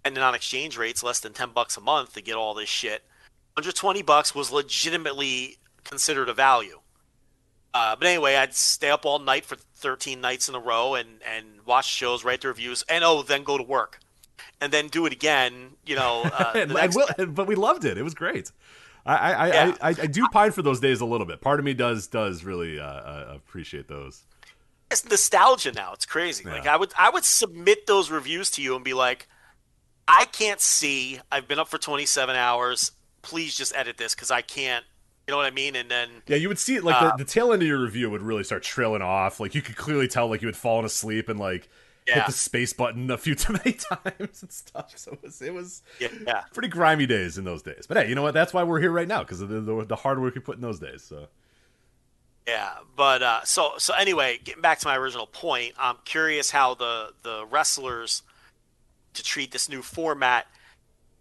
and on exchange rates less than 10 bucks a month to get all this shit 120 bucks was legitimately considered a value uh, but anyway i'd stay up all night for 13 nights in a row and and watch shows write the reviews and oh then go to work and then do it again you know uh, and, next will- but we loved it. It was great. I I, I, Yeah. I, I do pine for those days a little bit. Part of me does does really uh, uh, appreciate those. it's nostalgia now. It's crazy. Like I would I would submit those reviews to you and be like, I can't see. I've been up for 27 hours. Please just edit this because I can't. You know what I mean? And then Yeah, you would see it like Uh, the, the tail end of your review would really start trailing off. Like you could clearly tell like you had fallen asleep and like hit the space button a few too many times and stuff. So it was it was yeah, yeah. pretty grimy days in those days. But hey, you know what? That's why we're here right now because of the, the the hard work we put in those days. So Yeah, but uh, so so anyway, getting back to my original point, I'm curious how the the wrestlers to treat this new format.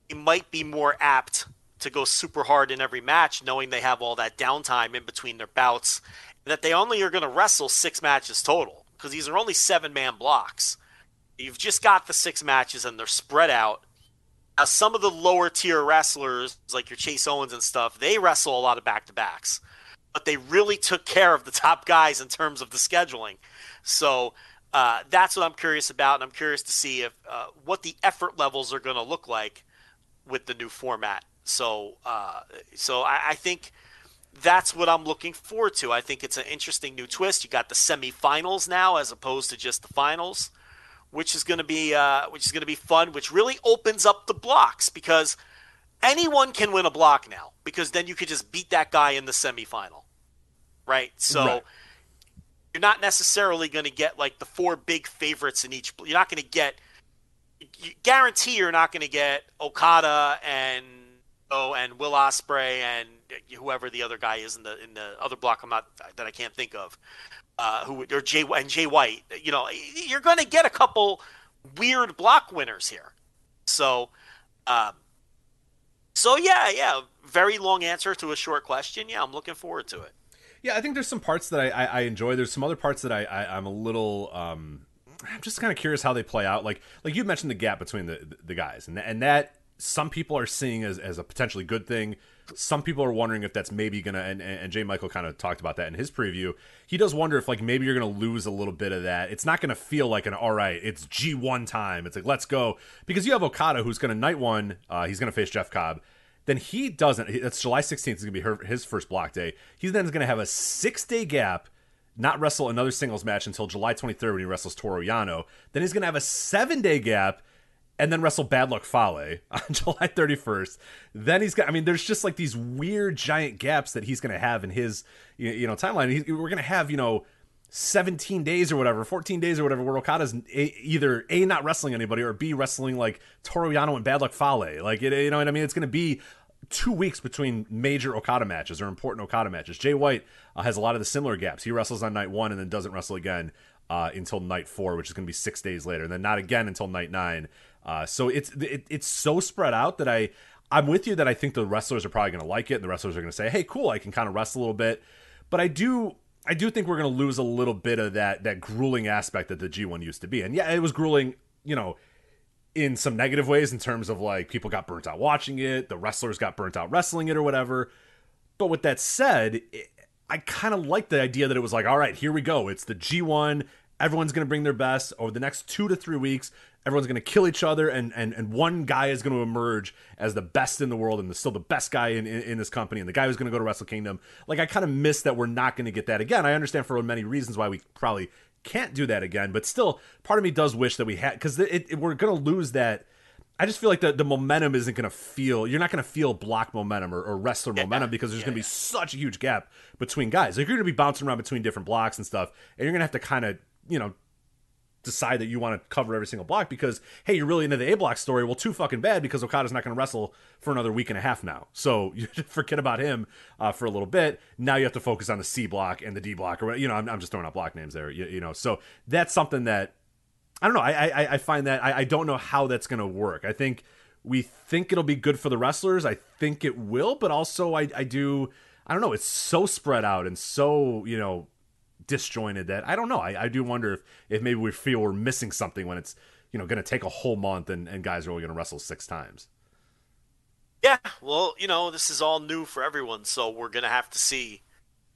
It might be more apt to go super hard in every match, knowing they have all that downtime in between their bouts, that they only are going to wrestle six matches total because these are only seven man blocks. You've just got the six matches and they're spread out. Now, some of the lower tier wrestlers, like your Chase Owens and stuff, they wrestle a lot of back to backs but they really took care of the top guys in terms of the scheduling. So uh, that's what I'm curious about, and I'm curious to see if uh, what the effort levels are going to look like with the new format. So, uh, so I, I think that's what I'm looking forward to. I think it's an interesting new twist. You got the semifinals now, as opposed to just the finals, which is going to be uh, which is going to be fun. Which really opens up the blocks because anyone can win a block now because then you could just beat that guy in the semifinal, right? So Right. you're not necessarily going to get like the four big favorites in each. You're not going to get. You guarantee you're not going to get Okada and oh and Will Ospreay and whoever the other guy is in the in the other block. I'm not that I can't think of. Uh, who or Jay and Jay White. You know, you're going to get a couple weird block winners here. So. Um, so yeah, yeah, very long answer to a short question. Yeah, I'm looking forward to it. Yeah, I think there's some parts that I, I, I enjoy. There's some other parts that I, I I'm a little um I'm just kind of curious how they play out. Like like you mentioned the gap between the the guys, and and that some people are seeing as as a potentially good thing. Some people are wondering if that's maybe gonna and, and Jay Michael kind of talked about that in his preview. He does wonder if like maybe you're gonna lose a little bit of that. It's not gonna feel like an all right, it's G one time. It's like let's go because you have Okada who's gonna night one. Uh, he's gonna face Jeff Cobb then he doesn't. It's July 16th is to be her, his first block day. He's then to have a six day gap, not wrestle another singles match until July 23rd when he wrestles Toru Yano. Then he's going to have a seven day gap and then wrestle Bad Luck Fale on July 31st. Then he's got, I mean, there's just like these weird giant gaps that he's going to have in his, you know, timeline. He, we're going to have, you know, 17 days or whatever, 14 days or whatever, where Okada's a, either A, not wrestling anybody, or B, wrestling like Toru Yano and Bad Luck Fale. Like, it, you know what I mean? It's going to be two weeks between major Okada matches or important Okada matches. Jay White uh, has a lot of the similar gaps. He wrestles on night one and then doesn't wrestle again uh, until night four, which is going to be six days later, and then not again until night nine. Uh, so it's it, it's so spread out that I I'm with you that I think the wrestlers are probably going to like it, the wrestlers are going to say, "Hey, cool, I can kind of wrestle a little bit." But I do I do think we're going to lose a little bit of that that grueling aspect that the G1 used to be. And yeah, it was grueling, you know, in some negative ways in terms of like people got burnt out watching it, the wrestlers got burnt out wrestling it or whatever. But with that said, it, I kind of like the idea that it was like, all right, here we go. It's the G1. Everyone's going to bring their best over the next two to three weeks. Everyone's going to kill each other, and, and and one guy is going to emerge as the best in the world and the, still the best guy in, in, in this company, and the guy who's going to go to Wrestle Kingdom. Like I kind of miss that we're not going to get that again. I understand for many reasons why we probably can't do that again. But still, part of me does wish that we had because it we're going to lose that. I just feel like the, the momentum isn't going to feel. You're not going to feel block momentum or, or wrestler yeah, momentum because there's yeah, going to yeah. be such a huge gap between guys. Like you're going to be bouncing around between different blocks and stuff, and you're going to have to kind of you know decide that you want to cover every single block because hey, you're really into the A block story. Well, too fucking bad because Okada's not going to wrestle for another week and a half now. So you forget about him uh, for a little bit. Now you have to focus on the C block and the D block, or you know, I'm, I'm just throwing out block names there. You, you, know, so that's something that I don't know. I I, I find that I, I don't know how that's going to work. I think we think it'll be good for the wrestlers. I think it will, but also I I do. I don't know. It's so spread out and so you know disjointed that I don't know. I, I do wonder if, if maybe we feel we're missing something when it's you know going to take a whole month and, and guys are only going to wrestle six times. Yeah, well, you know, this is all new for everyone, so we're going to have to see.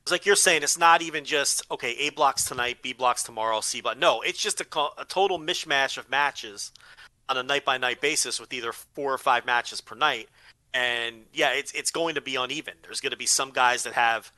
It's like you're saying, it's not even just okay, A blocks tonight, B blocks tomorrow, C block. No, it's just a, a total mishmash of matches on a night by night basis with either four or five matches per night. And yeah, it's it's going to be uneven. There's going to be some guys that have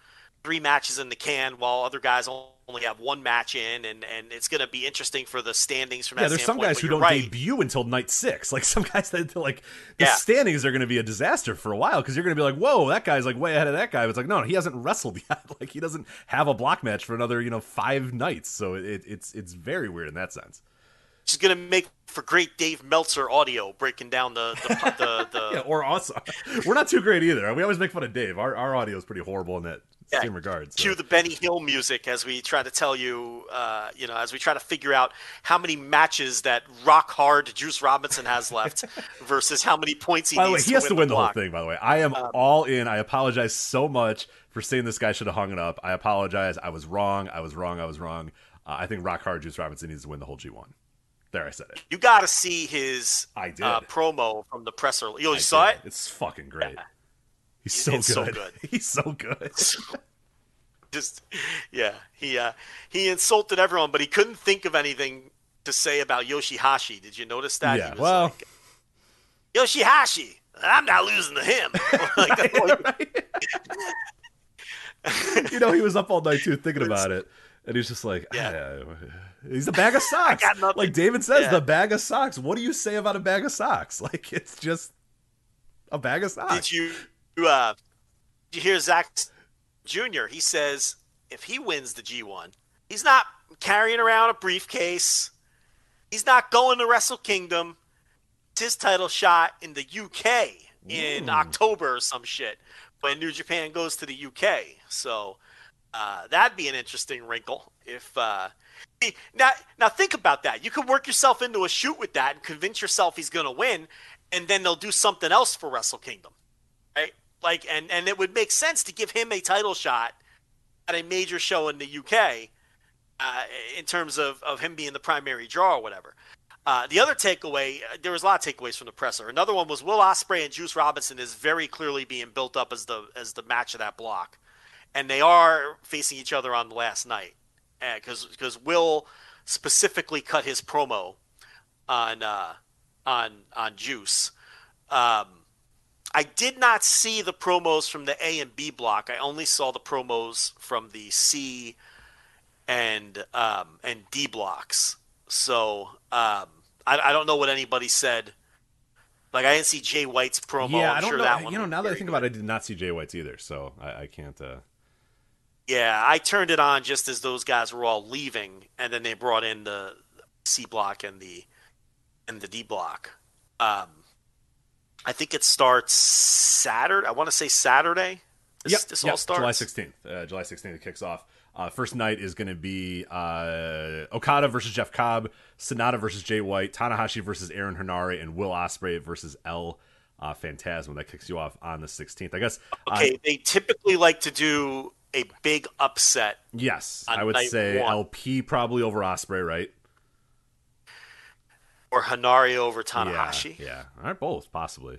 three matches in the can while other guys only have one match in and and it's going to be interesting for the standings from yeah there's some guys who don't right. debut until night six like some guys that like the yeah. standings are going to be a disaster for a while because you're going to be like whoa that guy's like way ahead of that guy but it's like no he hasn't wrestled yet like he doesn't have a block match for another you know five nights so it, it's it's very weird in that sense She's gonna make for great Dave Meltzer audio breaking down the the, the, the... yeah, or awesome. We're not too great either. We always make fun of Dave. Our our audio is pretty horrible in that yeah, same regard. So. Cue the Benny Hill music as we try to tell you, uh, you know, as we try to figure out how many matches that rock hard Juice Robinson has left versus how many points he by needs. Way, he to has win to win the, the whole thing. By the way, I am um, all in. I apologize so much for saying this guy should have hung it up. I apologize. I was wrong. I was wrong. I was wrong. Uh, I think rock hard Juice Robinson needs to win the whole G one. There, I said it. You got to see his I did. Uh, promo from the presser. You, you saw did. it? It's fucking great. Yeah. He's so good. so good. He's so good. Just yeah, he uh, he insulted everyone, but he couldn't think of anything to say about Yoshihashi. Did you notice that? Yeah. well, like, Yoshihashi, I'm not losing to him. like, right, right. you know, he was up all night too thinking about it, and he's just like, yeah. Ah, He's a bag of socks. like David says, yeah. the bag of socks. What do you say about a bag of socks? Like it's just a bag of socks. Did you uh did you hear Zack Jr.? He says if he wins the G1, he's not carrying around a briefcase. He's not going to Wrestle Kingdom. It's his title shot in the UK in October or some shit when New Japan goes to the UK. So uh, that'd be an interesting wrinkle if uh, now, now think about that. You could work yourself into a shoot with that and convince yourself he's going to win, and then they'll do something else for Wrestle Kingdom, right? Like, and and it would make sense to give him a title shot at a major show in the UK, uh, in terms of of him being the primary draw or whatever. Uh, the other takeaway, uh, there was a lot of takeaways from the presser. Another one was Will Ospreay and Juice Robinson is very clearly being built up as the as the match of that block, and they are facing each other on the last night, because uh, because Will specifically cut his promo on uh, on on Juice. Um, I did not see the promos from the A and B block. I only saw the promos from the C and um, and D blocks. So um, I, I don't know what anybody said. Like I didn't see Jay White's promo. Yeah, I'm I don't sure know. that one you know, now that I think good. about it, I did not see Jay White's either, so I, I can't. Uh... Yeah, I turned it on just as those guys were all leaving, and then they brought in the C block and the and the D block. Um, I think it starts Saturday. I want to say Saturday. This, Yep, this yep, all starts July 16th. Uh, July 16th it kicks off. Uh, first night is going to be uh, Okada versus Jeff Cobb, SANADA versus Jay White, Tanahashi versus Aaron Henare, and Will Ospreay versus El uh, Phantasmo. That kicks you off on the 16th. I guess. uh, Okay, they typically like to do a big upset. yes, I would say one. ELP probably over Ospreay, right? Or Henare over Tanahashi. Yeah, yeah. All right, both possibly.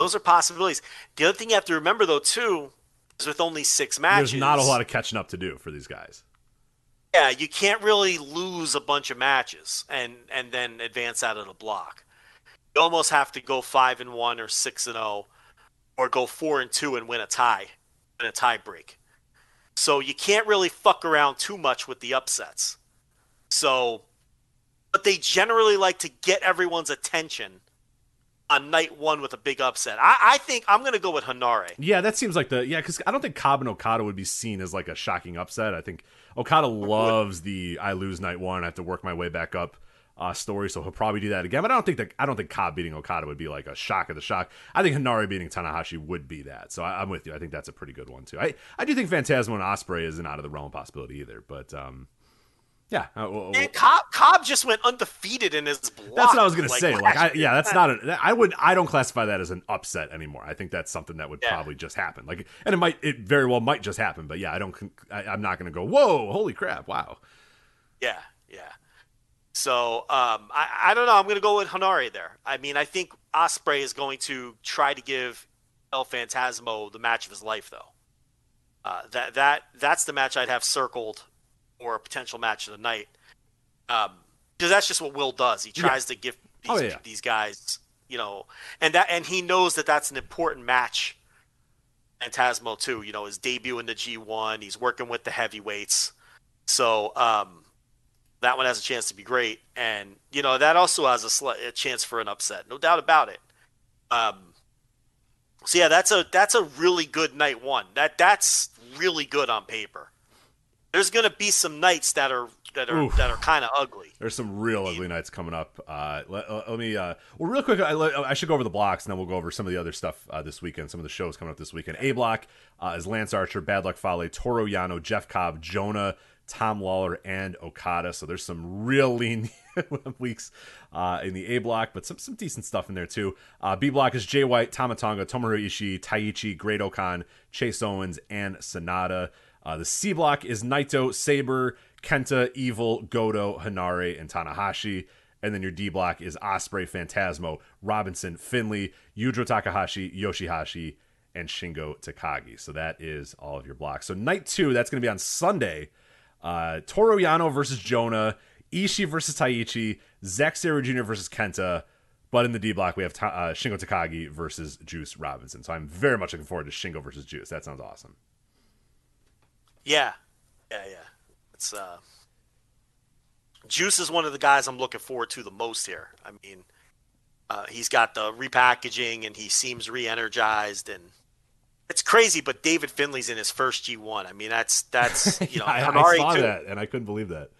Those are possibilities. The other thing you have to remember, though, too, is with only six matches, There's not a lot of catching up to do for these guys. Yeah, you can't really lose a bunch of matches and and then advance out of the block. You almost have to go five and one or six and zero, or go four and two and win a tie, in a tie break. So you can't really fuck around too much with the upsets. So, but they generally like to get everyone's attention on night one with a big upset. I, I think I'm going to go with Henare. Yeah, that seems like the yeah, because I don't think Cobb and Okada would be seen as like a shocking upset. I think Okada loves the I lose night one, I have to work my way back up uh, story, so he'll probably do that again. But I don't think that I don't think Cobb beating Okada would be like a shock of the shock. I think Henare beating Tanahashi would be that. So I, I'm with you. I think that's a pretty good one too. I I do think Phantasmo and Ospreay isn't out of the realm of possibility either. But um, yeah, uh, well, And Cobb, Cobb just went undefeated in his block. That's what I was gonna say. Like, I, yeah, that's not. A, I would. I don't classify that as an upset anymore. I think that's something that would Yeah. probably just happen. Like, and it might. It very well might just happen. But yeah, I don't. I, I'm not gonna go. Whoa! Holy crap! Wow. Yeah, yeah. So um, I, I don't know. I'm going to go with Henare there. I mean, I think Ospreay is going to try to give El Phantasmo the match of his life, though. Uh, that that that's the match I'd have circled or a potential match of the night. Um, because that's just what Will does. He tries to give these, Oh, yeah. these guys, you know, and that and he knows that that's an important match. Phantasmo too, you know, his debut in the G1. He's working with the heavyweights, so um, that one has a chance to be great, and you know that also has a, sli- a chance for an upset, no doubt about it. Um, so yeah, that's a that's a really good night one. That that's really good on paper. There's gonna be some nights that are that are Oof. that are kind of ugly. There's some real ugly nights coming up. Uh, let, uh, let me. Uh, well, real quick, I, I should go over the blocks, and then we'll go over some of the other stuff uh, this weekend. Some of the shows coming up this weekend. A block uh, is Lance Archer, Bad Luck Fale, Toru Yano, Jeff Cobb, Jonah, Tom Lawlor, and Okada. So there's some real lean weeks uh, in the A block, but some some decent stuff in there too. Uh, B block is Jay White, Tama Tonga, Tomohiro Ishii, Taichi, Great-O-Khan, Chase Owens, and SANADA. Uh, the C block is Naito, Sabre, Kenta, Evil, Goto, Henare, and Tanahashi. And then your D block is Ospreay, Phantasmo, Robinson, Finlay, Yujiro Takahashi, Yoshihashi, and Shingo Takagi. So that is all of your blocks. So night two, that's going to be on Sunday. Uh, Yano versus Jonah, Ishii versus Taichi, Zack Sabre Jr. versus Kenta. But in the D block, we have Ta- uh, Shingo Takagi versus Juice Robinson. So I'm very much looking forward to Shingo versus Juice. That sounds awesome. Yeah, yeah, yeah. It's uh, Juice is one of the guys I'm looking forward to the most here. I mean, uh, he's got the repackaging and he seems re-energized and it's crazy. But David Finlay's in his first G1. I mean, that's that's you know I, I Henare saw too. that and I couldn't believe that.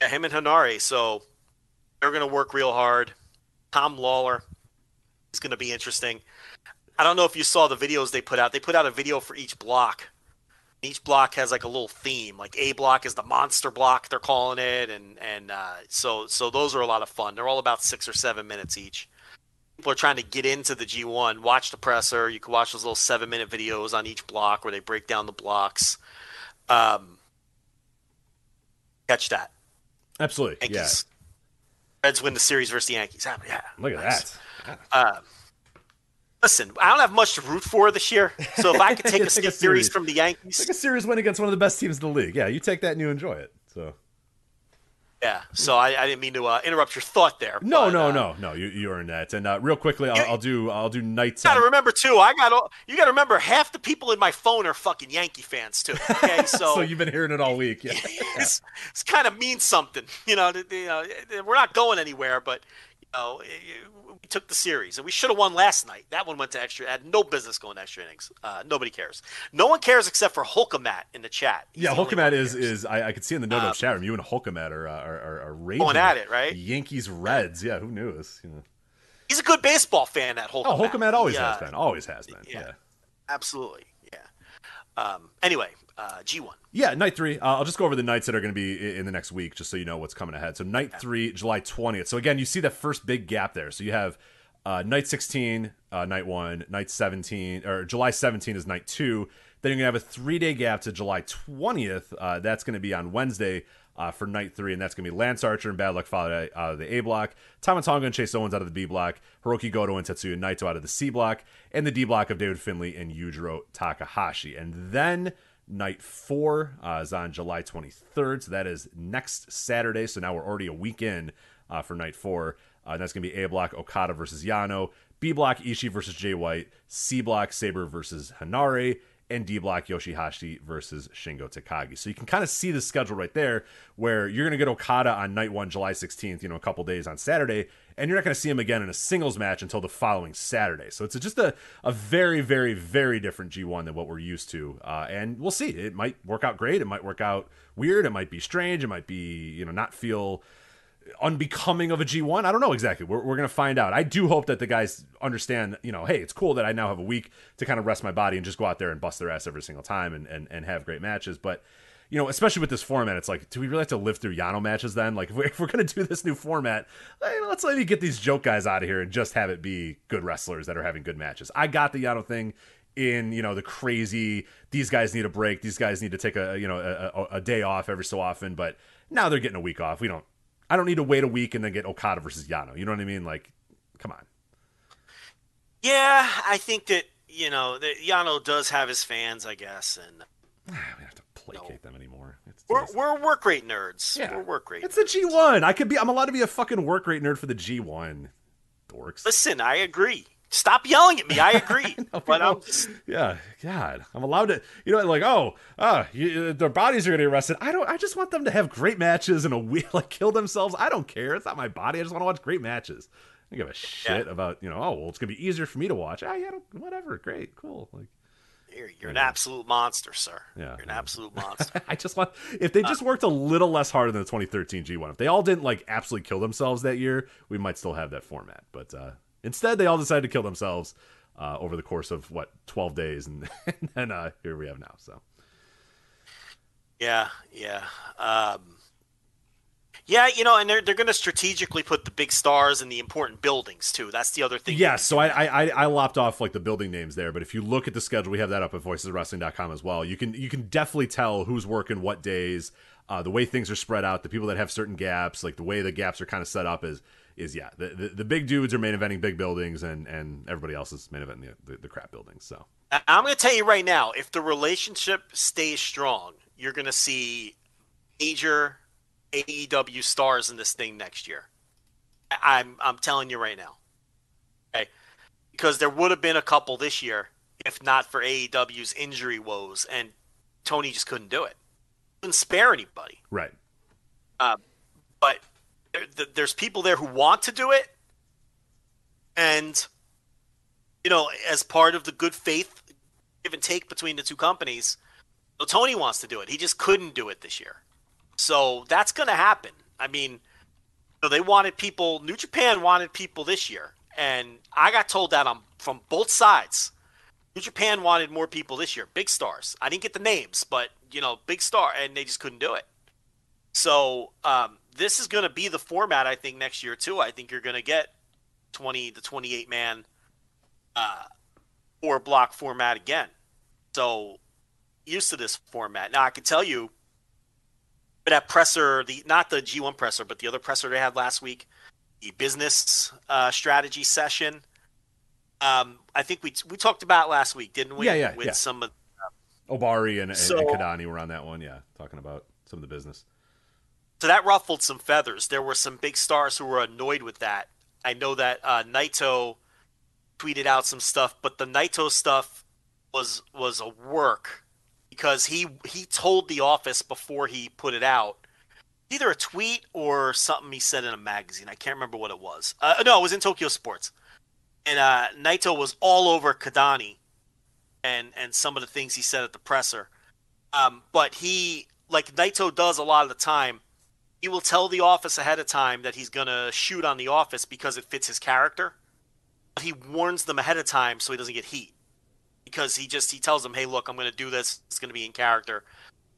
Yeah, him and Henare. So they're going to work real hard. Tom Lawlor is going to be interesting. I don't know if you saw the videos they put out. They put out a video for each block. Each block has like a little theme. Like A block is the monster block they're calling it, and and uh, so so those are a lot of fun. They're all about six or seven minutes each. people are trying to get into the G1, watch the presser. You can watch those little seven minute videos on each block where they break down the blocks. Um, catch that. Absolutely. Yankees. Reds win the series versus the Yankees. Ah, Yeah. Yeah. Look at nice. that. Uh, listen, I don't have much to root for this year. So if I could take a, series series. from the Yankees, take a series win against one of the best teams in the league. Yeah, you take that and you enjoy it. So yeah. So I, I didn't mean to uh, interrupt your thought there. no, but, no, uh, no, no. You you earned that. And uh, real quickly, I'll, You- I'll do I'll do nights. You gotta on- remember too. I got all, you gotta remember half the people in my phone are fucking Yankee fans too. Okay, so, so you've been hearing it all week. Yeah. it's, it's kind of means something. You know, you know, we're not going anywhere, but you know, we took the series and we should have won last night. That one went to extra. Had no business going to extra innings. Uh, nobody cares. No one cares except for Hulkamat in the chat. He's Yeah, the Hulkamat is is I, I could see in the no no Um, chat room. You and Hulkamat are are, are, are raging Going at it, right? Yankees Reds. Yeah, who knew this? You know. He's a good baseball fan. That Hulkamat. Oh, Hulkamat always Yeah, has been. Always has been. yeah. Yeah. Absolutely. Yeah. Um, anyway, uh, G one. Yeah, night three. Uh, I'll just go over the nights that are going to be in the next week, just so you know what's coming ahead. So night three, July twentieth. So again, you see that first big gap there. So you have uh, night sixteen, uh, night one, night seventeen, or July seventeen is night two. Then you're going to have a three day gap to July twentieth. Uh, that's going to be on Wednesday. Uh, for night three, and that's going to be Lance Archer and Bad Luck Fale out of the A block, Tama Tonga and Chase Owens out of the B block, Hiroki Goto and Tetsuya Naito out of the C block, and the D block of David Finlay and Yujiro Takahashi. And then Night four uh, is on July 23rd, so that is next Saturday. So now we're already a week in uh, for night four. Uh, and that's going to be A block Okada versus Yano, B block Ishii versus Jay White, C block Sabre versus Henare, and D block Yoshihashi versus Shingo Takagi. So you can kind of see the schedule right there, where you're going to get Okada on night one, July 16th, you know, a couple days on Saturday, and you're not going to see him again in a singles match until the following Saturday. So it's just a, a very, very, very different G1 than what we're used to. Uh, and we'll see. It might work out great. It might work out weird. It might be strange. It might be, you know, not feel unbecoming of a G1. I don't know exactly. We're, we're going to find out. I do hope that the guys understand, you know, hey, it's cool that I now have a week to kind of rest my body and just go out there and bust their ass every single time and, and, and have great matches. But, you know, especially with this format, it's like, do we really have to live through Yano matches then? Like, if we're, if we're going to do this new format, hey, let's maybe get these joke guys out of here and just have it be good wrestlers that are having good matches. I got the Yano thing in you know the crazy these guys need a break these guys need to take a you know a, a, a day off every so often but now they're getting a week off we don't i don't need to wait a week and then get okada versus yano you know what i mean like come on Yeah, I think that you know that Yano does have his fans, I guess, and we have to placate them anymore it's, we're it's- we're work rate nerds. yeah. We're work rate. it's the g1 i could be i'm allowed to be a fucking work rate nerd for the g1 dorks Listen, I agree. Stop yelling at me. I agree. but I'm just, yeah, God, I'm allowed to, you know, like, oh, uh, you, their bodies are gonna get arrested. I don't. I just want them to have great matches and a wheel, like kill themselves. I don't care. It's not my body. I just want to watch great matches. I don't give a shit about, you know, oh, well, it's gonna be easier for me to watch. Ah, yeah, don't- whatever. Great, cool. Like, you're, you're an absolute monster, sir. Yeah. You're an absolute monster. I just want if they just worked a little less hard than the 2013 G1. If they all didn't like absolutely kill themselves that year, we might still have that format. But uh, instead, they all decided to kill themselves uh, over the course of what 12 days, and, and then uh, here we have now. So. Yeah, yeah. Um, yeah, you know, and they're they're going to strategically put the big stars in the important buildings too. That's the other thing. Yeah, so I, I I- lopped off like the building names there, but if you look at the schedule, we have that up at voiceswrestling.com as well. You can you can definitely tell who's working what days, uh, the way things are spread out, the people that have certain gaps, like the way the gaps are kind of set up is is yeah, the, the, the big dudes are main eventing big buildings, and and everybody else is main eventing the, the, the crap buildings. So I'm going to tell you right now, if the relationship stays strong, you're going to see major AEW stars in this thing next year. I'm I'm telling you right now. Okay? Because there would have been a couple this year if not for AEW's injury woes and Tony just couldn't do it. Couldn't spare anybody. right, um, But there, there's people there who want to do it and you know, as part of the good faith give and take between the two companies, Tony wants to do it. He just couldn't do it this year. So that's going to happen. I mean, so they wanted people. New Japan wanted people this year, and I got told that on from both sides. New Japan wanted more people this year, big stars. I didn't get the names, but you know, big star, and they just couldn't do it. So um, this is going to be the format I think next year too. I think you're going to get twenty to twenty eight man uh, block format again. So used to this format. Now I can tell you that presser, the not the G1 presser, but the other presser they had last week, the business uh, strategy session. Um, I think we we talked about last week, didn't we? Yeah, yeah, With yeah. some of Ohbari and, and, So- and Kidani were on that one. Yeah, talking about some of the business. So that ruffled some feathers. There were some big stars who were annoyed with that. I know that uh, Naito tweeted out some stuff, but the Naito stuff was was a work because he he told the office before he put it out. Either a tweet or something he said in a magazine. I can't remember what it was. Uh, no, it was in Tokyo Sports. And uh, Naito was all over Kidani and and some of the things he said at the presser. Um, but he, like Naito does a lot of the time, he will tell the office ahead of time that he's to shoot on the office because it fits his character. But he warns them ahead of time so he doesn't get heat. Because he just he tells them, "Hey, look, I'm going to do this. It's going to be in character."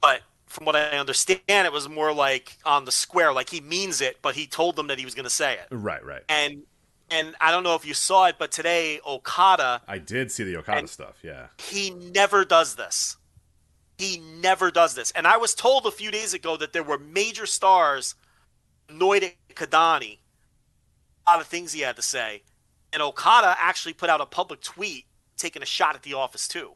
But from what I understand, it was more like on the square, like he means it, but he told them that he was going to say it. Right, right. And and I don't know if you saw it, but today Okada I did see the Okada stuff. Yeah. he never does this. He never does this. And I was told a few days ago that there were major stars annoyed at Kidani. A lot of things he had to say. And Okada actually put out a public tweet taking a shot at the office too.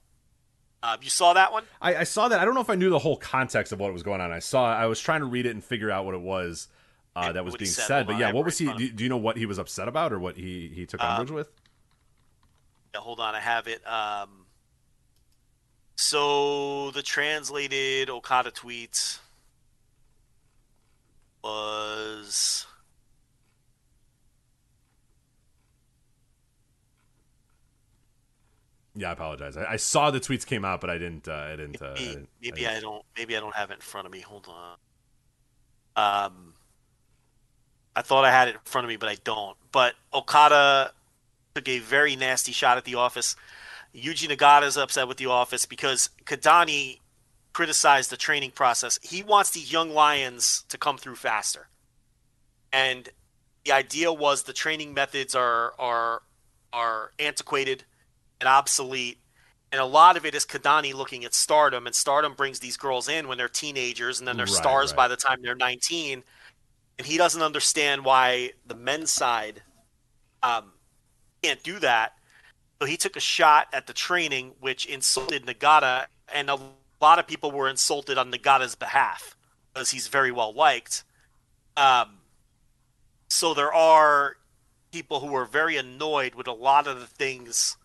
Uh, you saw that one? I, I saw that. I don't know if I knew the whole context of what was going on. I saw. I was trying to read it and figure out what it was uh, that was being said. said. But yeah, what was he? Do, do you know what he was upset about or what he he took Uh, umbrage with? Yeah, hold on, I have it. Um, so the translated Okada tweets was Yeah, I apologize. I, I saw the tweets came out, but I didn't. Uh, I didn't. Uh, I maybe, didn't- maybe didn't- I don't maybe I don't have it in front of me. Hold on. Um, I thought I had it in front of me, but I don't. But Okada took a very nasty shot at the office. Yuji Nagata is upset with the office because Kidani criticized the training process. He wants these young lions to come through faster, and the idea was the training methods are are are antiquated and obsolete and a lot of it is Kidani looking at Stardom, and Stardom brings these girls in when they're teenagers, and then they're Right, stars right. by the time they're 19. And he doesn't understand why the men's side um, can't do that. So he took a shot at the training, which insulted Nagata, and a lot of people were insulted on Nagata's behalf because he's very well liked. Um, so there are people who are very annoyed with a lot of the things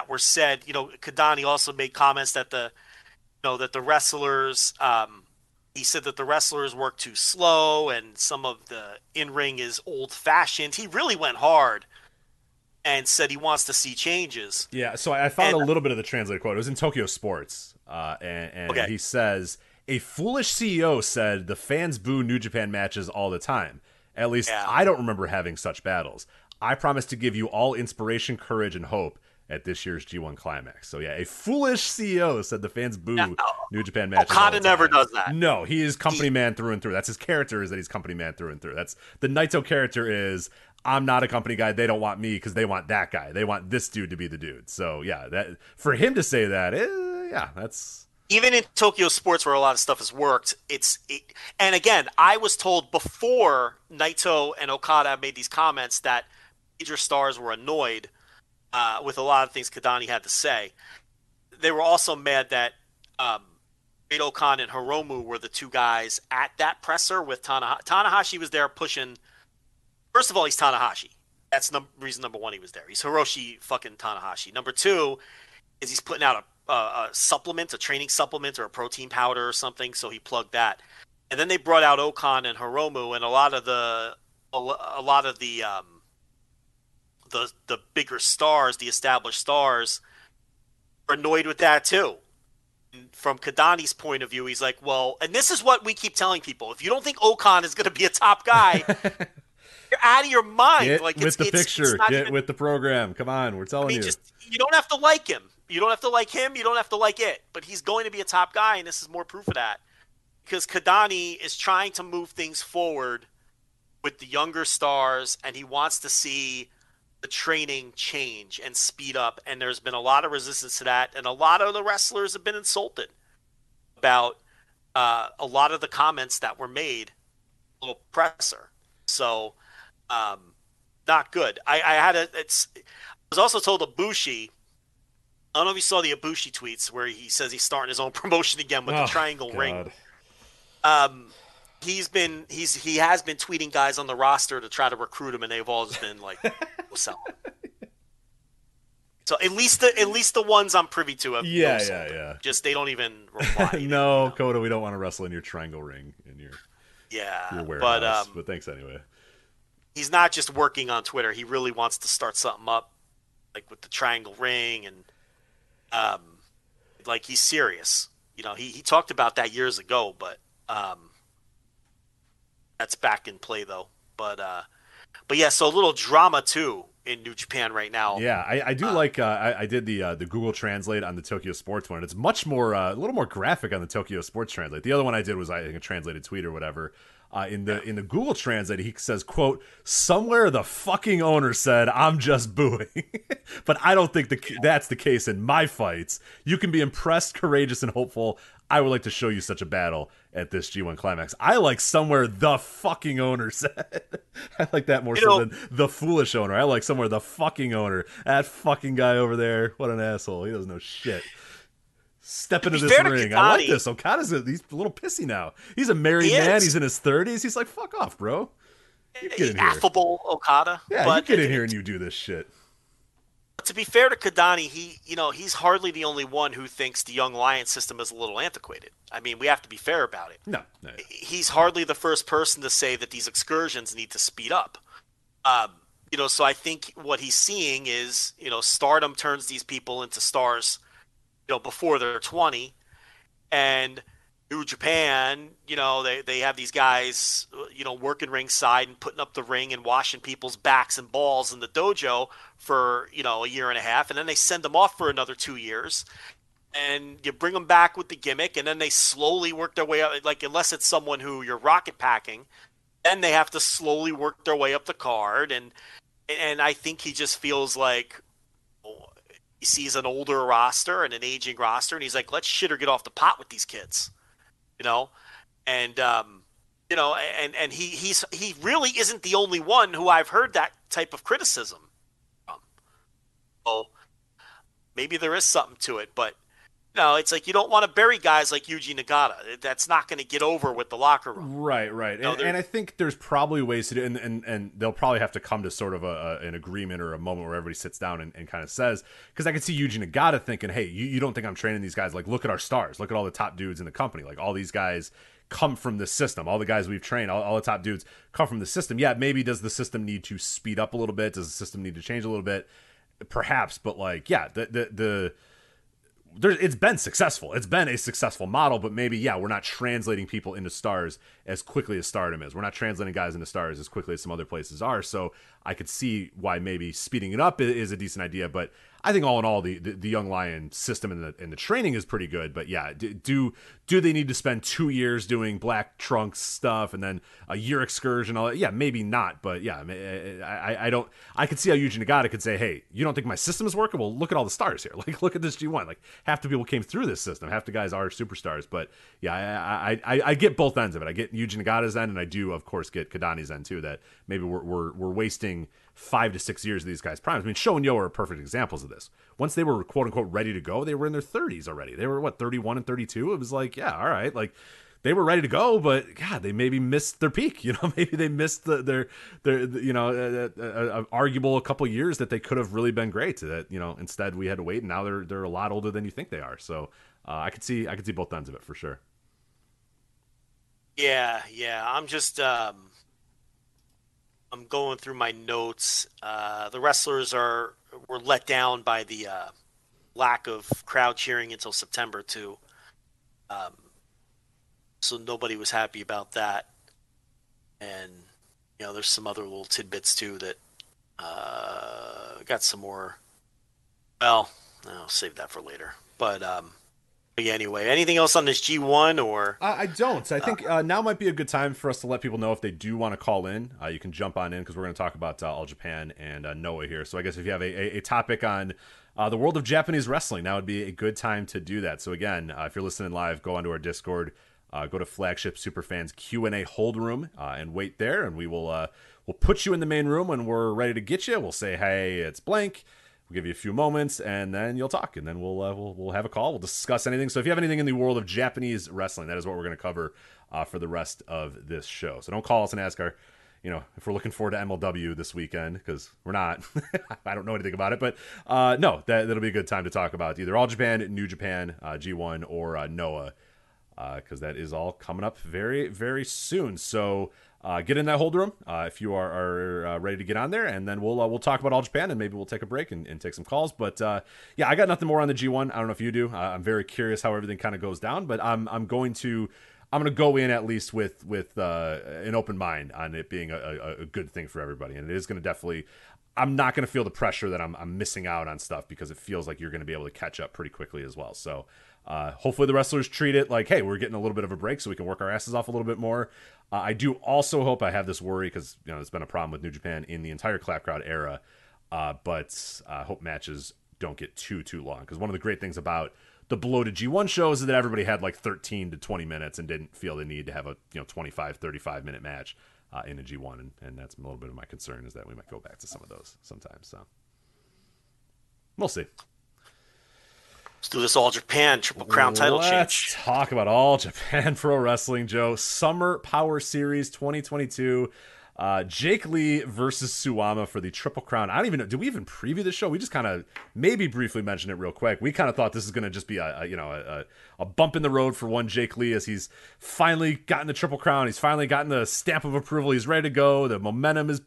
that were said. You know, Kidani also made comments that the, you know, that the wrestlers, um, he said that the wrestlers work too slow and some of the in ring is old fashioned. He really went hard and said he wants to see changes. Yeah, so I found And- a little bit of the translated quote. It was in Tokyo Sports, uh, and, and Okay. he says a foolish CEO said the fans boo New Japan matches all the time. At least Yeah. I don't remember having such battles. I promise to give you all inspiration, courage, and hope at this year's G1 Climax. So yeah, a foolish CEO said the fans boo Now, New Japan matches. Okada never does that. No, he is company man through and through. That's his character is that he's company man through and through. That's the Naito character is I'm not a company guy. They don't want me because they want that guy. They want this dude to be the dude. So yeah, that for him to say that, eh, yeah, that's even in Tokyo sports where a lot of stuff has worked, it's it, and again, I was told before Naito and Okada made these comments that major stars were annoyed uh, with a lot of things Kidani had to say. They were also mad that um, Great-O-Khan and Hiromu were the two guys at that presser with Tanahashi. Tanahashi was there pushing. First of all, he's Tanahashi. That's num- reason number one he was there. He's Hiroshi fucking Tanahashi. Number two is he's putting out a, a, a supplement, a training supplement, or a protein powder or something. So he plugged that, and then they brought out O-Khan and Hiromu, and a lot of the a, a lot of the um, the the bigger stars, the established stars, are annoyed with that too. And From Kidani's point of view, he's like, well, and this is what we keep telling people: if you don't think O-Khan is going to be a top guy, you're out of your mind. get like with it's, the it's- picture, it's get even- with the program. Come on, we're telling I mean, you. just you don't have to like him. You don't have to like him. You don't have to like it. But he's going to be a top guy, and this is more proof of that. Because Kadani is trying to move things forward with the younger stars, and he wants to see the training change and speed up. And there's been a lot of resistance to that. And a lot of the wrestlers have been insulted about uh, a lot of the comments that were made, a little presser. So, um, not good. I, I had a, it's, I was also told Ibushi, I don't know if you saw the Ibushi tweets where he says he's starting his own promotion again with Oh, the triangle God. ring. Um, he's been he's he has been tweeting guys on the roster to try to recruit him, and they've all just been like, "No sell." So at least the at least the ones I'm privy to have. Yeah, yeah, yeah. Just they don't even reply. no, Kota, we don't want to wrestle in your triangle ring in your Yeah, your warehouse. but um, but thanks anyway. he's not just working on Twitter. He really wants to start something up, like with the triangle ring, and um, like he's serious. You know, he he talked about that years ago, but um, that's back in play though. But uh, but yeah, so a little drama too in New Japan right now. Yeah, I, I do like. Uh, I, I did the uh, the Google Translate on the Tokyo Sports one. It's much more, uh, a little more graphic on the Tokyo Sports Translate. The other one I did was I think a translated tweet or whatever. Uh, in the in the Google Translate, he says, "quote Somewhere the fucking owner said I'm just booing, but I don't think the, that's the case in my fights. You can be impressed, courageous, and hopeful. I would like to show you such a battle at this G1 climax. I like somewhere the fucking owner said. I like that more You so know- than the foolish owner. I like somewhere the fucking owner. That fucking guy over there. What an asshole. He doesn't know shit. Step into this ring. I like this. Okada's a, he's a little pissy now. He's a married He man. is. He's in his thirties. He's like, fuck off, bro. You get in here. affable Okada. Yeah, you get in here and you do this shit. To be fair to Kidani, he you know he's hardly the only one who thinks the Young Lion system is a little antiquated. I mean, we have to be fair about it. No, no. He's hardly the first person to say that these excursions need to speed up. Um, you know, so I think what he's seeing is you know Stardom turns these people into stars, you know, before they're twenty, and New Japan, you know, they, they have these guys, you know, working ringside and putting up the ring and washing people's backs and balls in the dojo for, you know, a year and a half. And then they send them off for another two years. And you bring them back with the gimmick. And then they slowly work their way up. Like, unless it's someone who you're rocket packing, then they have to slowly work their way up the card. And, and I think he just feels like he sees an older roster and an aging roster. And he's like, let's shit or get off the pot with these kids you know, and um, you know, and and he he's he really isn't the only one who I've heard that type of criticism. So maybe there is something to it, but no, it's like you don't want to bury guys like Yuji Nagata. That's not going to get over with the locker room. Right, right, No, and, and I think there's probably ways to do, and and, and they'll probably have to come to sort of a, a an agreement or a moment where everybody sits down and, and kind of says, because I could see Yuji Nagata thinking, hey, you, you don't think I'm training these guys? Like, look at our stars, look at all the top dudes in the company, like all these guys come from the system. All the guys we've trained, all, all the top dudes come from the system. Yeah, maybe does the system need to speed up a little bit? Does the system need to change a little bit? Perhaps, but like, yeah, the the the there, it's been successful. It's been a successful model, but maybe yeah, we're not translating people into stars as quickly as Stardom is. We're not translating guys into stars as quickly as some other places are. So I could see why maybe speeding it up is a decent idea. But I think all in all, the the, the Young Lion system and the and the training is pretty good. But yeah, do, do they need to spend two years doing Black Trunks stuff and then a year excursion? All that? Yeah, maybe not. But yeah, eh, eh, I, I, I don't. I could see how Yuji Nagata could say, "Hey, you don't think my system is working? Well, look at all the stars here. Like, look at this G1. Like, half the people came through this system. Half the guys are superstars. But yeah, I, I, I, I get both ends of it. I get Yuji Nagata's end, and I do, of course, get Kidani's end too. That maybe we're we're, we're wasting five to six years of these guys' primes. I mean, SHO and YOH are perfect examples of this. Once they were quote unquote ready to go, they were in their 30s already. They were what 31 and 32. It was like, yeah, all right, like they were ready to go, but God, they maybe missed their peak. You know, maybe they missed the, their their you know uh, uh, uh, arguable a couple years that they could have really been great. That you know, instead we had to wait, and now they're they're a lot older than you think they are. So uh, I could see I could see both ends of it for sure. Yeah, yeah. I'm just um I'm going through my notes. Uh the wrestlers are were let down by the uh lack of crowd cheering until September too. Um so nobody was happy about that. And you know, there's some other little tidbits too that uh got some more well, I'll save that for later. But um anyway. Anything else on this G1 or? I, I don't. I think uh, now might be a good time for us to let people know if they do want to call in. Uh, you can jump on in because we're going to talk about uh, All Japan and uh, Noah here. So I guess if you have a, a, a topic on uh, the world of Japanese wrestling, now would be a good time to do that. So again, if you're listening live, go onto our Discord. go to flagship superfans Q and A hold room and wait there, and we will we'll put you in the main room when we're ready to get you. We'll say, "Hey, it's blank." We'll give you a few moments, and then you'll talk, and then we'll uh, we'll we'll have a call. We'll discuss anything. So if you have anything in the world of Japanese wrestling, that is what we're going to cover uh, for the rest of this show. So don't call us and ask our, you know, if we're looking forward to MLW this weekend because we're not. I don't know anything about it, but uh, no, that that'll be a good time to talk about either All Japan, New Japan, uh, G1, or Noah, because uh, that is all coming up very very soon. So uh, get in that hold room uh, if you are, are uh, ready to get on there, and then we'll uh, we'll talk about all Japan, and maybe we'll take a break and, and take some calls. But uh, yeah, I got nothing more on the G1. I don't know if you do. Uh, I'm very curious how everything kind of goes down, but I'm I'm going to I'm going to go in at least with with an open mind on it being a, a, a good thing for everybody, and it is going to definitely. I'm not going to feel the pressure that I'm, I'm missing out on stuff because it feels like you're going to be able to catch up pretty quickly as well. So uh, hopefully, the wrestlers treat it like, hey, we're getting a little bit of a break so we can work our asses off a little bit more. Uh, I do also hope I have this worry because you know it's been a problem with New Japan in the entire clap crowd era, uh, but I uh, hope matches don't get too too long. Because one of the great things about the bloated G1 shows is that everybody had like 13 to 20 minutes and didn't feel the need to have a you know 25 35 minute match uh, in a G1 and, and that's a little bit of my concern is that we might go back to some of those sometimes so. We'll see Let's do this All Japan Triple Crown title change. Let's change. talk about All Japan Pro Wrestling, Joe. Summer Power Series 2022. Uh, Jake Lee versus Suwama for the Triple Crown. I don't even know. Did we even preview the show? We just kind of maybe briefly mentioned it real quick. We kind of thought this is going to just be a, a you know a, a, bump in the road for one Jake Lee as he's finally gotten the Triple Crown. He's finally gotten the stamp of approval. He's ready to go. The momentum is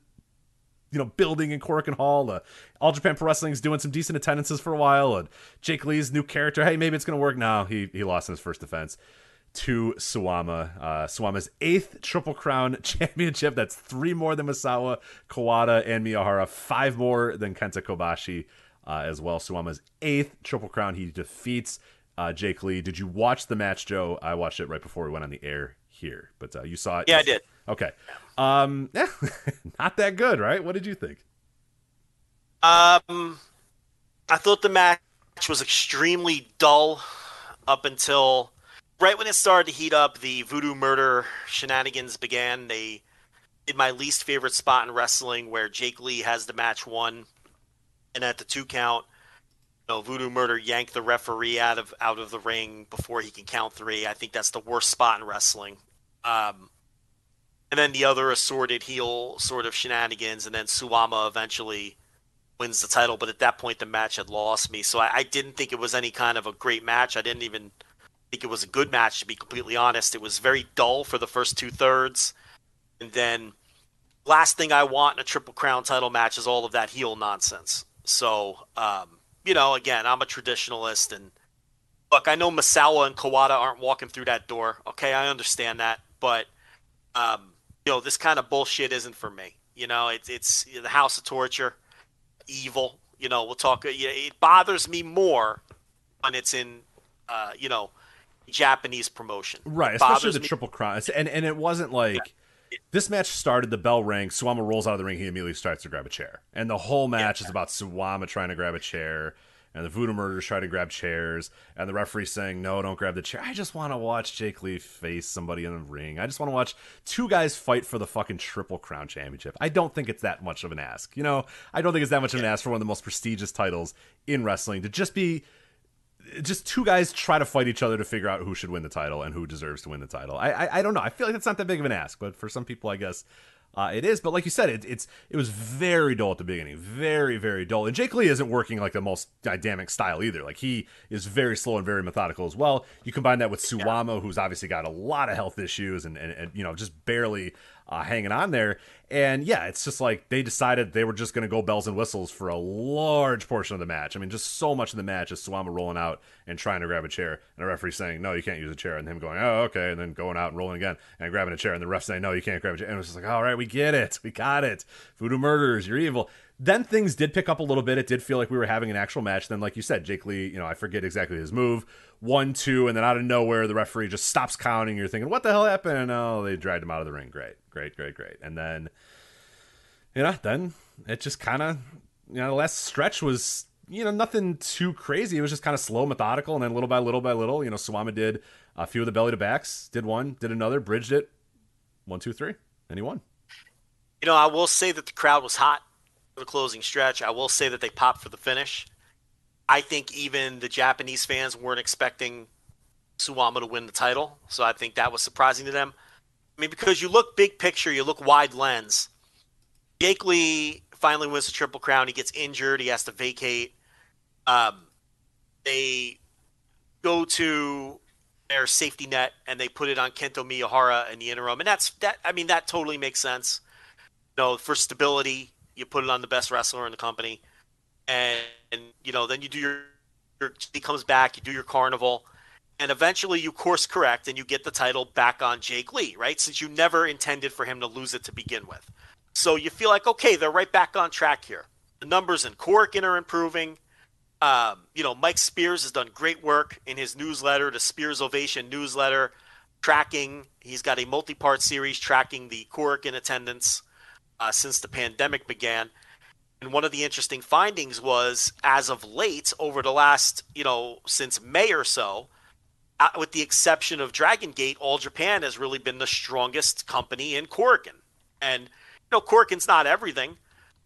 you know building in Korakuen Hall. Uh, All Japan Pro Wrestling's doing some decent attendances for a while, and Jake Lee's new character. Hey, maybe it's gonna work. now. he he lost in his first defense to Suwama. Uh, Suwama's eighth Triple Crown championship. That's three more than Misawa, Kawada, and Miyahara. Five more than Kenta Kobashi uh, as well. Suwama's eighth Triple Crown. He defeats uh, Jake Lee. Did you watch the match, Joe? I watched it right before we went on the air here, but uh, you saw it. Yeah, I did. Okay. Um, yeah, not that good, right? What did you think? Um, I thought the match was extremely dull up until right when it started to heat up. The Voodoo Murder shenanigans began. They did my least favorite spot in wrestling, where Jake Lee has the match won, and at the two count, you know, Voodoo Murder yanked the referee out of out of the ring before he can count three. I think that's the worst spot in wrestling. Um, and then the other assorted heel sort of shenanigans, and then Suwama eventually wins the title. But at that point, the match had lost me, so I, I, didn't think it was any kind of a great match. I didn't even think it was a good match, to be completely honest. It was very dull for the first two thirds, and then last thing I want in a Triple Crown title match is all of that heel nonsense. So, um, you know, again, I'm a traditionalist, and look, I know Misawa and Kawada aren't walking through that door. Okay, I understand that, but um, you know, this kind of bullshit isn't for me. You know, it's it's the House of Torture, evil. You know, we'll talk. It bothers me more when it's in, uh, you know, Japanese promotion. Right, especially the me. Triple Crown. And and it wasn't like. Yeah this match started, the bell rang, Suwama rolls out of the ring, he immediately starts to grab a chair. And the whole match yeah. is about Suwama trying to grab a chair and the Voodoo Murders try to grab chairs, and the referee saying, "No, don't grab the chair." I just want to watch Jake Lee face somebody in the ring. I just want to watch two guys fight for the fucking Triple Crown Championship. I don't think it's that much of an ask. You know, I don't think it's that much of an ask for one of the most prestigious titles in wrestling to just be just two guys try to fight each other to figure out who should win the title and who deserves to win the title. I, I, I don't know. I feel like it's not that big of an ask, but for some people, I guess uh, it is, but like you said, it, it's it was very dull at the beginning, very very dull. And Jake Lee isn't working like the most dynamic style either. Like he is very slow and very methodical as well. You combine that with Suwama, who's obviously got a lot of health issues and, and, and you know just barely uh, hanging on there. And yeah, it's just like they decided they were just going to go bells and whistles for a large portion of the match. I mean, just so much of the match is Suwama rolling out and trying to grab a chair, and a referee saying, "No, you can't use a chair," and him going, "Oh, okay," and then going out and rolling again and grabbing a chair, and the ref saying, "No, you can't grab a chair." And it was just like, "All right, we get it, we got it. Voodoo murders, you're evil." Then things did pick up a little bit. It did feel like we were having an actual match. Then, like you said, Jake Lee, you know, I forget exactly his move, one, two, and then out of nowhere, the referee just stops counting. You're thinking, what the hell happened? oh, they dragged him out of the ring. Great, great, great, great. And then, you know, then it just kind of, you know, the last stretch was, you know, nothing too crazy. It was just kind of slow, methodical, and then little by little by little, you know, Suwama did a few of the belly to backs, did one, did another, bridged it, one, two, three, and he won. You know, I will say that the crowd was hot the closing stretch. I will say that they popped for the finish. I think even the Japanese fans weren't expecting Suwama to win the title, so I think that was surprising to them. I mean, because you look big picture, you look wide lens. Jake Lee finally wins the Triple Crown. He gets injured. He has to vacate. Um, they go to their safety net and they put it on Kento Miyahara in the interim, and that's that. I mean, that totally makes sense. You know, for stability, you put it on the best wrestler in the company, and, and you know, then you do your, your he comes back, you do your carnival, and eventually you course correct and you get the title back on Jake Lee, right? Since you never intended for him to lose it to begin with. So you feel like, okay, they're right back on track here. The numbers in Korakuen are improving. Um, you know, Mike Spears has done great work in his newsletter, the Spears Ovation newsletter, tracking. He's got a multi part series tracking the Korakuen attendance uh, since the pandemic began. And one of the interesting findings was, as of late, over the last, you know, since May or so, uh, with the exception of Dragon Gate, All Japan has really been the strongest company in Korakuen. And, you know, Korakuen's not everything.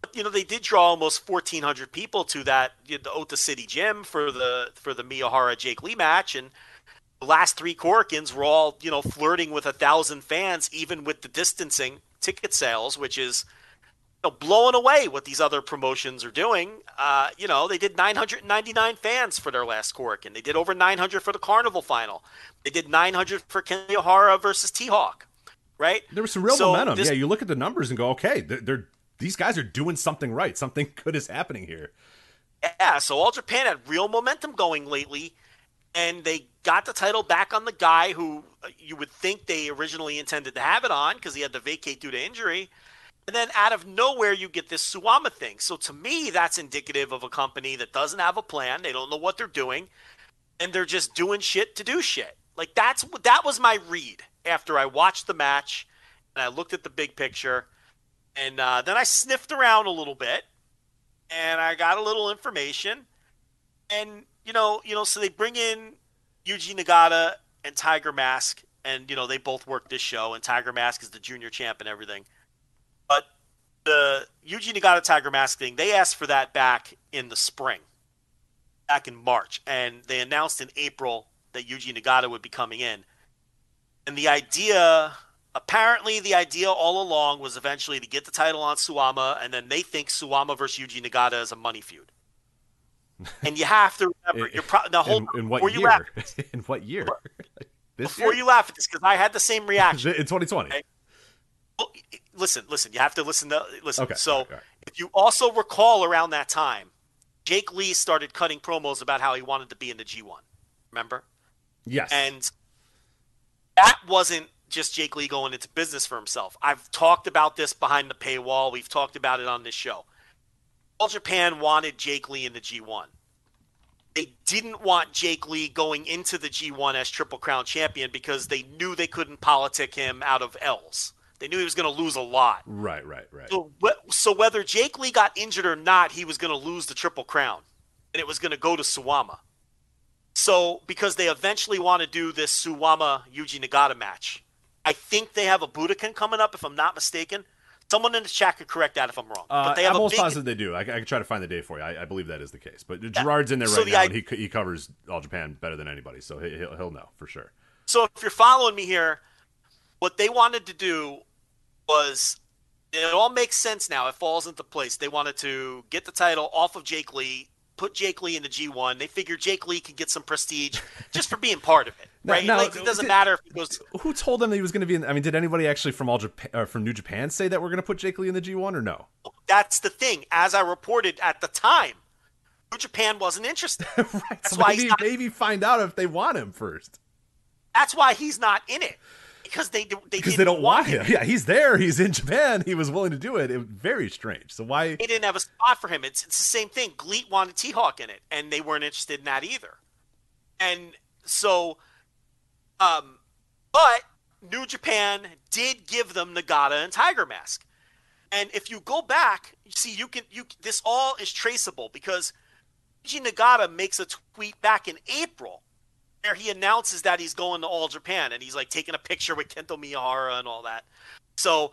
But, you know, they did draw almost 1,400 people to that, you know, the Ota City Gym for the for the Miyahara Jake Lee match. And the last three Korakuens were all, you know, flirting with a thousand fans, even with the distancing ticket sales, which is you know, blowing away what these other promotions are doing. Uh, you know, they did 999 fans for their last Korakuen. They did over 900 for the Carnival final. They did 900 for Kenya versus T-Hawk, right? There was some real So momentum. this- yeah, you look at the numbers and go, okay, they're, they're these guys are doing something right. Something good is happening here. Yeah, so All Japan had real momentum going lately, and they got the title back on the guy who uh, you would think they originally intended to have it on because he had to vacate due to injury. And then out of nowhere, you get this Suwama thing. So to me, that's indicative of a company that doesn't have a plan. They don't know what they're doing, and they're just doing shit to do shit. Like that's that was my read after I watched the match and I looked at the big picture, and uh, then I sniffed around a little bit, and I got a little information, and you know, you know, so they bring in Yuji Nagata and Tiger Mask, and you know they both work this show, and Tiger Mask is the junior champ and everything. But the Yuji Nagata Tiger Mask thing, they asked for that back in the spring, back in March, and they announced in April that Yuji Nagata would be coming in. And the idea, apparently, the idea all along was eventually to get the title on Suwama, and then they think Suwama versus Yuji Nagata is a money feud. And you have to remember, you're pro- now hold in, in what year? laugh, in what year? this before year? you laugh at this, because I had the same reaction. in 2020. Okay. Well, listen, listen. You have to listen to listen. Okay, So, all right, all right. if you also recall around that time, Jake Lee started cutting promos about how he wanted to be in the G1. Remember? Yes. And that wasn't just Jake Lee going into business for himself. I've talked about this behind the paywall. We've talked about it on this show. All Japan wanted Jake Lee in the G1. They didn't want Jake Lee going into the G1 as Triple Crown champion because they knew they couldn't politic him out of L's. They knew he was going to lose a lot. right, right, right. So, so whether Jake Lee got injured or not, he was going to lose the Triple Crown, and it was going to go to Suwama. So, because they eventually want to do this Suwama Yuji Nagata match, I think they have a Budokan coming up, if I'm not mistaken. Someone in the chat could correct that if I'm wrong. Uh, but they have I'm a almost big, positive they do. I, I can try to find the day for you. I, I believe that is the case. But Gerard's in there So right the now, i- and he he covers all Japan better than anybody, so he, he'll he'll know for sure. So if you're following me here, what they wanted to do was it all makes sense now. It falls into place. They wanted to get the title off of Jake Lee, put Jake Lee in the G1. They figured Jake Lee could get some prestige just for being part of it, right? now, like it doesn't did- matter if he goes. Who told them that he was going to be in? I mean, did anybody actually from all Japan or from New Japan say that we're going to put Jake Lee in the G1 or no? That's the thing. As I reported at the time, New Japan wasn't interested. right. That's so why he's maybe not- maybe find out if they want him first. That's why he's not in it. because they they because they don't want him. Yeah, he's there. He's in Japan. He was willing to do it. It was very strange. So why they didn't have a spot for him? It's it's the same thing. GLEAT wanted T Hawk in it, and they weren't interested in that either. And so, um, but New Japan did give them Nagata and Tiger Mask. And if you go back, you see you can you this all is traceable because Yuji Nagata makes a tweet back in April where he announces that he's going to All Japan and he's like taking a picture with Kento Miyahara and all that. So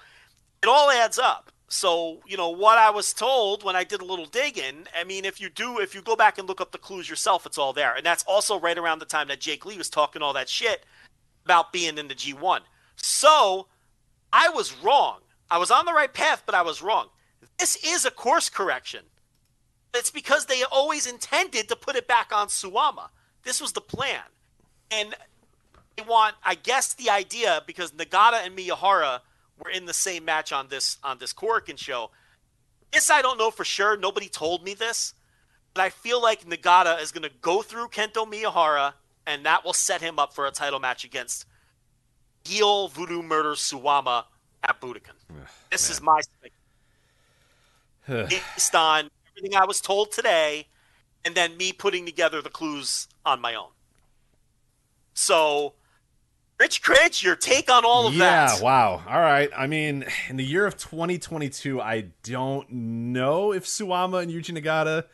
it all adds up. So, you know, what I was told when I did a little digging, I mean, if you do, if you go back and look up the clues yourself, it's all there. And that's also right around the time that Jake Lee was talking all that shit about being in the G1. So I was wrong. I was on the right path, but I was wrong. This is a course correction. It's because they always intended to put it back on Suwama. This was the plan. And they want, I guess, the idea because Nagata and Miyahara were in the same match on this on this Korakuen show. This I don't know for sure. Nobody told me this, but I feel like Nagata is going to go through Kento Miyahara, and that will set him up for a title match against heel Voodoo Murder Suwama at Budokan. this is my based on everything I was told today, and then me putting together the clues on my own. So, Rich Kraetsch, your take on all of yeah, that? Yeah, wow. All right. I mean, in the year of 2022, I don't know if Suwama and Yuji Nagata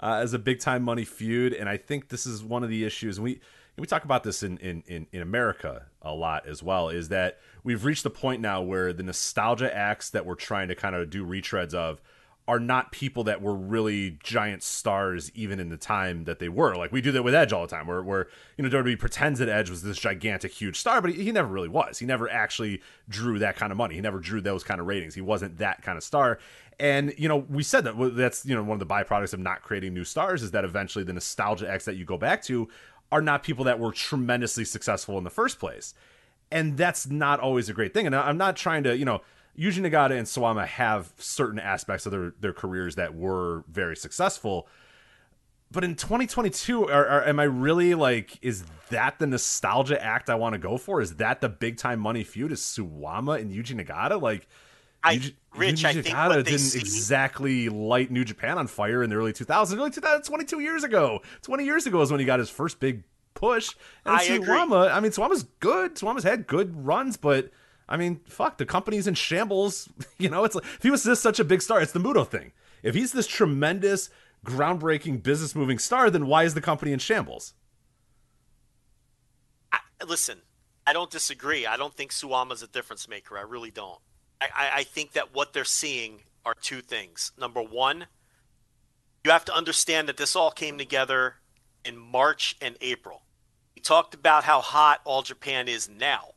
uh, is a big time money feud, and I think this is one of the issues. And we we talk about this in, in, in, in America a lot as well, is that we've reached the point now where the nostalgia acts that we're trying to kind of do retreads of are not people that were really giant stars even in the time that they were. Like we do that with Edge all the time, where where you know WWE pretends that Edge was this gigantic, huge star, but he, he, never really was. He never actually drew that kind of money. He never drew those kind of ratings. He wasn't that kind of star. And you know, we said that that's you know one of the byproducts of not creating new stars is that eventually the nostalgia acts that you go back to are not people that were tremendously successful in the first place. And that's not always a great thing. And I'm not trying to, you know, Yuji Nagata and Suwama have certain aspects of their, their careers that were very successful. But in 2022, are, are, am I really like, is that the nostalgia act I want to go for? Is that the big time money feud? Is Suwama and Yuji Nagata? Like, I, Yuji, Rich, Yuji I Nagata didn't see... exactly light New Japan on fire in the early 2000s. Early 2000s, 22 years ago. 20 years ago is when he got his first big push. And I Suwama, agree. I mean, Suwama's good. Suwama's had good runs, but I mean, fuck, the company's in shambles. You know, it's like if he was this such a big star, it's the Muto thing. If he's this tremendous, groundbreaking, business moving star, then why is the company in shambles? I, listen, I don't disagree. I don't think Suwama's a difference maker. I really don't. I, I, think that what they're seeing are two things. Number one, you have to understand that this all came together in March and April. We talked about how hot All Japan is now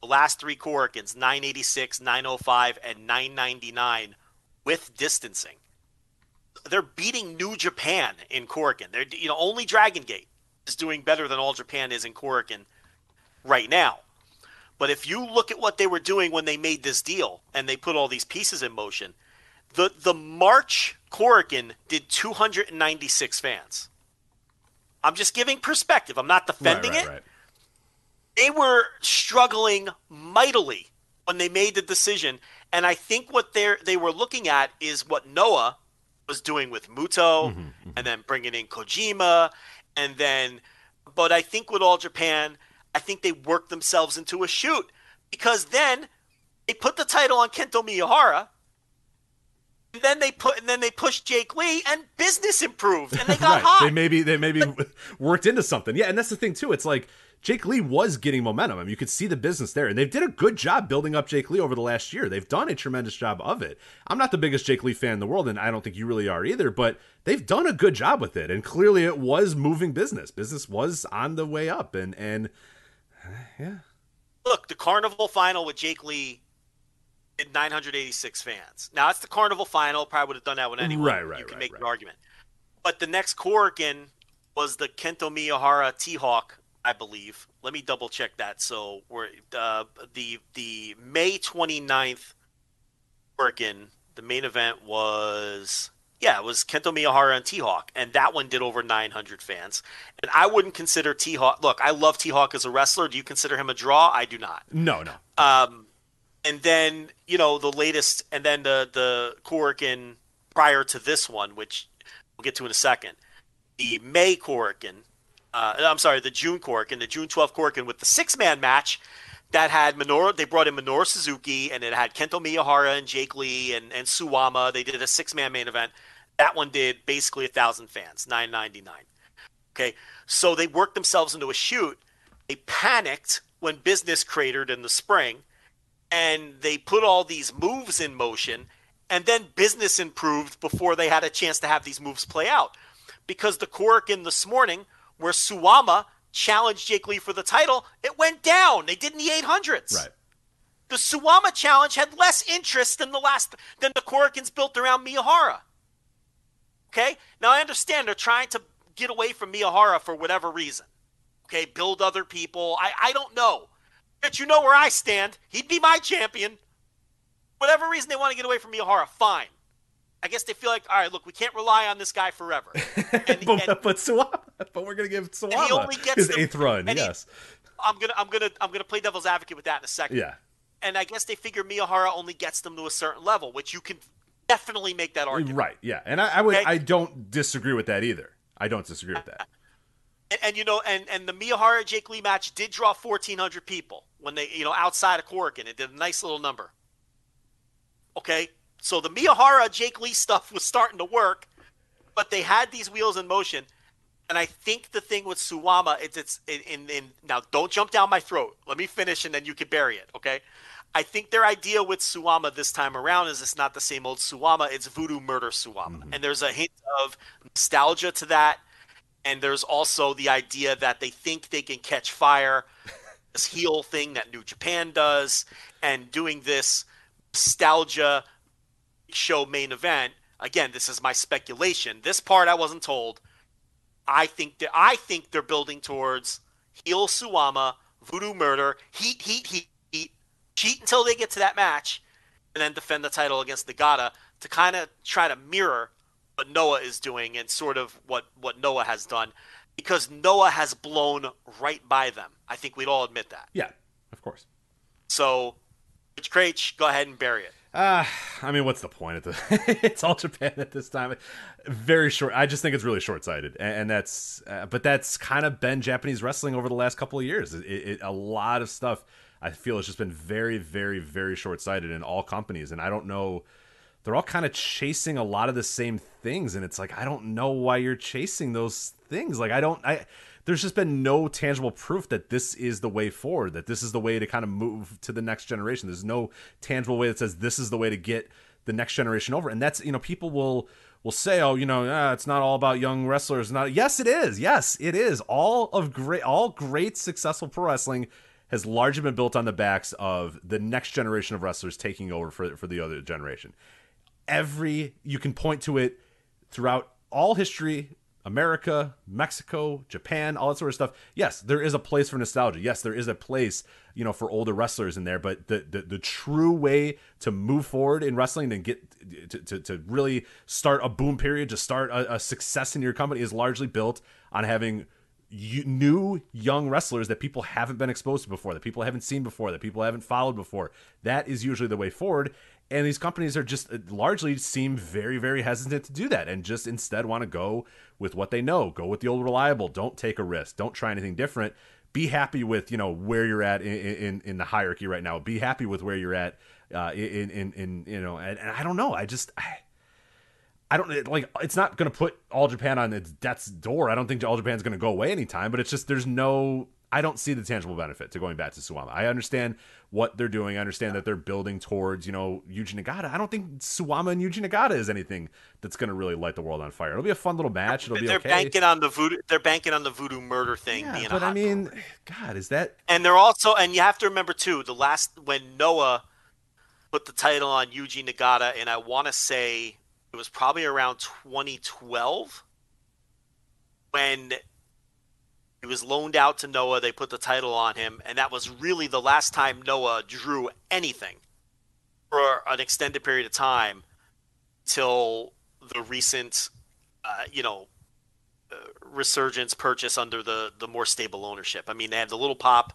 the last three Korakuens, 986, 905, and 999 with distancing. They're beating New Japan in Korakuen. They're you know only Dragon Gate is doing better than All Japan is in Korakuen right now. But if you look at what they were doing when they made this deal and they put all these pieces in motion, the the March Korakuen did 296 fans. I'm just giving perspective. I'm not defending right, right, it. Right they were struggling mightily when they made the decision. And I think what they they were looking at is what Noah was doing with Muto, mm-hmm, mm-hmm. and then bringing in Kojima, and then. But I think with All Japan, I think they worked themselves into a shoot because then they put the title on Kento Miyahara. And then they put, and then they pushed Jake Lee, and business improved, and they got right. hot. They maybe they maybe worked into something, yeah. And that's the thing too. It's like Jake Lee was getting momentum. I mean, you could see the business there, and they did a good job building up Jake Lee over the last year. They've done a tremendous job of it. I'm not the biggest Jake Lee fan in the world, and I don't think you really are either. But they've done a good job with it, and clearly it was moving business. Business was on the way up, and and yeah. Look, the Carnival final with Jake Lee did 986 fans. Now it's the Carnival final. Probably would have done that one anyway. Right, right. You can right, make right. an argument. But the next Korakuen was the Kento Miyahara T Hawk I believe. Let me double check that. So we're uh, the the May 29th working. The main event was yeah, it was Kento Miyahara and T Hawk, and that one did over 900 fans. And I wouldn't consider T Hawk. Look, I love T Hawk as a wrestler. Do you consider him a draw? I do not. No, no. Um, and then you know the latest, and then the the Korakuen prior to this one, which we'll get to in a second. The May Korakuen, uh, I'm sorry, the June Korakuen, the June 12th Korakuen with the six man match that had Minoru. They brought in Minoru Suzuki, and it had Kento Miyahara and Jake Lee and and Suwama. They did a six man main event. That one did basically a thousand fans, 999. Okay, so they worked themselves into a shoot. They panicked when business cratered in the spring, and they put all these moves in motion, and then business improved before they had a chance to have these moves play out. Because the Korakuen this morning, where Suwama challenged Jake Lee for the title, it went down. They did in the 800s. Right. The Suwama challenge had less interest than the last than the Korakuens built around Miyahara. Okay? Now I understand they're trying to get away from Miyahara for whatever reason. Okay, build other people. I, I don't know. But you know where I stand. He'd be my champion. Whatever reason they want to get away from Miyahara, fine. I guess they feel like, all right, look, we can't rely on this guy forever. And, but, and- but Suwama, but we're gonna give he only gets his them- eighth run. and he- Yes. I'm gonna I'm gonna I'm gonna play devil's advocate with that in a second. Yeah. And I guess they figure Miyahara only gets them to a certain level, which you can definitely make that argument. Right. Yeah. And I, I would. Okay. I don't disagree with that either. I don't disagree with that. And, and you know, and and the Miyahara Jake Lee match did draw 1,400 people when they, you know, outside of Korakuen. It did a nice little number. Okay, so the Miyahara Jake Lee stuff was starting to work, but they had these wheels in motion. And I think the thing with Suwama, it's it's in, in, in now. Don't jump down my throat. Let me finish, and then you can bury it. Okay. I think their idea with Suwama this time around is it's not the same old Suwama. It's Voodoo Murder Suwama, mm-hmm. and there's a hint of nostalgia to that. And there's also the idea that they think they can catch fire, this heel thing that New Japan does, and doing this nostalgia show main event. Again, this is my speculation. This part I wasn't told. I think that I think they're building towards heel Suwama, Voodoo Murder, heat, heat, heat, heat, cheat until they get to that match, and then defend the title against Nagata to kind of try to mirror what Noah is doing and sort of what what Noah has done, because Noah has blown right by them. I think we'd all admit that. Yeah. Of course. So, Rich Kraetsch, go ahead and bury it. Uh, I mean, what's the point at the? it's all Japan at this time. Very short. I just think it's really short sighted, and, and that's. Uh, but that's kind of been Japanese wrestling over the last couple of years. It, it, a lot of stuff I feel it's just been very, very, very short sighted in all companies, and I don't know. They're all kind of chasing a lot of the same things, and it's like I don't know why you're chasing those things. Like I don't. I there's just been no tangible proof that this is the way forward, that this is the way to kind of move to the next generation. There's no tangible way that says this is the way to get the next generation over. And that's, you know, people will will say, "Oh, you know, ah, it's not all about young wrestlers." Not yes, it is. Yes, it is. All of great all great successful pro wrestling has largely been built on the backs of the next generation of wrestlers taking over for for the other generation. Every you can point to it throughout all history America, Mexico, Japan, all that sort of stuff. Yes, there is a place for nostalgia. Yes, there is a place, you know, for older wrestlers in there. But the the, the true way to move forward in wrestling and get to, to, to really start a boom period, to start a, a success in your company is largely built on having new young wrestlers that people haven't been exposed to before, that people haven't seen before, that people haven't followed before. That is usually the way forward. And these companies are just uh, largely seem very, very hesitant to do that and just instead want to go with what they know. Go with the old reliable. Don't take a risk. Don't try anything different. Be happy with, you know, where you're at in, in, in the hierarchy right now. Be happy with where you're at uh, in, in, in, you know, and, and I don't know. I just, I, I don't like it's not going to put All Japan on its death's door. I don't think All Japan's going to go away anytime, but it's just there's no I don't see the tangible benefit to going back to Suwama. I understand what they're doing. I understand that they're building towards, you know, Yuji Nagata. I don't think Suwama and Yuji Nagata is anything that's going to really light the world on fire. It'll be a fun little match. It'll be they're okay. banking on the voodoo. They're banking on the voodoo murder thing yeah, but I mean. God, is that and they're also and you have to remember too the last when Noah put the title on Yuji Nagata, and I want to say it was probably around 2012 when he was loaned out to Noah. They put the title on him, and that was really the last time Noah drew anything for an extended period of time till the recent, uh, you know, uh, resurgence purchase under the the more stable ownership. I mean, they had the little pop.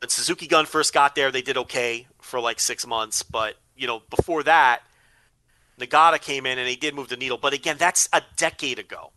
When Suzuki Gun first got there, they did okay for like six months, but you know, before that, Nagata came in and he did move the needle. But again, that's a decade ago.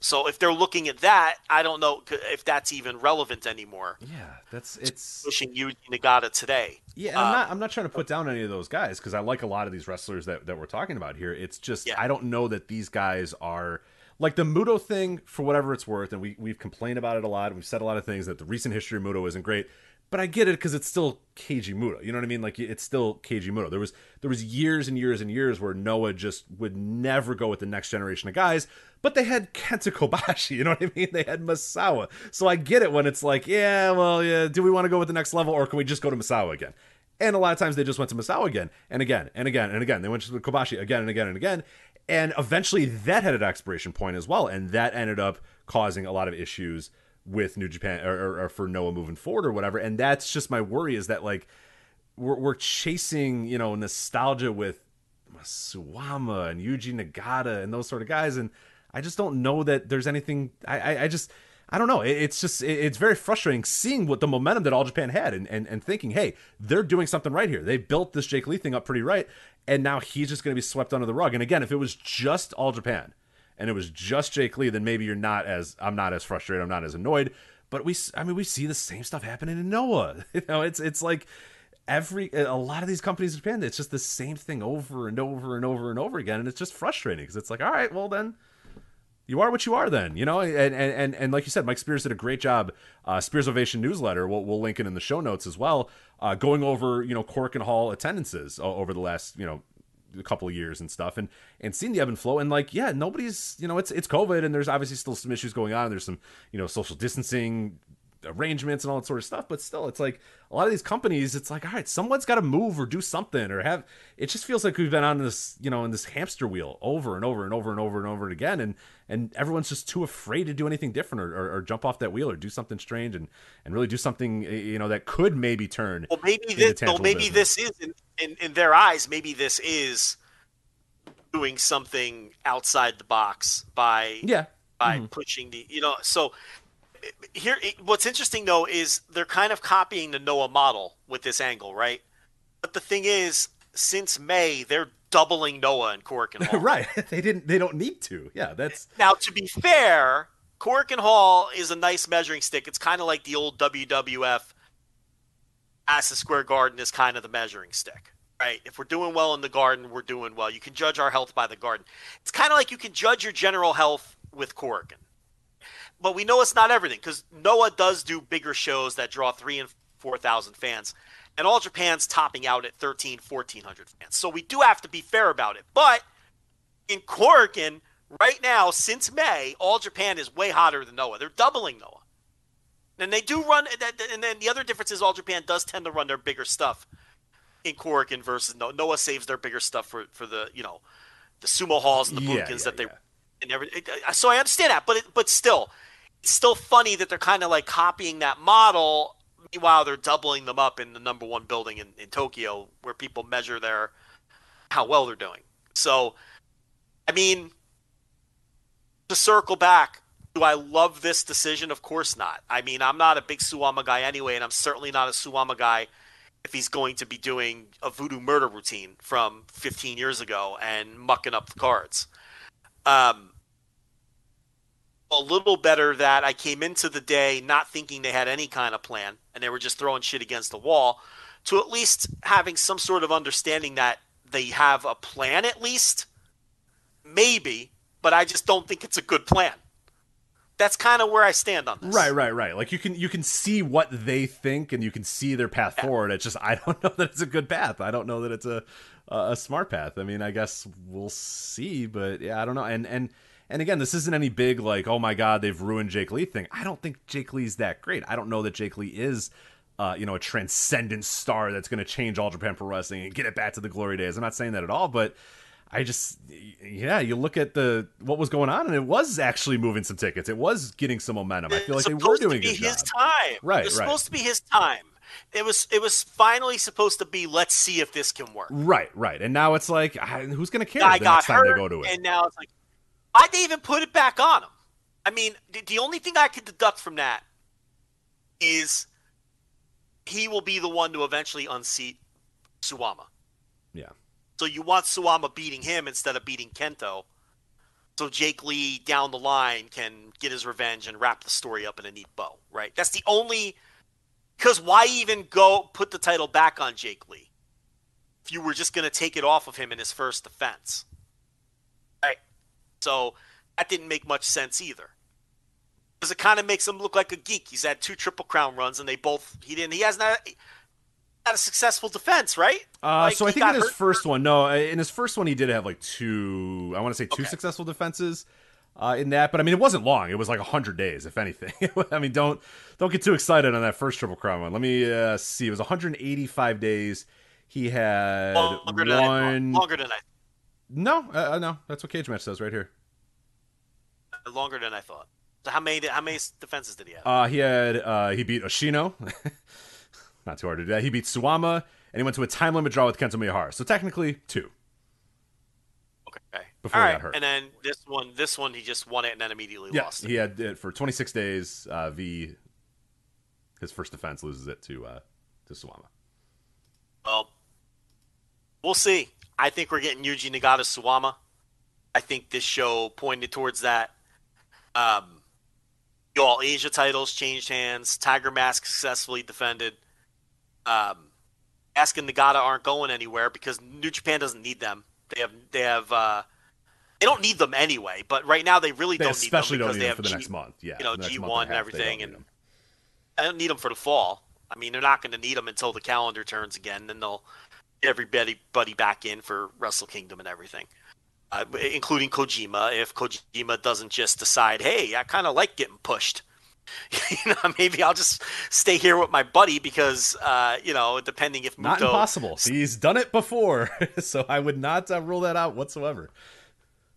So if they're looking at that, I don't know if that's even relevant anymore. Yeah, that's it's pushing Yuji Nagata today. Yeah, I'm uh, not. I'm not trying to put down any of those guys because I like a lot of these wrestlers that that we're talking about here. It's just yeah. I don't know that these guys are like the Muto thing for whatever it's worth, and we we've complained about it a lot. We've said a lot of things that the recent history of Muto isn't great but I get it because it's still Keiji Muto. You know what I mean? Like it's still Keiji Muto. There was there was years and years and years where Noah just would never go with the next generation of guys, but they had Kenta Kobashi. You know what I mean? They had Misawa. So I get it when it's like, yeah, well, yeah. Do we want to go with the next level, or can we just go to Misawa again? And a lot of times they just went to Misawa again and again and again and again. They went to Kobashi again and again and again. And eventually that had an expiration point as well, and that ended up causing a lot of issues with New Japan or, or, or, for Noah moving forward or whatever. And that's just my worry is that like we're, we're chasing you know nostalgia with Suwama and Yuji Nagata and those sort of guys, and I just don't know that there's anything. I I, I just. I don't know. it's just it's very frustrating seeing what the momentum that All Japan had and, and, and thinking, hey, they're doing something right here. They built this Jake Lee thing up pretty right, and now he's just going to be swept under the rug. And again, if it was just All Japan, and it was just Jake Lee, then maybe you're not as I'm not as frustrated, I'm not as annoyed. But we, I mean, we see the same stuff happening in Noah. You know, it's it's like every a lot of these companies in Japan, it's just the same thing over and over and over and over again, and it's just frustrating because it's like, all right, well then. You are what you are, then you know, and and and, and like you said, Mike Spears did a great job. Uh, Spearsovations newsletter, we'll, we'll link it in the show notes as well. Uh, going over you know Korakuen Hall attendances over the last you know a couple of years and stuff and and seeing the ebb and flow and like yeah nobody's you know it's it's covid and there's obviously still some issues going on there's some you know social distancing arrangements and all that sort of stuff but still it's like a lot of these companies it's like all right someone's got to move or do something or have it just feels like we've been on this you know in this hamster wheel over and over and over and over and over again and and everyone's just too afraid to do anything different or, or, or jump off that wheel or do something strange and and really do something you know that could maybe turn well maybe this well maybe business. this is in, in their eyes, maybe this is doing something outside the box by yeah by mm-hmm. pushing the you know so here what's interesting though is they're kind of copying the Noah model with this angle, right? But the thing is, since May, they're doubling Noah and Korakuen Hall. right. They didn't they don't need to. Yeah, that's Now to be fair, Korakuen Hall is a nice measuring stick. It's kind of like the old WWF Madison Square Garden is kind of the measuring stick, right? If we're doing well in the garden, we're doing well. You can judge our health by the garden. It's kind of like you can judge your general health with Korakuen. But we know it's not everything because Noah does do bigger shows that draw three and 4,000 fans. And All Japan's topping out at 13, 1,400 fans. So we do have to be fair about it. But in Korakuen, right now, since May, All Japan is way hotter than Noah. They're doubling Noah. And they do run, and then the other difference is All Japan does tend to run their bigger stuff in Korakuen versus Noah. Noah saves their bigger stuff for, for the you know the sumo halls and the yeah, yeah, that they yeah. and everything. So I understand that, but it, but still, it's still funny that they're kind of like copying that model. Meanwhile, they're doubling them up in the number one building in, in Tokyo, where people measure their how well they're doing. So, I mean, to circle back, do I love this decision? Of course not. I mean, I'm not a big Suwama guy anyway, and I'm certainly not a Suwama guy if he's going to be doing a voodoo murder routine from 15 years ago and mucking up the cards. Um, a little better that I came into the day not thinking they had any kind of plan and they were just throwing shit against the wall to at least having some sort of understanding that they have a plan at least. Maybe, but I just don't think it's a good plan that's kind of where I stand on this. Right, right, right. Like you can you can see what they think and you can see their path yeah. forward. It's just I don't know that it's a good path. I don't know that it's a a smart path. I mean, I guess we'll see, but yeah, I don't know. And and and again, this isn't any big like, oh my god, they've ruined Jake Lee thing. I don't think Jake Lee's that great. I don't know that Jake Lee is uh, you know, a transcendent star that's going to change all Japan Pro Wrestling and get it back to the glory days. I'm not saying that at all, but I just yeah, you look at the what was going on, and it was actually moving some tickets. It was getting some momentum. I feel like they were doing to be his job. time. Right, It's right. supposed to be his time. It was it was finally supposed to be let's see if this can work. Right, right. And now it's like, who's going to care the got next time hurt, they go to it? and now it's like, why'd they even put it back on him? I mean, the, the only thing I could deduct from that is he will be the one to eventually unseat Suwama. yeah. So you want Suwama beating him instead of beating Kento. So Jake Lee down the line can get his revenge and wrap the story up in a neat bow, right? That's the only because why even go put the title back on Jake Lee if you were just going to take it off of him in his first defense, right? So that didn't make much sense either. Because it kind of makes him look like a geek. He's had two triple crown runs, and they both he didn't. He hasn't had, had a successful defense, right? Uh, Like, so I think in his hurt first one, no, uh, in his first one he did have like two. I want to say two Okay. successful defenses uh, in that, but I mean it wasn't long. It was like hundred days, if anything. I mean, don't don't get too excited on that first triple crown one. Let me uh, see. It was 185 days. He had longer than I Longer than I No, uh, uh, no, that's what Cage Match says right here. longer than I thought. So how many how many defenses did he have? Uh, he had uh, he beat Ashino. Not too hard to do that. He beat Suwama, and he went to a time limit draw with Kento Miyahara. So technically two. okay, before all he got hurt. And then this one, this one, he just won it and then immediately Yeah, lost it. he had it for 26 days. Uh, v his first defense loses it to uh, to Suwama. Well, we'll see. I think we're getting Yuji Nagata Suwama. I think this show pointed towards that. Um, the All Asia titles changed hands. Tiger Mask successfully defended. Um, Mask and Nagata aren't going anywhere because New Japan doesn't need them. They have they have uh, they don't need them anyway. But right now they really They don't need them because need they have for the G, next month. Yeah, you know G one and a and half, they don't everything, and. I don't need them for the fall. I mean, they're not going to need them until the calendar turns again. Then they'll everybody buddy back in for Wrestle Kingdom and everything, uh, including Kojima. If Kojima doesn't just decide, hey, I kind of like getting pushed. you know, maybe I'll just stay here with my buddy because, uh, you know, depending if Muto, Not impossible. He's done it before, so I would not uh, rule that out whatsoever.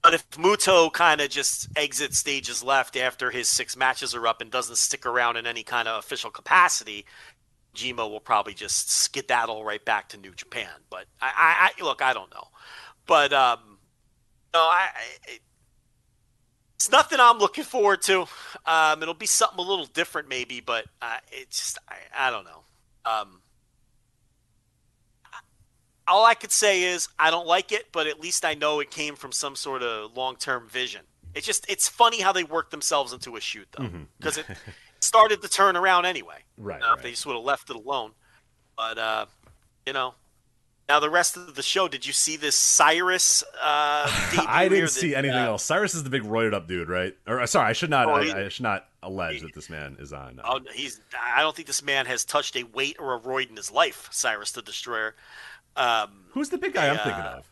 But if Muto kind of just exits stages left after his six matches are up and doesn't stick around in any kind of official capacity, Jima will probably just skedaddle right back to New Japan. But I, I, I look, I don't know. But um, no, I, I it's nothing I'm looking forward to. Um, it'll be something a little different, maybe, but uh, it's just I, I don't know. Um, all I could say is I don't like it, but at least I know it came from some sort of long-term vision. It's just it's funny how they work themselves into a shoot though, because it started to turn around anyway. Right, Uh, If right. they just would have left it alone, but uh, you know. Now the rest of the show, did you see this Cyrus? Uh, I didn't that, see anything uh, else. Cyrus is the big roided up dude, right? Or uh, sorry, I should not. Oh, I, he- I should not allege that this man is on. Uh, Oh, he's. I don't think this man has touched a weight or a roid in his life. Cyrus the Destroyer. Um, Who's the big guy I'm thinking of?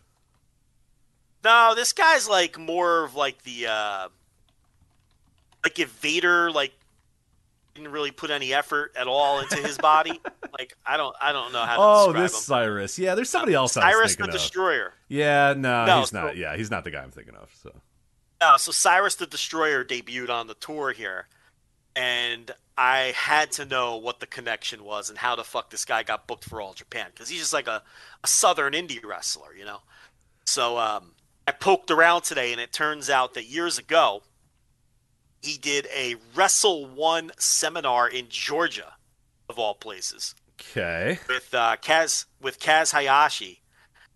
No, this guy's like more of like the uh like if Vader like didn't really put any effort at all into his body. like I don't I don't know how to Oh, describe this him. Cyrus. Yeah, there's somebody else I was Cyrus the of. Destroyer. Yeah, no, No, he's so- not. Yeah, he's not the guy I'm thinking of. So No, so Cyrus the Destroyer debuted on the tour here, and I had to know what the connection was and how the fuck this guy got booked for All Japan because he's just like a, a Southern indie wrestler, you know. So um, I poked around today, and it turns out that years ago he did a Wrestle One seminar in Georgia, of all places okay, with uh, Kaz with Kaz Hayashi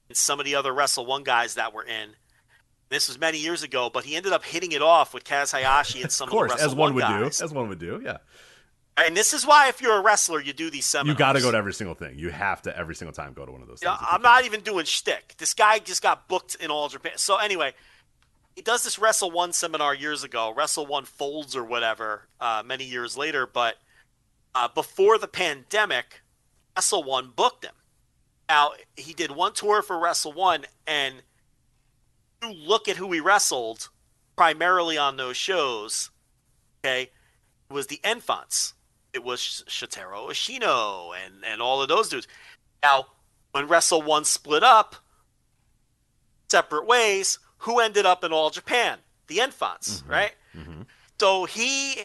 and some of the other Wrestle One guys that were in. This was many years ago, but he ended up hitting it off with Kaz Hayashi and some of course, of the Wrestle as one would guys. do, as one would do. Yeah, And this is why, if you're a wrestler, you do these seminars. you got to go to every single thing. You have to every single time go to one of those. Things. I'm not even doing shtick. This guy just got booked in All Japan. So anyway, he does this Wrestle One seminar years ago. Wrestle One folds or whatever uh, many years later, but uh, before the pandemic, Wrestle One booked him. Now he did one tour for Wrestle One, and you look at who he wrestled primarily on those shows. Okay, it was the Enfants. It was Shotaro Ashino and and all of those dudes. Now, when Wrestle One split up, separate ways, who ended up in All Japan? The Enfants, mm-hmm. right? Mm-hmm. So he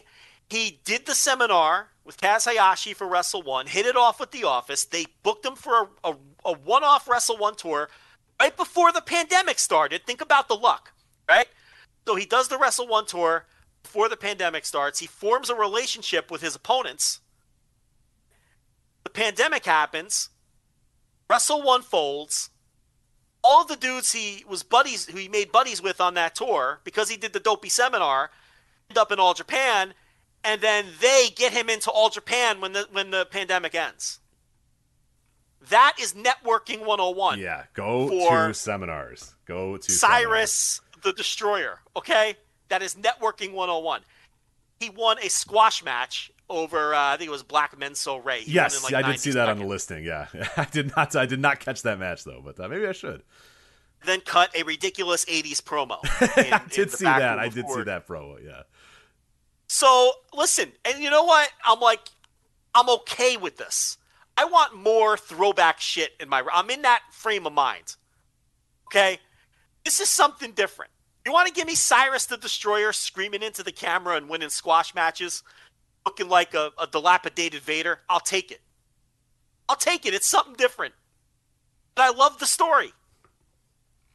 he did the seminar with Kaz Hayashi for Wrestle One, hit it off with The Office. They booked him for a, a, a one off Wrestle One tour right before the pandemic started. Think about the luck, right? So he does the Wrestle One tour before the pandemic starts. He forms a relationship with his opponents. The pandemic happens. Wrestle One folds. All the dudes he was buddies, who he made buddies with on that tour, because he did the Dopey seminar, end up in All Japan, and then they get him into All Japan when the when the pandemic ends. That is networking 101. Yeah, go to seminars. Go to Cyrus the Destroyer. Okay, that is networking 101. He won a squash match over. Uh, I think it was Black Menso-re. He Yes, like, I did see that on the listing. Yeah, I did not. I did not catch that match though, but uh, maybe I should. Then cut a ridiculous 80s promo. in- I did see that. I did see that promo. Yeah. So listen, and you know what? I'm like, I'm okay with this. I want more throwback shit in my. I'm in that frame of mind. Okay, this is something different. You want to give me Cyrus the Destroyer screaming into the camera and winning squash matches, looking like a, a dilapidated Vader? I'll take it. I'll take it. It's something different. But I love the story.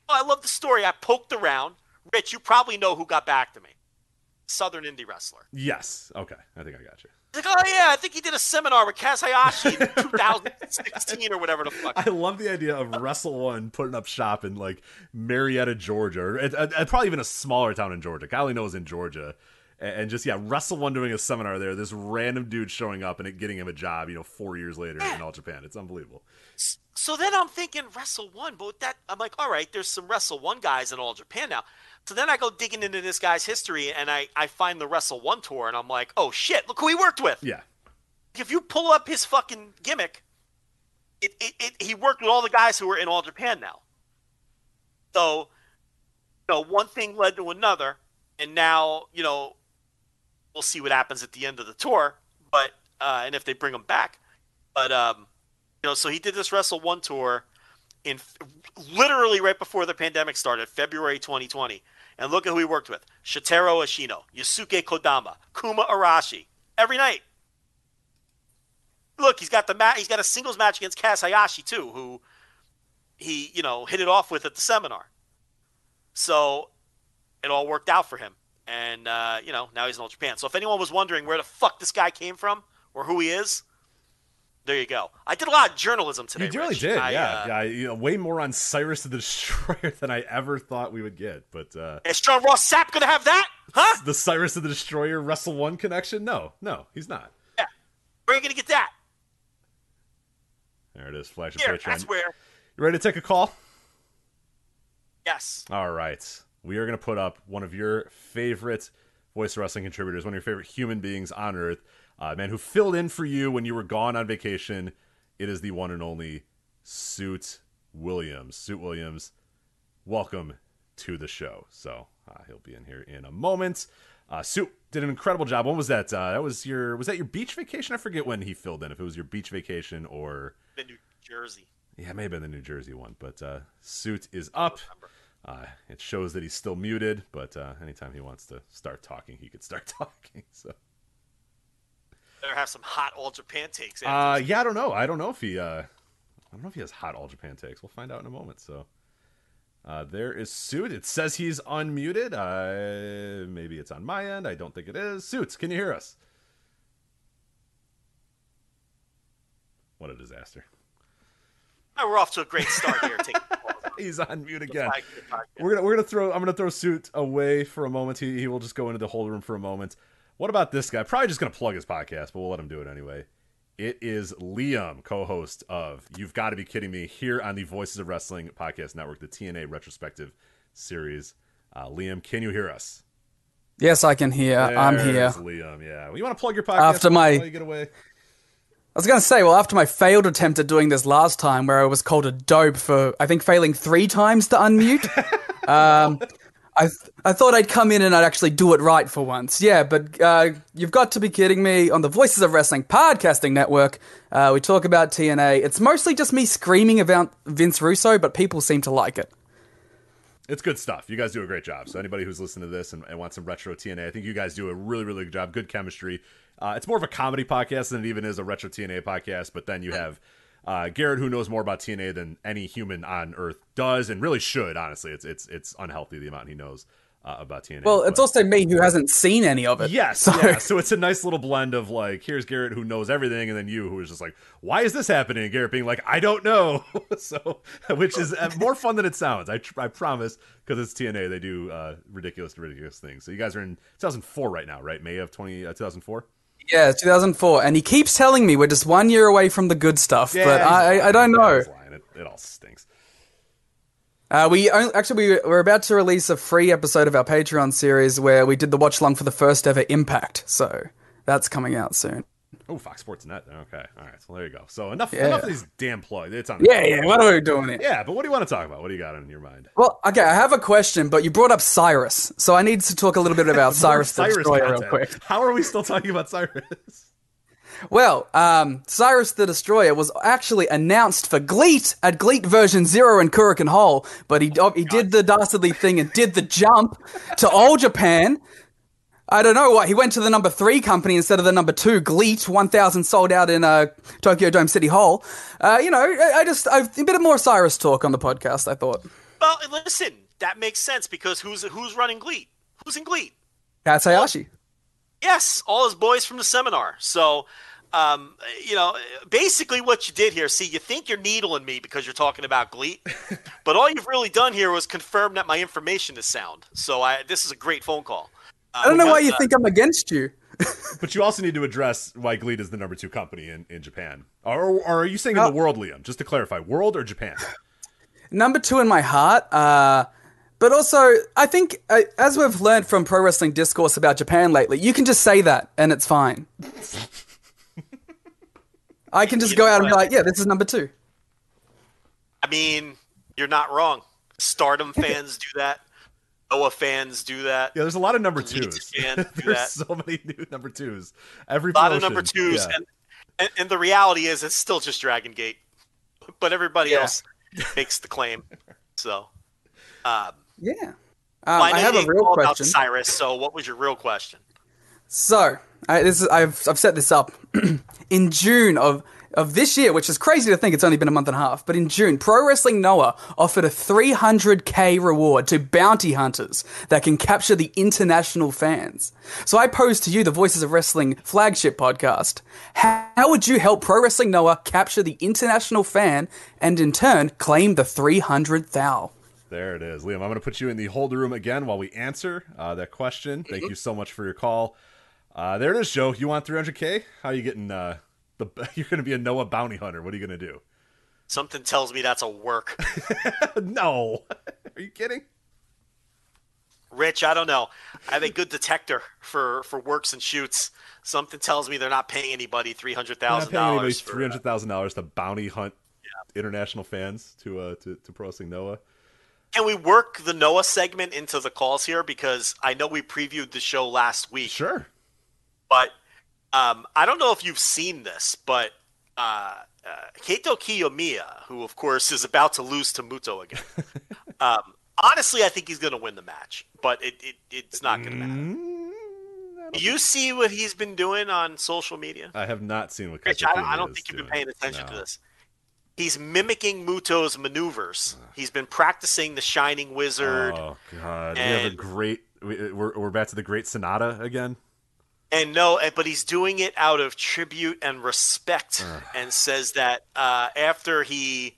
Oh, I love the story. I poked around. Rich, you probably know who got back to me. Southern indie wrestler. Yes. Okay. I think I got you. He's like, oh yeah, I think he did a seminar with Kaz Hayashi in 2016 or whatever the fuck. I love the idea of Wrestle One putting up shop in like Marietta, Georgia, or uh, probably even a smaller town in Georgia. Kylie knows in Georgia, and, just yeah, Wrestle One doing a seminar there. This random dude showing up and it getting him a job. You know, four years later in all Japan. It's unbelievable. So then I'm thinking Wrestle One, but with that I'm like, all right, there's some Wrestle One guys in all Japan now. So then I go digging into this guy's history and I, I find the Wrestle One tour and I'm like, oh shit, look who he worked with. Yeah. If you pull up his fucking gimmick, it, it, it he worked with all the guys who are in all Japan now. So, you know, one thing led to another, and now, you know, we'll see what happens at the end of the tour, but uh, and if they bring him back. But um, you know, so he did this Wrestle One tour in literally right before the pandemic started, February 2020. And look at who he worked with: Shotaro Ashino, Yusuke Kodama, Kuma Arashi. Every night. Look, he's got the ma- he's got a singles match against Kaz Hayashi too, who he you know hit it off with at the seminar. So it all worked out for him, and uh, you know now he's in All Japan. So if anyone was wondering where the fuck this guy came from or who he is, there you go. I did a lot of journalism today. You really Rich. did, I, yeah. uh, yeah you know, way more on Cyrus the Destroyer than I ever thought we would get. But uh, Is Sean Ross Sapp gonna have that? Huh? the Cyrus of the Destroyer Wrestle One connection? No, no, he's not. Yeah. Where are you gonna get that? There it is, flagship Here, Patreon. that's where. You ready to take a call? Yes. All right. We are going to put up one of your favorite voice wrestling contributors, one of your favorite human beings on earth, uh, man who filled in for you when you were gone on vacation. It is the one and only Suit Williams. Suit Williams, welcome to the show. So uh, he'll be in here in a moment. Uh, Suit did an incredible job. When was that? Uh, that was your was that your beach vacation? I forget when he filled in. If it was your beach vacation or In New Jersey. yeah, it may have been the New Jersey one, but uh, suit is up. Uh, it shows that he's still muted, but uh, anytime he wants to start talking, he could start talking. So, Better have some hot All Japan takes. uh, yeah, I don't know. I don't know if he, uh, I don't know if he has hot All Japan takes. We'll find out in a moment. So, uh, there is suit. It says he's unmuted. Uh, maybe it's on my end. I don't think it is. Suits, can you hear us? What a disaster. Oh, we're off to a great start here. He's on mute again. Flag Ship Podcast. We're gonna we're gonna throw I'm gonna throw suit away for a moment. He he will just go into the hold room for a moment. What about this guy? Probably just gonna plug his podcast, but we'll let him do it anyway. It is Liam, co-host of You've Got to Be Kidding Me here on the Voices of Wrestling podcast network, the TNA retrospective series. Uh, Liam, can you hear us? Yes, I can hear. I'm here. Liam, yeah. Well, you want to plug your podcast After my- get away? I was going to say, well, after my failed attempt at doing this last time, where I was called a dope for, I think, failing three times to unmute, um, I th- I thought I'd come in and I'd actually do it right for once. Yeah, but uh, you've got to be kidding me. On the Voices of Wrestling podcasting network, uh, we talk about TNA. It's mostly just me screaming about Vince Russo, but people seem to like it. it's good stuff. You guys do a great job. So anybody who's listening to this and, and wants some retro TNA, I think you guys do a really, really good job. Good chemistry. Uh, it's more of a comedy podcast than it even is a retro TNA podcast. But then you have uh, Garrett, who knows more about TNA than any human on Earth does, and really should. Honestly, it's it's it's unhealthy the amount he knows uh, about TNA. Well, it's but- also me who hasn't seen any of it. Yes, So- yeah. So it's a nice little blend of like, here's Garrett who knows everything, and then you who is just like, why is this happening? And Garrett being like, I don't know. so, which is uh, more fun than it sounds. I, tr- I promise, because it's TNA, they do uh, ridiculous, ridiculous things. So you guys are in 2004 right now, right? May of 20 uh, 2004. Yeah, 2004, and he keeps telling me we're just one year away from the good stuff, but I, I, I don't know. It, it all stinks. Uh, we on- actually we, we're about to release a free episode of our Patreon series where we did the watch long for the first ever Impact, so that's coming out soon. Oh, Fox Sports Net. Okay, all right. So there you go. So enough, Yeah. enough of these damn plugs. It's on. Yeah, yeah. What are we doing here? Yeah, but what do you want to talk about? What do you got in your mind? Well, okay, I have a question, but you brought up Cyrus, so I need to talk a little bit about Cyrus the Destroyer real quick. How are we still talking about Cyrus? Well, um, Cyrus the Destroyer was actually announced for GLEAT at GLEAT version zero in Korakuen Hall, but he he did the dastardly thing and did the jump to All Japan. I don't know what he went to the number three company instead of the number two. GLEAT, one thousand sold out in uh, Tokyo Dome City Hall. Uh, you know, I, I just I've, a bit of more Cyrus talk on the podcast. I thought Well, listen, that makes sense because who's who's running GLEAT? Who's in GLEAT? Kaz Hayashi. Yes, all his boys from the seminar. So, um, you know, basically what you did here. See, you think you're needling me because you're talking about GLEAT, but all you've really done here was confirm that my information is sound. So, I this is a great phone call. Uh, I don't know why you think I'm against you. But you also need to address why GLEAT is the number two company in, in Japan. Or, or are you saying in the world, Liam? Just to clarify, world or Japan? number two in my heart. Uh, but also, I think uh, as we've learned from pro wrestling discourse about Japan lately, you can just say that and it's fine. I can just You go know out and be like, yeah, this is number two. I mean, you're not wrong. Stardom fans do that. Noah fans do that. Yeah, there's a lot of number GLEAT twos. fans do there's that. so many new number twos. Every a lot of number twos, yeah. and, and and the reality is it's still just Dragon Gate, but everybody Yeah. else makes the claim. So, um, Yeah. Um, well, I know have a didn't real call about question. Cyrus. So, what was your real question? So, I, this is, I've, I've set this up in June of, of this year, which is crazy to think it's only been a month and a half. But in June, Pro Wrestling Noah offered a 300k reward to bounty hunters that can capture the international fans. So I pose to you, the Voices of Wrestling flagship podcast. How, would you help Pro Wrestling Noah capture the international fan and in turn claim the 300 thou? There it is, Liam. I'm going to put you in the hold room again while we answer uh, that question. Thank you so much for your call. Uh, there it is, Joe. You want 300k? How are you getting? Uh, the you're going to be a Noah bounty hunter. What are you going to do? Something tells me that's a work. no, are you kidding? Rich, I don't know. I have a good detector for for works and shoots. Something tells me they're not paying anybody three hundred thousand dollars. three hundred thousand dollars to bounty hunt international fans to uh to, to Pro Wrestling Noah. Can we work the Noah segment into the calls here? Because I know we previewed the show last week. Sure. But um, I don't know if you've seen this, but uh, uh, Keito Kiyomiya, who of course is about to lose to Muto again. um, honestly, I think he's going to win the match, but it, it it's not going to matter. Mm, you see what he's been doing on social media? I have not seen what. Rich, I, don't- I don't think you've been paying attention to this. He's mimicking Muto's maneuvers. He's been practicing the Shining Wizard. Oh God, we have a great. we- We're we're back to the Great SANADA again. And no, eh, but he's doing it out of tribute and respect, and says that uh, after he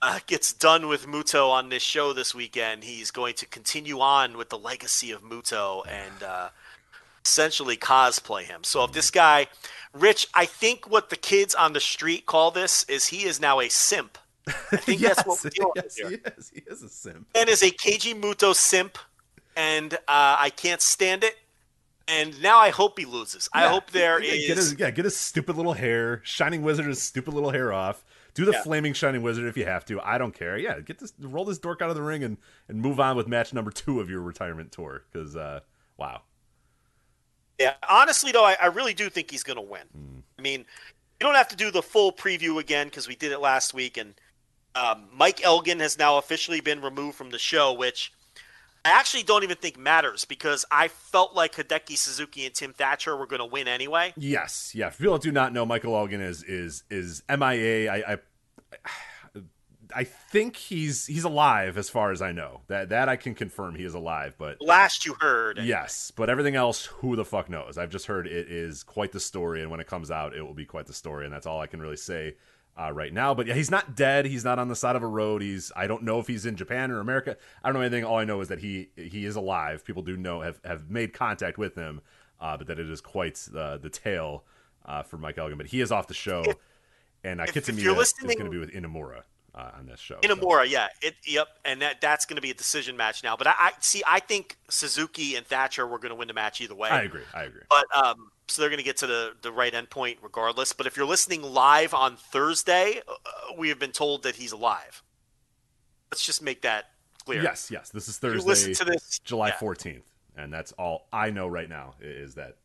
uh, gets done with Muto on this show this weekend, he's going to continue on with the legacy of Muto and uh, essentially cosplay him. So if this guy, Rich, I think what the kids on the street call this is he is now a simp. I think that's what we're dealing yes, with here. he is. He is a simp. And is a Keiji Muto simp, and uh, I can't stand it. And now I hope he loses. I hope there yeah, is. Get his, yeah, get his stupid little hair. Shining Wizard his stupid little hair off. Do the Yeah. flaming Shining Wizard if you have to. I don't care. Yeah, get this, roll this dork out of the ring and and move on with match number two of your retirement tour. Because uh, wow, Yeah, honestly though, I, I really do think he's going to win. Hmm. I mean, you don't have to do the full preview again because we did it last week, and Um, Mike Elgin has now officially been removed from the show, which I actually don't even think matters because I felt like Hideki Suzuki and Tim Thatcher were going to win anyway. Yes, yeah. For people do not know, Michael Elgin is is is MIA. I, I I think he's he's alive as far as I know. That that I can confirm he is alive. But last you heard, anyway. yes. But everything else, who the fuck knows? I've just heard it is quite the story, and when it comes out, it will be quite the story, and that's all I can really say uh, right now. But yeah, he's not dead. He's not on the side of a road. He's I don't know if he's in Japan or America. I don't know anything. All I know is that he he is alive. People do know have have made contact with him, uh, but that it is quite uh, the tale uh, for Mike Elgin. But he is off the show, and uh, Kiyomiya is going to be with Inamura. Uh, on this show, Inamura, so. yeah, it, yep, and that that's going to be a decision match now. But I, I see, I think Suzuki and Thatcher were going to win the match either way. I agree, I agree. But um, so they're going to get to the, the right endpoint regardless. But if you're listening live on Thursday, uh, we have been told that he's alive. Let's just make that clear. Yes, yes. This is Thursday, You listen to this, July yeah. 14th, and that's all I know right now is that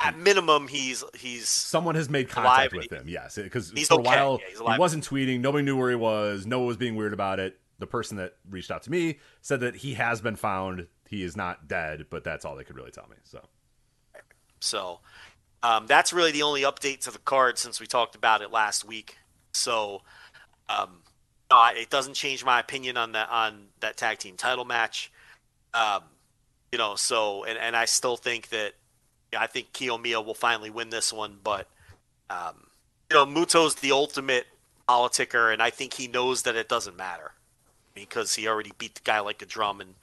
at minimum he's he's someone has made contact with him. Yes, because for okay. a while yeah, he wasn't tweeting. Nobody knew where he was. No one was being weird about it. The person that reached out to me said that he has been found. He is not dead, but that's all they could really tell me. So so um, that's really the only update to the card since we talked about it last week. So um, no, it doesn't change my opinion on that on that tag team title match. Um, you know, so and, and I still think that I think Kiyomiya will finally win this one, but um, you know, Muto's the ultimate politicker, and I think he knows that it doesn't matter because he already beat the guy like a drum and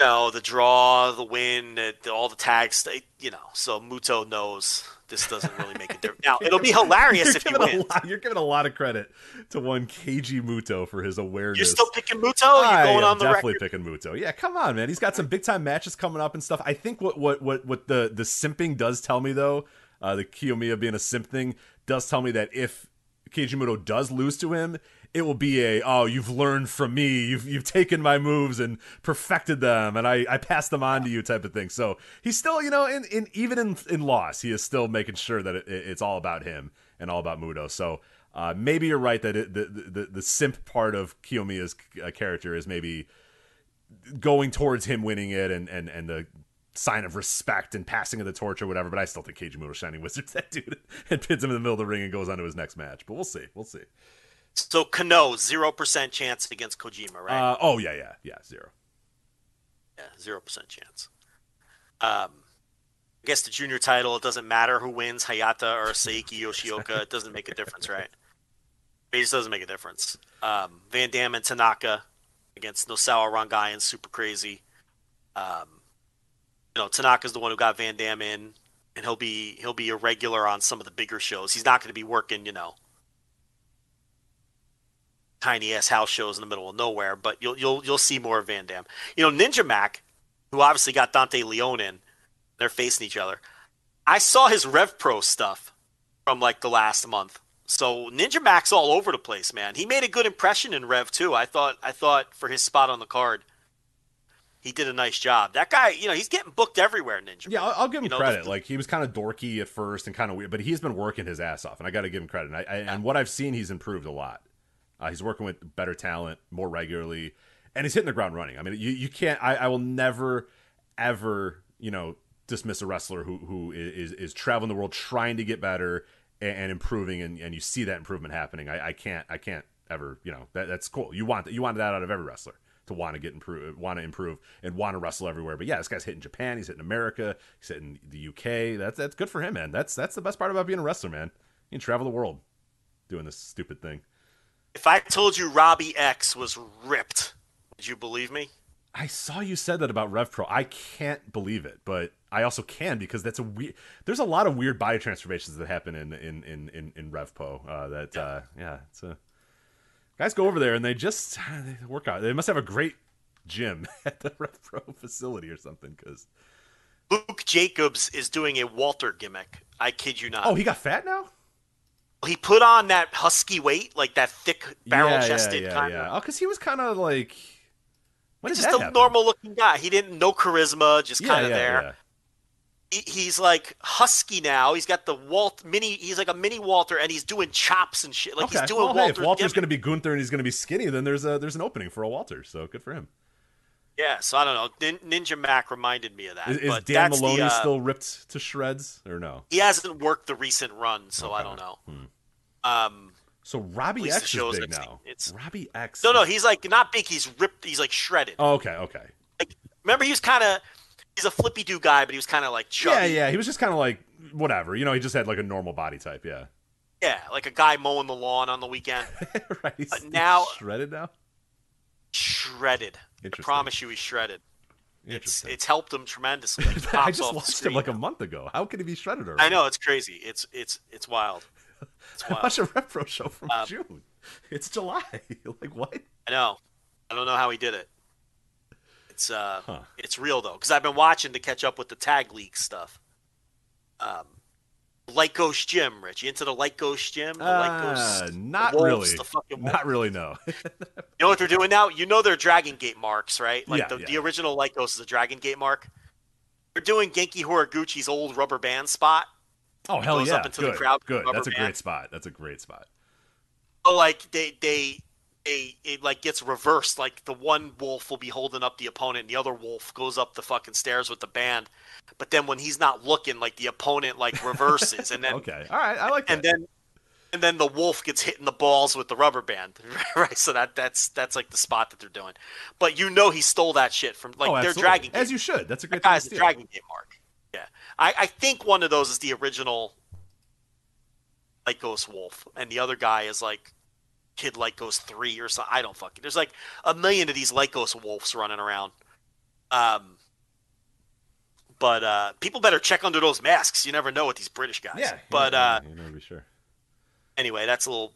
know, the draw, the win, all the tags, you know. So Muto knows this doesn't really make a difference. Now it'll be hilarious if he wins. Lot, you're giving a lot of credit to one Keiji Muto for his awareness. You're still picking Muto. You're going on the definitely record? picking Muto. Yeah, come on, man. He's got some big time matches coming up and stuff. I think what what what what the the simping does tell me though, uh, the Kiyomiya being a simp thing does tell me that if Keiji does lose to him, it will be a oh you've learned from me you've you've taken my moves and perfected them and I I passed them on to you type of thing. So he's still you know in, in even in in loss he is still making sure that it, it's all about him and all about Muto. So uh, maybe you're right that it, the, the the simp part of Kiyomiya's uh, character is maybe going towards him winning it and and and the sign of respect and passing of the torch or whatever. But I still think Keiji Muto Shining Wizards that dude and pins him in the middle of the ring and goes on to his next match. But we'll see. We'll see. So Kano, zero percent chance against Kojima, right? Uh, oh yeah, yeah, yeah, zero. Yeah, zero percent chance. Um, I guess the junior title, it doesn't matter who wins, Hayata or Seiya Yoshioka. it doesn't make a difference, right? It just doesn't make a difference. Um, Van Dam and Tanaka against Nosawa Rongai and Super Crazy. Um, you know, Tanaka's the one who got Van Dam in, and he'll be he'll be a regular on some of the bigger shows. He's not going to be working, you know, tiny ass house shows in the middle of nowhere, but you'll you'll you'll see more of Van Dam. You know, Ninja Mac, who obviously got Dante Leone in, they're facing each other. I saw his Rev Pro stuff from like the last month. So Ninja Mac's all over the place, man. He made a good impression in Rev too. I thought I thought for his spot on the card, he did a nice job. That guy, you know, he's getting booked everywhere. Ninja. Yeah, I'll, I'll give him you know, credit. The, like he was kind of dorky at first and kind of weird, but he's been working his ass off, and I got to give him credit. And, I, I, and what I've seen, he's improved a lot. Uh, he's working with better talent more regularly, and he's hitting the ground running. I mean, you, you can't. I, I will never, ever, you know, dismiss a wrestler who who is is traveling the world trying to get better and, and improving, and, and you see that improvement happening. I, I can't I can't ever you know that that's cool. You want that you want that out of every wrestler to want to get improve, want to improve, and want to wrestle everywhere. But yeah, this guy's hitting Japan, he's hitting America, he's hitting the UK. That's that's good for him, man. That's that's the best part about being a wrestler, man. You can travel the world doing this stupid thing. If I told you Robbie X was ripped, would you believe me? I saw you said that about Rev Pro. I can't believe it, but I also can because that's a weird. There's a lot of weird body transformations that happen in in in in, in Rev Pro. Uh, that yeah. Uh, yeah, it's a guys go over there and they just they work out. They must have a great gym at the Rev Pro facility or something. Because Luke Jacobs is doing a Walter gimmick. I kid you not. Oh, he got fat now he put on that husky weight, like that thick barrel chested yeah, yeah, kind yeah. of. Oh, because he was kind of like. When just a normal looking guy. He didn't no charisma, just kind of there. He, he's like husky now. He's got the Walt mini. He's like a mini Walter, and he's doing chops and shit. Like okay. he's doing well, hey, Walter. if Walter's going to be Gunther and he's going to be skinny, then there's a there's an opening for a Walter. So good for him. Yeah, so I don't know. Nin- Ninja Mac reminded me of that. Is, is but Dan that's Maloney the, uh, still ripped to shreds or no? He hasn't worked the recent run, so I don't know. Hmm. Um, So Robbie X is big now. It's- Robbie X. no, no, he's like not big. He's ripped. He's like shredded. Oh, okay, okay. Like, remember, he was kind of. He's a flippy do guy, but he was kind of like chubby. Yeah, yeah. He was just kind of like whatever. You know, he just had like a normal body type. Yeah. Yeah, like a guy mowing the lawn on the weekend. right. He's, But now- he's shredded now. shredded. I promise you, he's shredded. It's Interesting. it's helped him tremendously. Like, I just watched him like a month ago. How could he be shredded already? I know it's crazy. It's it's it's wild. It's I watched a Rev Pro show from Um, June. It's July. like what? I know. I don't know how he did it. It's uh, Huh. it's real though, because I've been watching to catch up with the tag league stuff. Um, Lykos Gym, Rich. You into the Lykos Gym? The Light Uh, Ghost, not the Wolves, really. The fucking Not really. No. You know what they're doing now? You know their Dragon Gate marks, right? Like Yeah, the, yeah. the original Lykos is a Dragon Gate mark. They're doing Genki Horiguchi's old rubber band spot. oh hell yeah! up into the good. crowd Good. That's a band. great spot. That's a great spot. Oh, like they they they it like gets reversed. Like the one wolf will be holding up the opponent, and the other wolf goes up the fucking stairs with the band. But then when he's not looking, like the opponent like reverses, and then Okay. All right. I like that. and then and then the wolf gets hit in the balls with the rubber band. right. So that that's that's like the spot that they're doing. But you know he stole that shit from like oh, their. Dragon Gate. As you should. That's a great That guy's the. Dragon Gate mark. Yeah, I, I think one of those is the original Lykos Wolf, and the other guy is like Kid Lykos Three or something. I don't fucking. There's like a million of these Ghost Wolves running around. Um, but uh, people better check under those masks. You never know with these British guys. Yeah. But yeah, uh, you never be sure. anyway, that's a little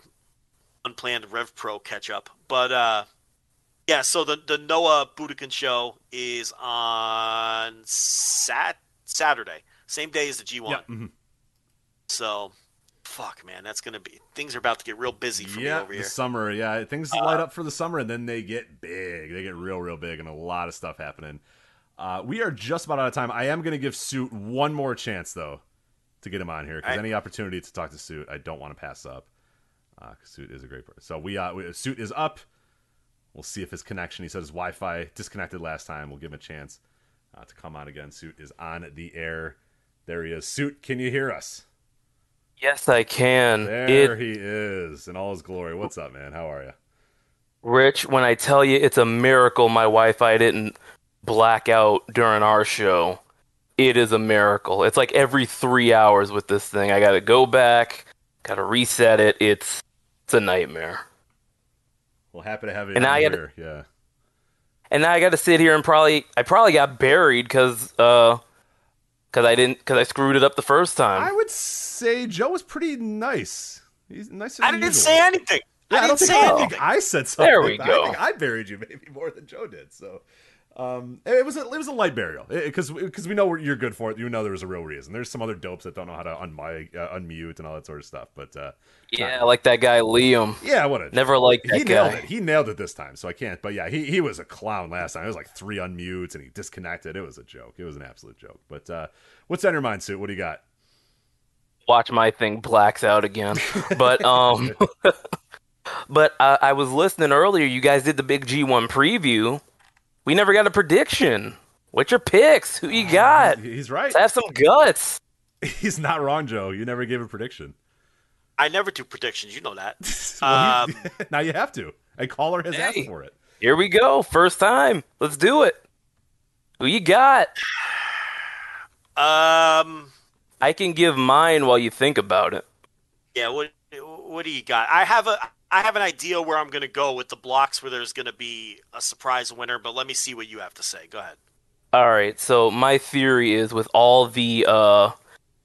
unplanned Rev Pro catch up. But uh, yeah, so the the Noah Budokan show is on Sat Saturday, same day as the G1. Yeah. mhm. So, fuck, man, that's gonna be things are about to get real busy for yeah, me over the here. Uh, summer. Yeah, things light up for the summer, and then they get big. They get real, real big, and a lot of stuff happening. Uh, we are just about out of time. I am going to give Suit one more chance, though, to get him on here because any opportunity to talk to Suit, I don't want to pass up. Uh, Suit is a great person. So we, uh, we, Suit is up. We'll see if his connection. He said his Wi-Fi disconnected last time. We'll give him a chance uh, to come on again. Suit is on the air. There he is. Suit, can you hear us? Yes, I can. There It, he is in all his glory. What's up, man? How are you? Rich, when I tell you it's a miracle my Wi-Fi didn't black out during our show, it is a miracle. It's like every three hours with this thing. I got to go back, got to reset it. It's it's a nightmare. Well, happy to have you And I gotta- here. Yeah. And now I got to sit here and probably I probably got buried because uh because I didn't because I screwed it up the first time. I would say Joe was pretty nice. He's nicer I didn't usual. say anything. Yeah, I I, don't didn't think, say I, anything. think I said something. There we I go. think I buried you maybe more than Joe did. So, um, it was a, it was a light burial because because we know you're good for it. You know there was a real reason. There's some other dopes that don't know how to unmic, uh, unmute and all that sort of stuff. But uh, yeah, like that guy Liam. yeah, what a Never liked that he nailed guy. it. He nailed it this time, so I can't. But yeah, he he was a clown last time. It was like three unmutes and he disconnected. It was a joke. It was an absolute joke. But uh, what's on your mind, suit? What do you got? watch my thing blacks out again. But um, but uh, I was listening earlier. You guys did the big G1 preview. We never got a prediction. What's your picks? Who you got? He's right. Let's have some guts. He's not wrong, Joe. You never gave a prediction. I never do predictions. You know that. Well, he- Um, now you have to. A caller has Hey. asked for it. Here we go. First time. Let's do it. Who you got? um, I can give mine while you think about it. yeah. What what do you got? I have a I have an idea where I'm going to go with the blocks where there's going to be a surprise winner. But let me see what you have to say. Go ahead. All right. So my theory is with all the uh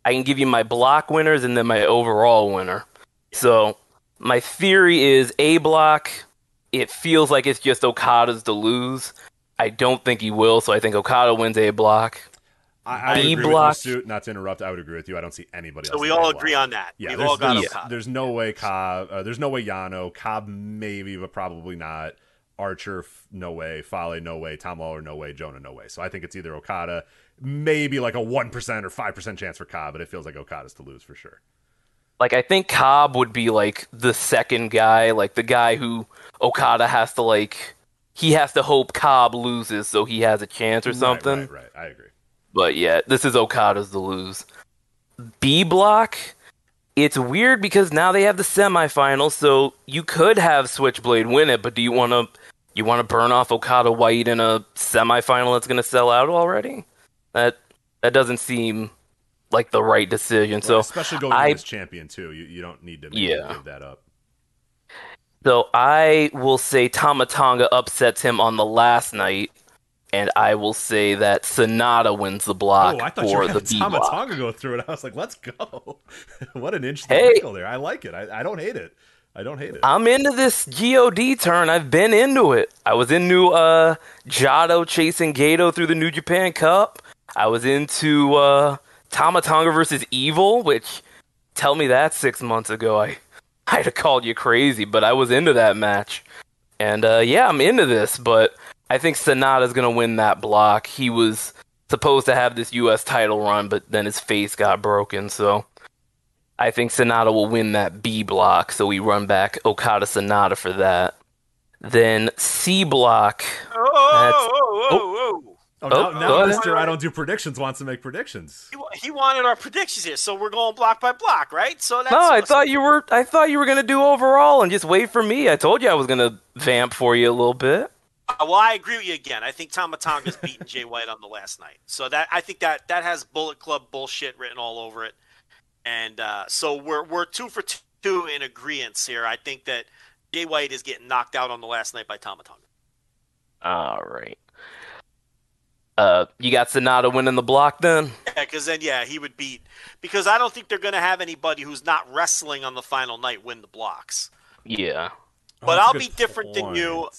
I can give you my block winners and then my overall winner. So my theory is A block it feels like it's just Okada's to lose. I don't think he will, so I think Okada wins A block. I, I B agree with block. you, Suit. Not to interrupt, I would agree with you. I don't see anybody So else. we all that agree block. on that. Yeah, We've there's, all got there's, Okada. there's no way Cobb. Uh, there's no way Yano. Cobb maybe, but probably not. Archer, no way. Fale, no way. Tom Lawlor, no way. Jonah, no way. So I think it's either Okada, maybe like a 1% or 5% chance for Cobb, but it feels like Okada's to lose for sure. Like I think Cobb would be like the second guy, like the guy who Okada has to like he has to hope Cobb loses so he has a chance or something. Right, right, right. I agree. But yeah, this is Okada's to lose. B block, it's weird because now they have the semifinals, so you could have Switchblade win it, but do you want to you want to burn off Okada White in a semifinal that's going to sell out already? That that doesn't seem like the right decision. Right, so especially going I, as champion too, you you don't need to Yeah. give that up. So I will say Tama Tonga upsets him on the last night, and I will say that SANADA wins the block oh, I thought you for were the going to B block. Tama Tonga go through it. I was like, let's go. what an interesting Hey. angle there. I like it. I, I don't hate it. I don't hate it. I'm into this God turn. I've been into it. I was into uh, Jado chasing Gato through the New Japan Cup. I was into uh, Tama Tonga versus Evil, which tell me that six months ago. I I'd have called you crazy, but I was into that match. And uh, yeah, I'm into this, but I think SANADA's gonna win that block. He was supposed to have this U.S. title run, but then his face got broken, so I think SANADA will win that B block. So we run back Okada SANADA for that. Then C block. Oh, oh, oh That's- oh, oh, oh, oh. Oh, Oh, now, now. Mr. I don't do predictions wants to make predictions. He, he wanted our predictions here, so we're going block by block, right? So that's No, I thought you were. I thought you were gonna do overall and just wait for me. I told you I was gonna vamp for you a little bit. Uh, Well, I agree with you again. I think Tama Tonga's beaten Jay White on the last night, so that I think that that has Bullet Club bullshit written all over it, and uh, so we're we're two for two in agreement here. I think that Jay White is getting knocked out on the last night by Tama Tonga. All right. Uh, you got SANADA winning the block then? Yeah, because then yeah, he would beat because I don't think they're going to have anybody who's not wrestling on the final night win the blocks. Yeah. But Oh, that's a I'll be different than you.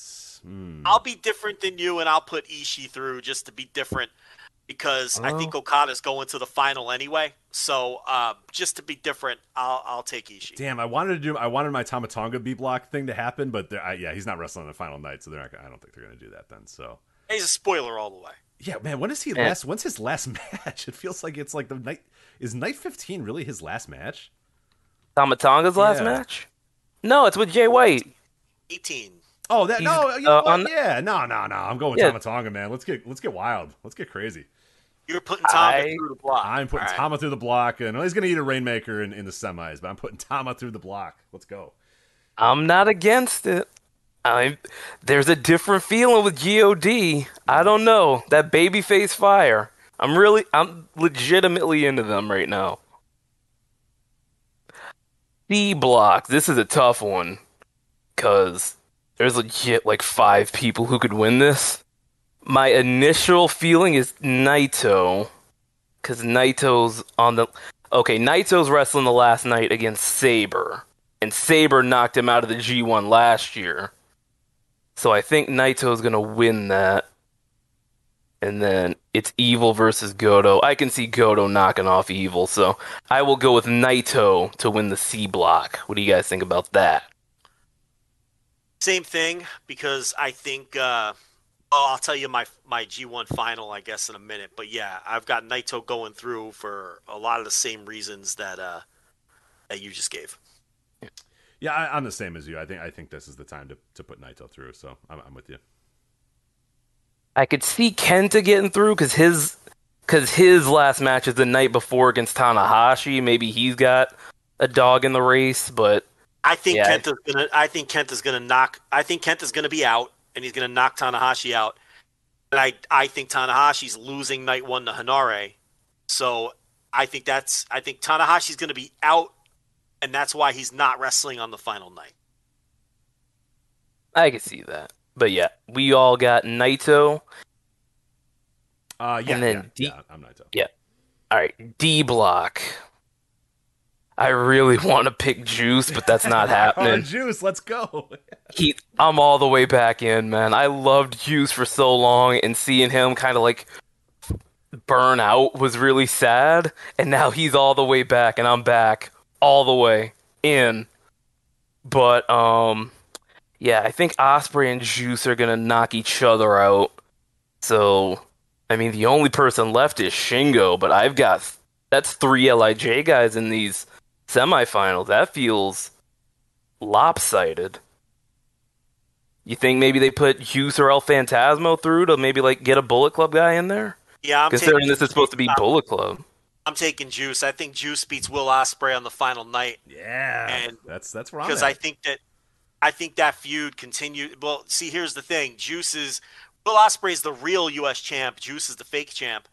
Point. Hmm. I'll be different than you, and I'll put Ishii through just to be different because I think Okada's going to the final anyway. So uh, just to be different, I'll I'll take Ishii. Damn, I wanted to do. I wanted my Tama Tonga B block thing to happen, but I, yeah, he's not wrestling on the final night, so they're not. I don't think they're going to do that then. So He's a spoiler all the way. yeah, man, when is he Yeah. last? When's his last match? It feels like it's like the night. Is night fifteen really his last match? Tama Tonga's last Yeah. match? No, it's with Jay White. 18. Oh, that no, you know uh, what? on- yeah, no, no, no. I'm going with Yeah. Tama Tonga, man. Let's get let's get wild. Let's get crazy. You're putting Tama I- through the block. I'm putting All right. Tama through the block, and he's going to eat a rainmaker in, in the semis, but I'm putting Tama through the block. Let's go. I'm not against it. I there's a different feeling with God. I don't know that babyface fire. I'm really, I'm legitimately into them right now. D block. This is a tough one because there's legit like five people who could win this. My initial feeling is Naito because Naito's on the. Okay, Naito's wrestling the last night against Sabre and Sabre knocked him out of the G1 last year. So I think Naito's to win that. And then it's Evil versus Goto. I can see Goto knocking off Evil, so I will go with Naito to win the C block. What do you guys think about that? Same thing because I think. Uh, oh, I'll tell you my my G1 final, I guess, in a minute. But yeah, I've got Naito going through for a lot of the same reasons that uh, that you just gave. Yeah, I, I'm the same as you. I think I think this is the time to, to put Naito through. So I'm, I'm with you. I could see Kenta getting through because his because his last match is the night before against Tanahashi. Maybe he's got a dog in the race, but I think Yeah. Kenta's gonna. I think Kenta's gonna knock. I think Kenta's gonna be out, and he's gonna knock Tanahashi out. And I, I think Tanahashi's losing night one to Henare. So I think that's. I think Tanahashi's gonna be out, and that's why he's not wrestling on the final night. I can see that. But yeah, we all got Naito. Uh, yeah, And then yeah, D- yeah, I'm Naito. Yeah. All right, D block. I really want to pick Juice, but that's not Oh, happening. Juice, let's go. I'm all the way back in, man. I loved Juice for so long, and seeing him kind of like burn out was really sad. And now he's all the way back, and I'm back all the way in. But um, yeah, I think Ospreay and Juice are gonna knock each other out. So, I mean, the only person left is Shingo, but I've got that's three LIJ guys in these semifinals. That feels lopsided. You think maybe they put Hughes or El Phantasmo through to maybe like get a Bullet Club guy in there? Yeah, I'm Considering taking, this is supposed to be Bullet Club. I'm taking Juice. I think Juice beats Will Ospreay on the final night. Yeah, And- that's that's where I'm because. I think that I think that feud continued. Well, see, here's the thing: Juice is Will Ospreay is the real U.S. champ. Juice is the fake champ.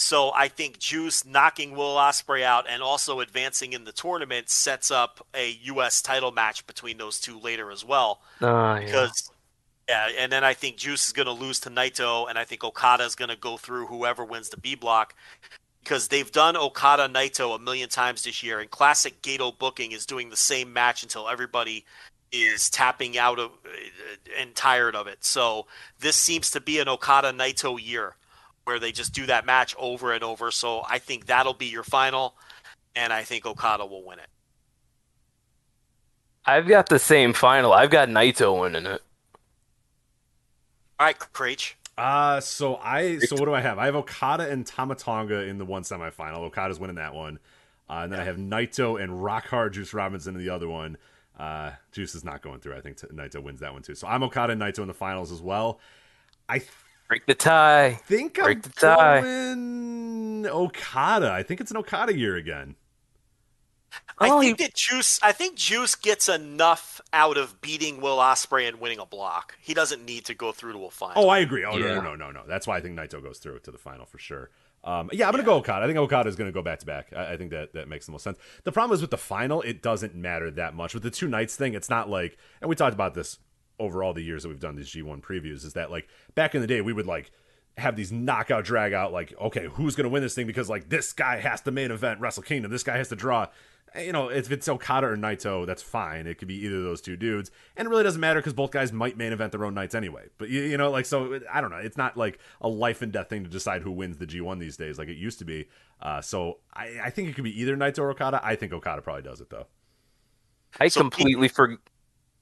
So I think Juice knocking Will Ospreay out and also advancing in the tournament sets up a U.S. title match between those two later as well. Ah, yeah. Because yeah, and then I think Juice is going to lose to Naito, and I think Okada is going to go through whoever wins the B block because they've done Okada Naito a million times this year, and classic Gedo booking is doing the same match until everybody is tapping out of and tired of it. So this seems to be an Okada Naito year where they just do that match over and over. So I think that'll be your final, and I think Okada will win it. I've got the same final. I've got Naito winning it. All right, Creech. Uh so I so what do I have? I have Okada and Tama Tonga in the one semifinal. Okada's winning that one. Uh, and then I have Naito and Rock Hard Juice Robinson in the other one. Uh, Juice is not going through. I think t- Naito wins that one too. So I'm Okada and Naito in the finals as well. I Break the tie. think Break I'm the tie. going Okada. I think it's an Okada year again. I Oh, think he- that Juice. I think Juice gets enough out of beating Will Ospreay and winning a block. He doesn't need to go through to a final. Oh, I agree. Oh Yeah. no, no, no, no, no. That's why I think Naito goes through to the final for sure. Um, yeah, I'm gonna go Okada. I think Okada is gonna go back to back. I I think that that makes the most sense. The problem is with the final, it doesn't matter that much. With the two nights thing, it's not like, and we talked about this over all the years that we've done these G1 previews. Is that like back in the day we would like have these knockout drag out like okay who's gonna win this thing? Because like this guy has to main event Wrestle Kingdom. This guy has to draw. Eh, you know if it's Okada or Naito that's fine. It could be either of those two dudes. And it really doesn't matter because both guys might main event their own nights anyway. But you, you know like so it- I don't know. It's not like a life and death thing to decide who wins the G1 these days like it used to be. Uh, so I, I think it could be either Naito or Okada. I think Okada probably does it though. I So- completely for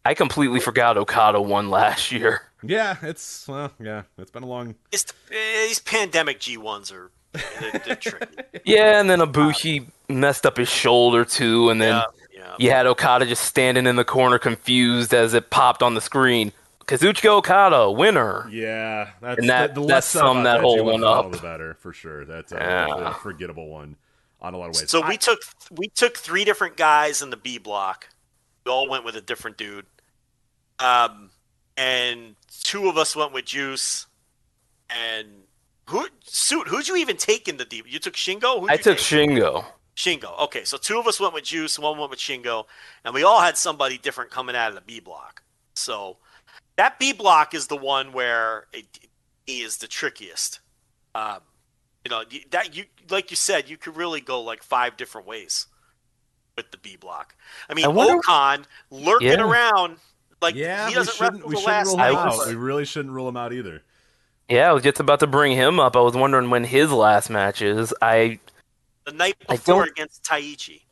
I completely forgot Okada won last year. yeah it's well yeah it's been a long It's, eh, these pandemic G ones are they're, they're. Yeah, and then Ibushi messed up his shoulder too, and then Yeah, yeah. you had Okada just standing in the corner confused as it popped on the screen. Kazuchika Okada, winner. Yeah, that's And that- the, the that less said summed about that whole G1 one up. the better for sure. That's a, Yeah. a forgettable one on a lot of ways. So I- we took we took three different guys in the B block. We all went with a different dude. Um, and two of us went with Juice. And who suit? Who'd you even take in the D? You took Shingo. Who'd I took take? Shingo. Shingo. Okay, so two of us went with Juice, one went with Shingo, and we all had somebody different coming out of the B block. So that B block is the one where it, he is the trickiest. Um, you know that you like you said, you could really go like five different ways with the B block. I mean, I wonder- O-Khan lurking Yeah. around like yeah, he we doesn't shouldn't, wrestle the last rule night. him out. We really shouldn't rule him out either. Yeah, I was just about to bring him up. I was wondering when his last match is. I the night before against Taichi.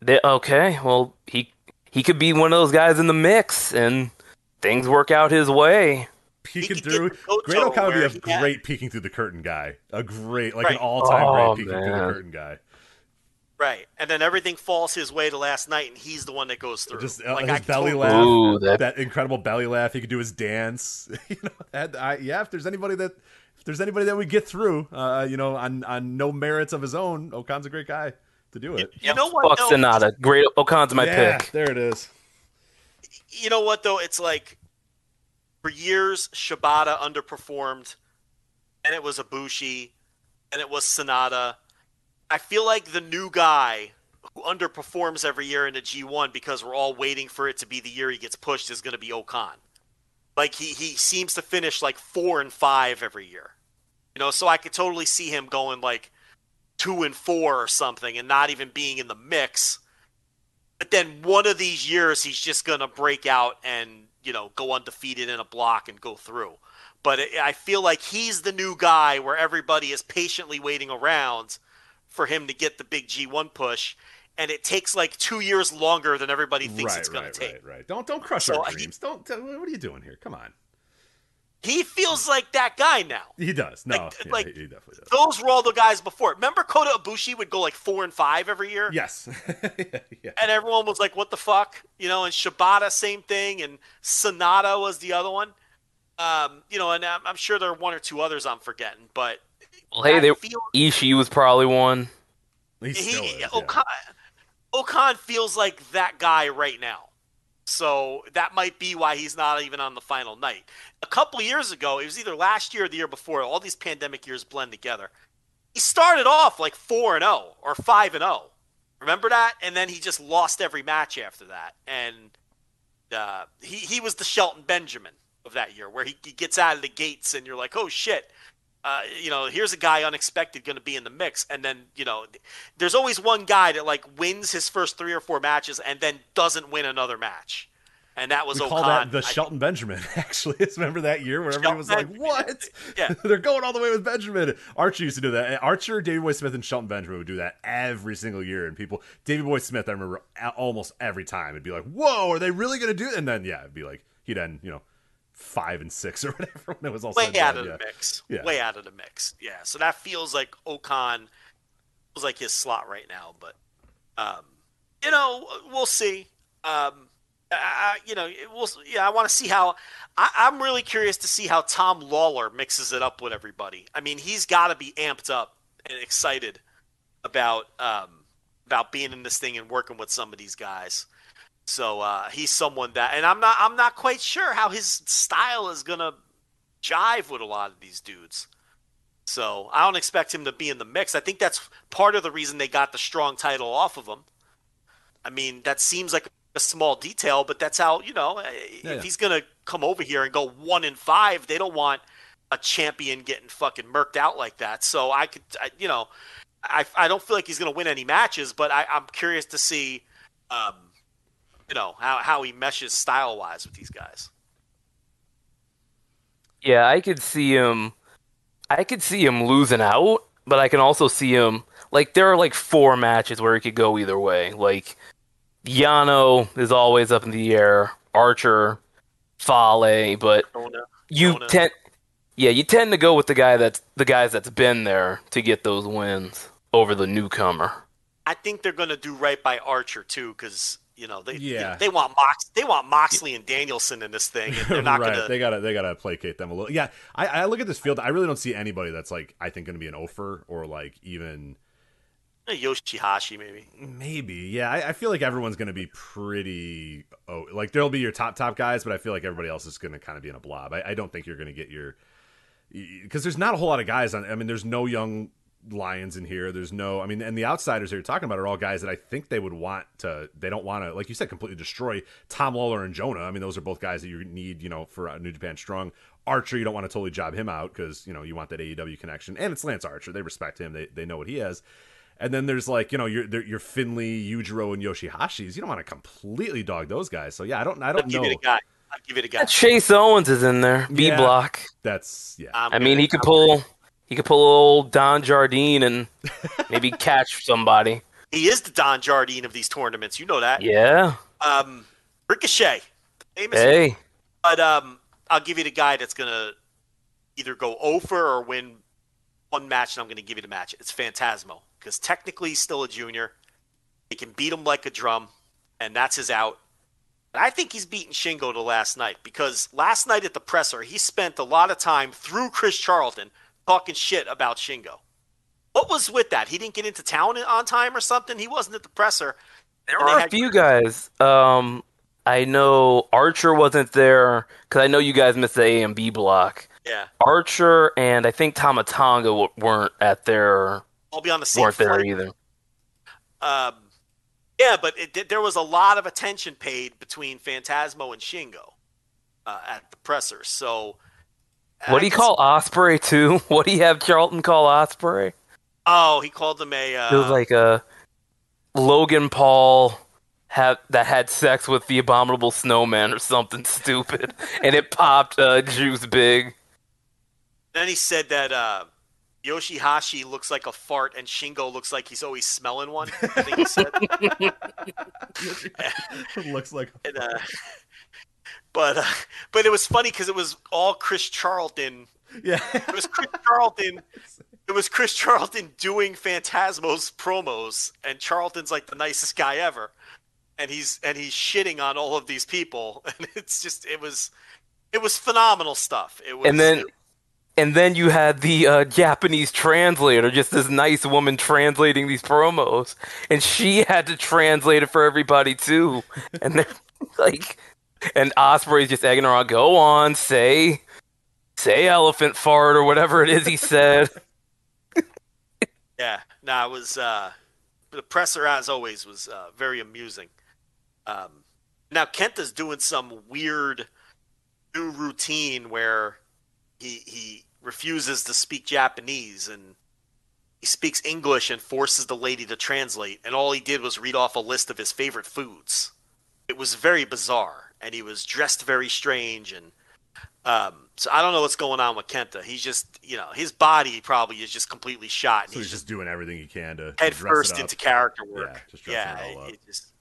they, okay, well he he could be one of those guys in the mix, and things work out his way. Peeking could get through, Great Okada would be where a he had- great peeking through the curtain guy. A great, like an all-time Oh, great peeking through the curtain guy. Right, and then everything falls his way to last night, and he's the one that goes through. Just uh, like, his I belly totally- laugh, Ooh, that, that- incredible belly laugh. He could do his dance. you know, that, I, yeah. If there's anybody that, if there's anybody that we get through, uh, you know, on on no merits of his own, O-Khan's a great guy to do it. You know what? Fuck though? SANADA. Great O-Khan's my yeah, pick. there it is. You know what though? It's like for years Shibata underperformed, and it was Ibushi, and it was SANADA. I feel like the new guy who underperforms every year in the G1 because we're all waiting for it to be the year he gets pushed is going to be O-Khan. Like he he seems to finish like four and five every year, you know. So I could totally see him going like two and four or something, and not even being in the mix. But then one of these years, he's just going to break out and, you know, go undefeated in a block and go through. But I feel like he's the new guy where everybody is patiently waiting around for him to get the big G1 push. and it takes like two years longer than everybody thinks right, it's going right, to take. right, right. Don't don't crush So, our he- dreams. Don't. What are you doing here? Come on. He feels like that guy now. He does. No, Like- yeah, like, he, he definitely does. Those were all the guys before. Remember Kota Ibushi would go like four and five every year? Yes. yeah. And everyone was like, what the fuck? You know, and Shibata, same thing. And SANADA was the other one. Um, you know, and I'm, I'm sure there are one or two others I'm forgetting, but Well, hey, I they, feel- Ishii was probably one. He still is. he, yeah. O-Khan, O-Khan feels like that guy right now. So that might be why he's not even on the final night. A couple of years ago, it was either last year or the year before. All these pandemic years blend together. He started off like four and zero or five and zero. Remember that? And then he just lost every match after that. And uh, he he was the Shelton Benjamin of that year, where he, he gets out of the gates and you're like, oh shit, uh, you know, here's a guy unexpected going to be in the mix, and then you know, there's always one guy that like wins his first three or four matches and then doesn't win another match, and that was we O-Khan. call that the I- Shelton Benjamin. Actually, remember that year where everybody was like, "What? Yeah. They're going all the way with Benjamin." Archer used to do that. Archer, Davey Boy Smith, and Shelton Benjamin would do that every single year. And people, Davey Boy Smith, I remember almost every time, it'd be like, "Whoa, are they really going to do?" it? And then yeah, it'd be like he'd end, you know, five and six or whatever when it was all way out of yeah. the mix. Yeah. Way out of the mix. Yeah. So that feels like O-Khan was like his slot right now, but um, you know, we'll see. Um, I, you know, it- we'll yeah. I want to see how. I, I'm really curious to see how Tom Lawlor mixes it up with everybody. I mean, he's got to be amped up and excited about um, about being in this thing and working with some of these guys. So uh, he's someone that, and I'm not, I'm not quite sure how his style is gonna jive with a lot of these dudes. So I don't expect him to be in the mix. I think that's part of the reason they got the strong title off of him. I mean, that seems like a small detail, but that's how you know if yeah. he's gonna come over here and go one in five, they don't want a champion getting fucking murked out like that. So I could, I, you know, I, I don't feel like he's gonna win any matches, but I, I'm curious to see, um, you know, how how he meshes style wise with these guys. Yeah, I could see him. I could see him losing out, but I can also see him like there are like four matches where it could go either way. Like Yano is always up in the air, Archer, Fale, but you tend, yeah, you tend to go with the guy that's the guys that's been there to get those wins over the newcomer. I think they're going to do right by Archer too, because you know they you know, Yeah. they want Mox they want Moxley and Danielson in this thing, and they're not right. going to. They gotta they gotta placate them a little. Yeah, I, I look at this field. I really don't see anybody that's like I think going to be an offer or like even eh, Yoshihashi maybe. maybe. Yeah, I, I feel like everyone's going to be pretty. Oh, like there'll be your top top guys, but I feel like everybody else is going to kind of be in a blob. I, I don't think you're going to get your because there's not a whole lot of guys on. I mean, there's no young lions in here. There's no. I mean, and the outsiders that you're talking about are all guys that I think they would want to. They don't want to, like you said, completely destroy Tom Lawlor and Jonah. I mean, those are both guys that you need, you know, for uh, New Japan Strong. Archer, you don't want to totally job him out because you know you want that AEW connection, and it's Lance Archer. They respect him. They they know what he has. And then there's like you know your there- your Finlay, Yujiro, and Yoshihashi's. You don't want to completely dog those guys. So yeah, I don't I I'll don't give know. it a guy. I'll give it a guy. Chase Owens is in there, B Yeah. block. That's yeah. I'm I mean, gonna- he could pull he could pull a old Don Jardine and maybe catch somebody. He is the Don Jardine of these tournaments. You know that. Yeah. Um, Ricochet, famous. Hey. But um, I'll give you the guy that's gonna either go over or win one match, and I'm gonna give you the match. It's Phantasmo because technically he's still a junior. He can beat him like a drum, and that's his out. But I think he's beaten Shingo the last night because last night at the presser he spent a lot of time through Chris Charlton talking shit about Shingo. What was with that? He didn't get into town on time or something. He wasn't at the presser. There were a few guys. Um, I know Archer wasn't there because I know you guys missed the A and B block. Yeah, Archer and I think Tama Tonga w- weren't at their I'll be on the same weren't there flight. either. Um, yeah, but it, there was a lot of attention paid between Phantasmo and Shingo uh, at the presser. So, What do you call Ospreay too? What do you have Charlton call Ospreay? Oh, he called them a. Uh, It was like a Logan Paul had that had sex with the abominable snowman or something stupid, and it popped uh, Juice big. then he said that uh, Yoshihashi looks like a fart and Shingo looks like he's always smelling one. I think he said. looks like. And, uh, but uh, but it was funny because it was all Chris Charlton. Yeah, it was Chris Charlton. It was Chris Charlton doing Phantasmo's promos, and Charlton's like the nicest guy ever, and he's and he's shitting on all of these people, and it's just it was it was phenomenal stuff. It was, and then and then you had the uh, Japanese translator, just this nice woman translating these promos, and she had to translate it for everybody too. And then, like, and Ospreay's just egging her on. Go on, say, say elephant fart or whatever it is he said. yeah, no, it was uh, the presser as always was uh, very amusing. Um, now Kenta's doing some weird new routine where he he refuses to speak Japanese and he speaks English and forces the lady to translate. And all he did was read off a list of his favorite foods. It was very bizarre, and he was dressed very strange. And um, so I don't know what's going on with Kenta. He's just, you know, his body probably is just completely shot. And so he's, just doing everything he can to head to first into character work. Yeah, just yeah, it all up. it just,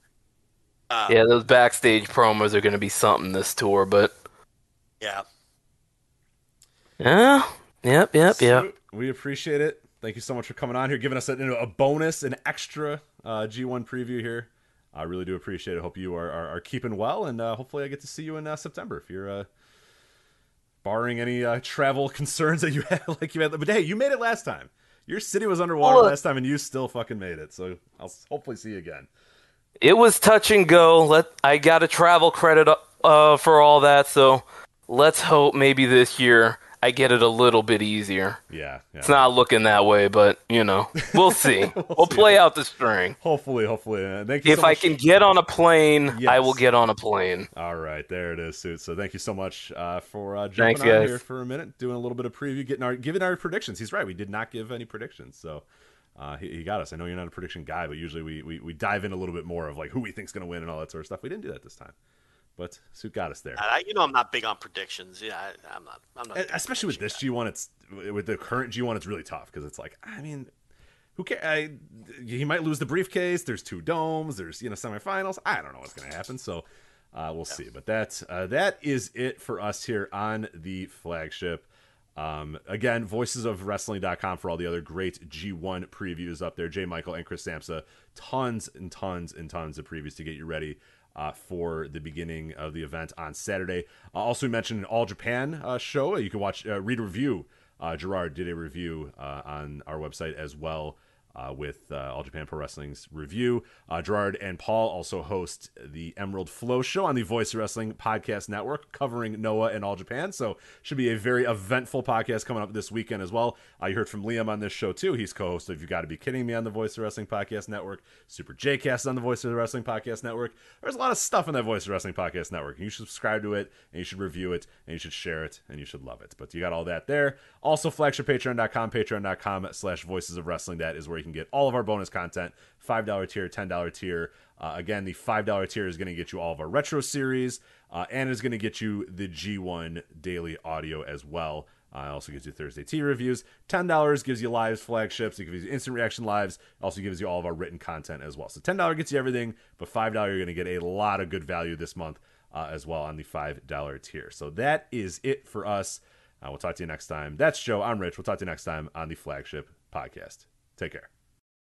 um, yeah, those backstage promos are going to be something this tour, but yeah. Yeah. Yep. Yep. Yep. We appreciate it. Thank you so much for coming on here, giving us a, a bonus, an extra uh, G1 preview here. I really do appreciate it. Hope you are, are, are keeping well, and uh, hopefully I get to see you in uh, September if you're, uh, barring any uh, travel concerns that you had, like you had. But hey, you made it last time. Your city was underwater last time, and you still fucking made it. So I'll hopefully see you again. It was touch and go. Let I got a travel credit uh, for all that, so let's hope maybe this year I get it a little bit easier. Yeah, yeah. It's not looking that way, but you know, we'll see. we'll see. play out the string. Hopefully, hopefully. Uh, thank you. If so I can get on a plane, I will get on a plane. All right, there it is, suit. So thank you so much uh, for uh, jumping Thanks, on guys. here for a minute, doing a little bit of preview, getting our giving our predictions. He's right. We did not give any predictions, so uh, he, he got us. I know you're not a prediction guy, but usually we, we, we dive in a little bit more of like who we think's going to win and all that sort of stuff. We didn't do that this time, but suit got us there. I, you know, I'm not big on predictions. Yeah, I, I'm not. I'm not. Especially with this G1, it's with the current G1, it's really tough because it's like, I mean, who cares? I, he might lose the briefcase. There's two domes. There's you know semifinals. I don't know what's going to happen. So uh, we'll see. But that uh, that is it for us here on the flagship. Um, again, voicesofwrestling.com for all the other great G1 previews up there. Jay Michael and Chris Samsa, tons and tons and tons of previews to get you ready uh, for the beginning of the event on Saturday. Uh, also, we mentioned an All Japan uh, show. You can watch, uh, read a review. Uh, Gerard did a review uh, on our website as well. Uh, with uh, All Japan Pro Wrestling's review. Uh, Gerard and Paul also host the Emerald Flow Show on the Voice Wrestling Podcast Network, covering Noah and All Japan. So, should be a very eventful podcast coming up this weekend as well. You heard from Liam on this show too. He's co-host of You Got to Be Kidding Me on the Voice Wrestling Podcast Network. Super J Cast on the Voice of the Wrestling Podcast Network. There's a lot of stuff on that Voice of Wrestling Podcast Network. You should subscribe to it, and you should review it, and you should share it, and you should love it. But you got all that there. Also, flagshippatreon.com, patreon.com slash voices of wrestling. That is where can get all of our bonus content. $5 tier, $10 tier. Uh, again, the $5 tier is going to get you all of our retro series, uh, and is going to get you the G1 daily audio as well. Uh, also gives you Thursday tea reviews. Ten dollars gives you lives, flagships. It gives you instant reaction lives. Also gives you all of our written content as well. So ten dollars gets you everything, but five dollars you're going to get a lot of good value this month uh, as well on the five dollar tier. So that is it for us. Uh, we'll talk to you next time. That's Joe. I'm Rich. We'll talk to you next time on the flagship podcast. Take care.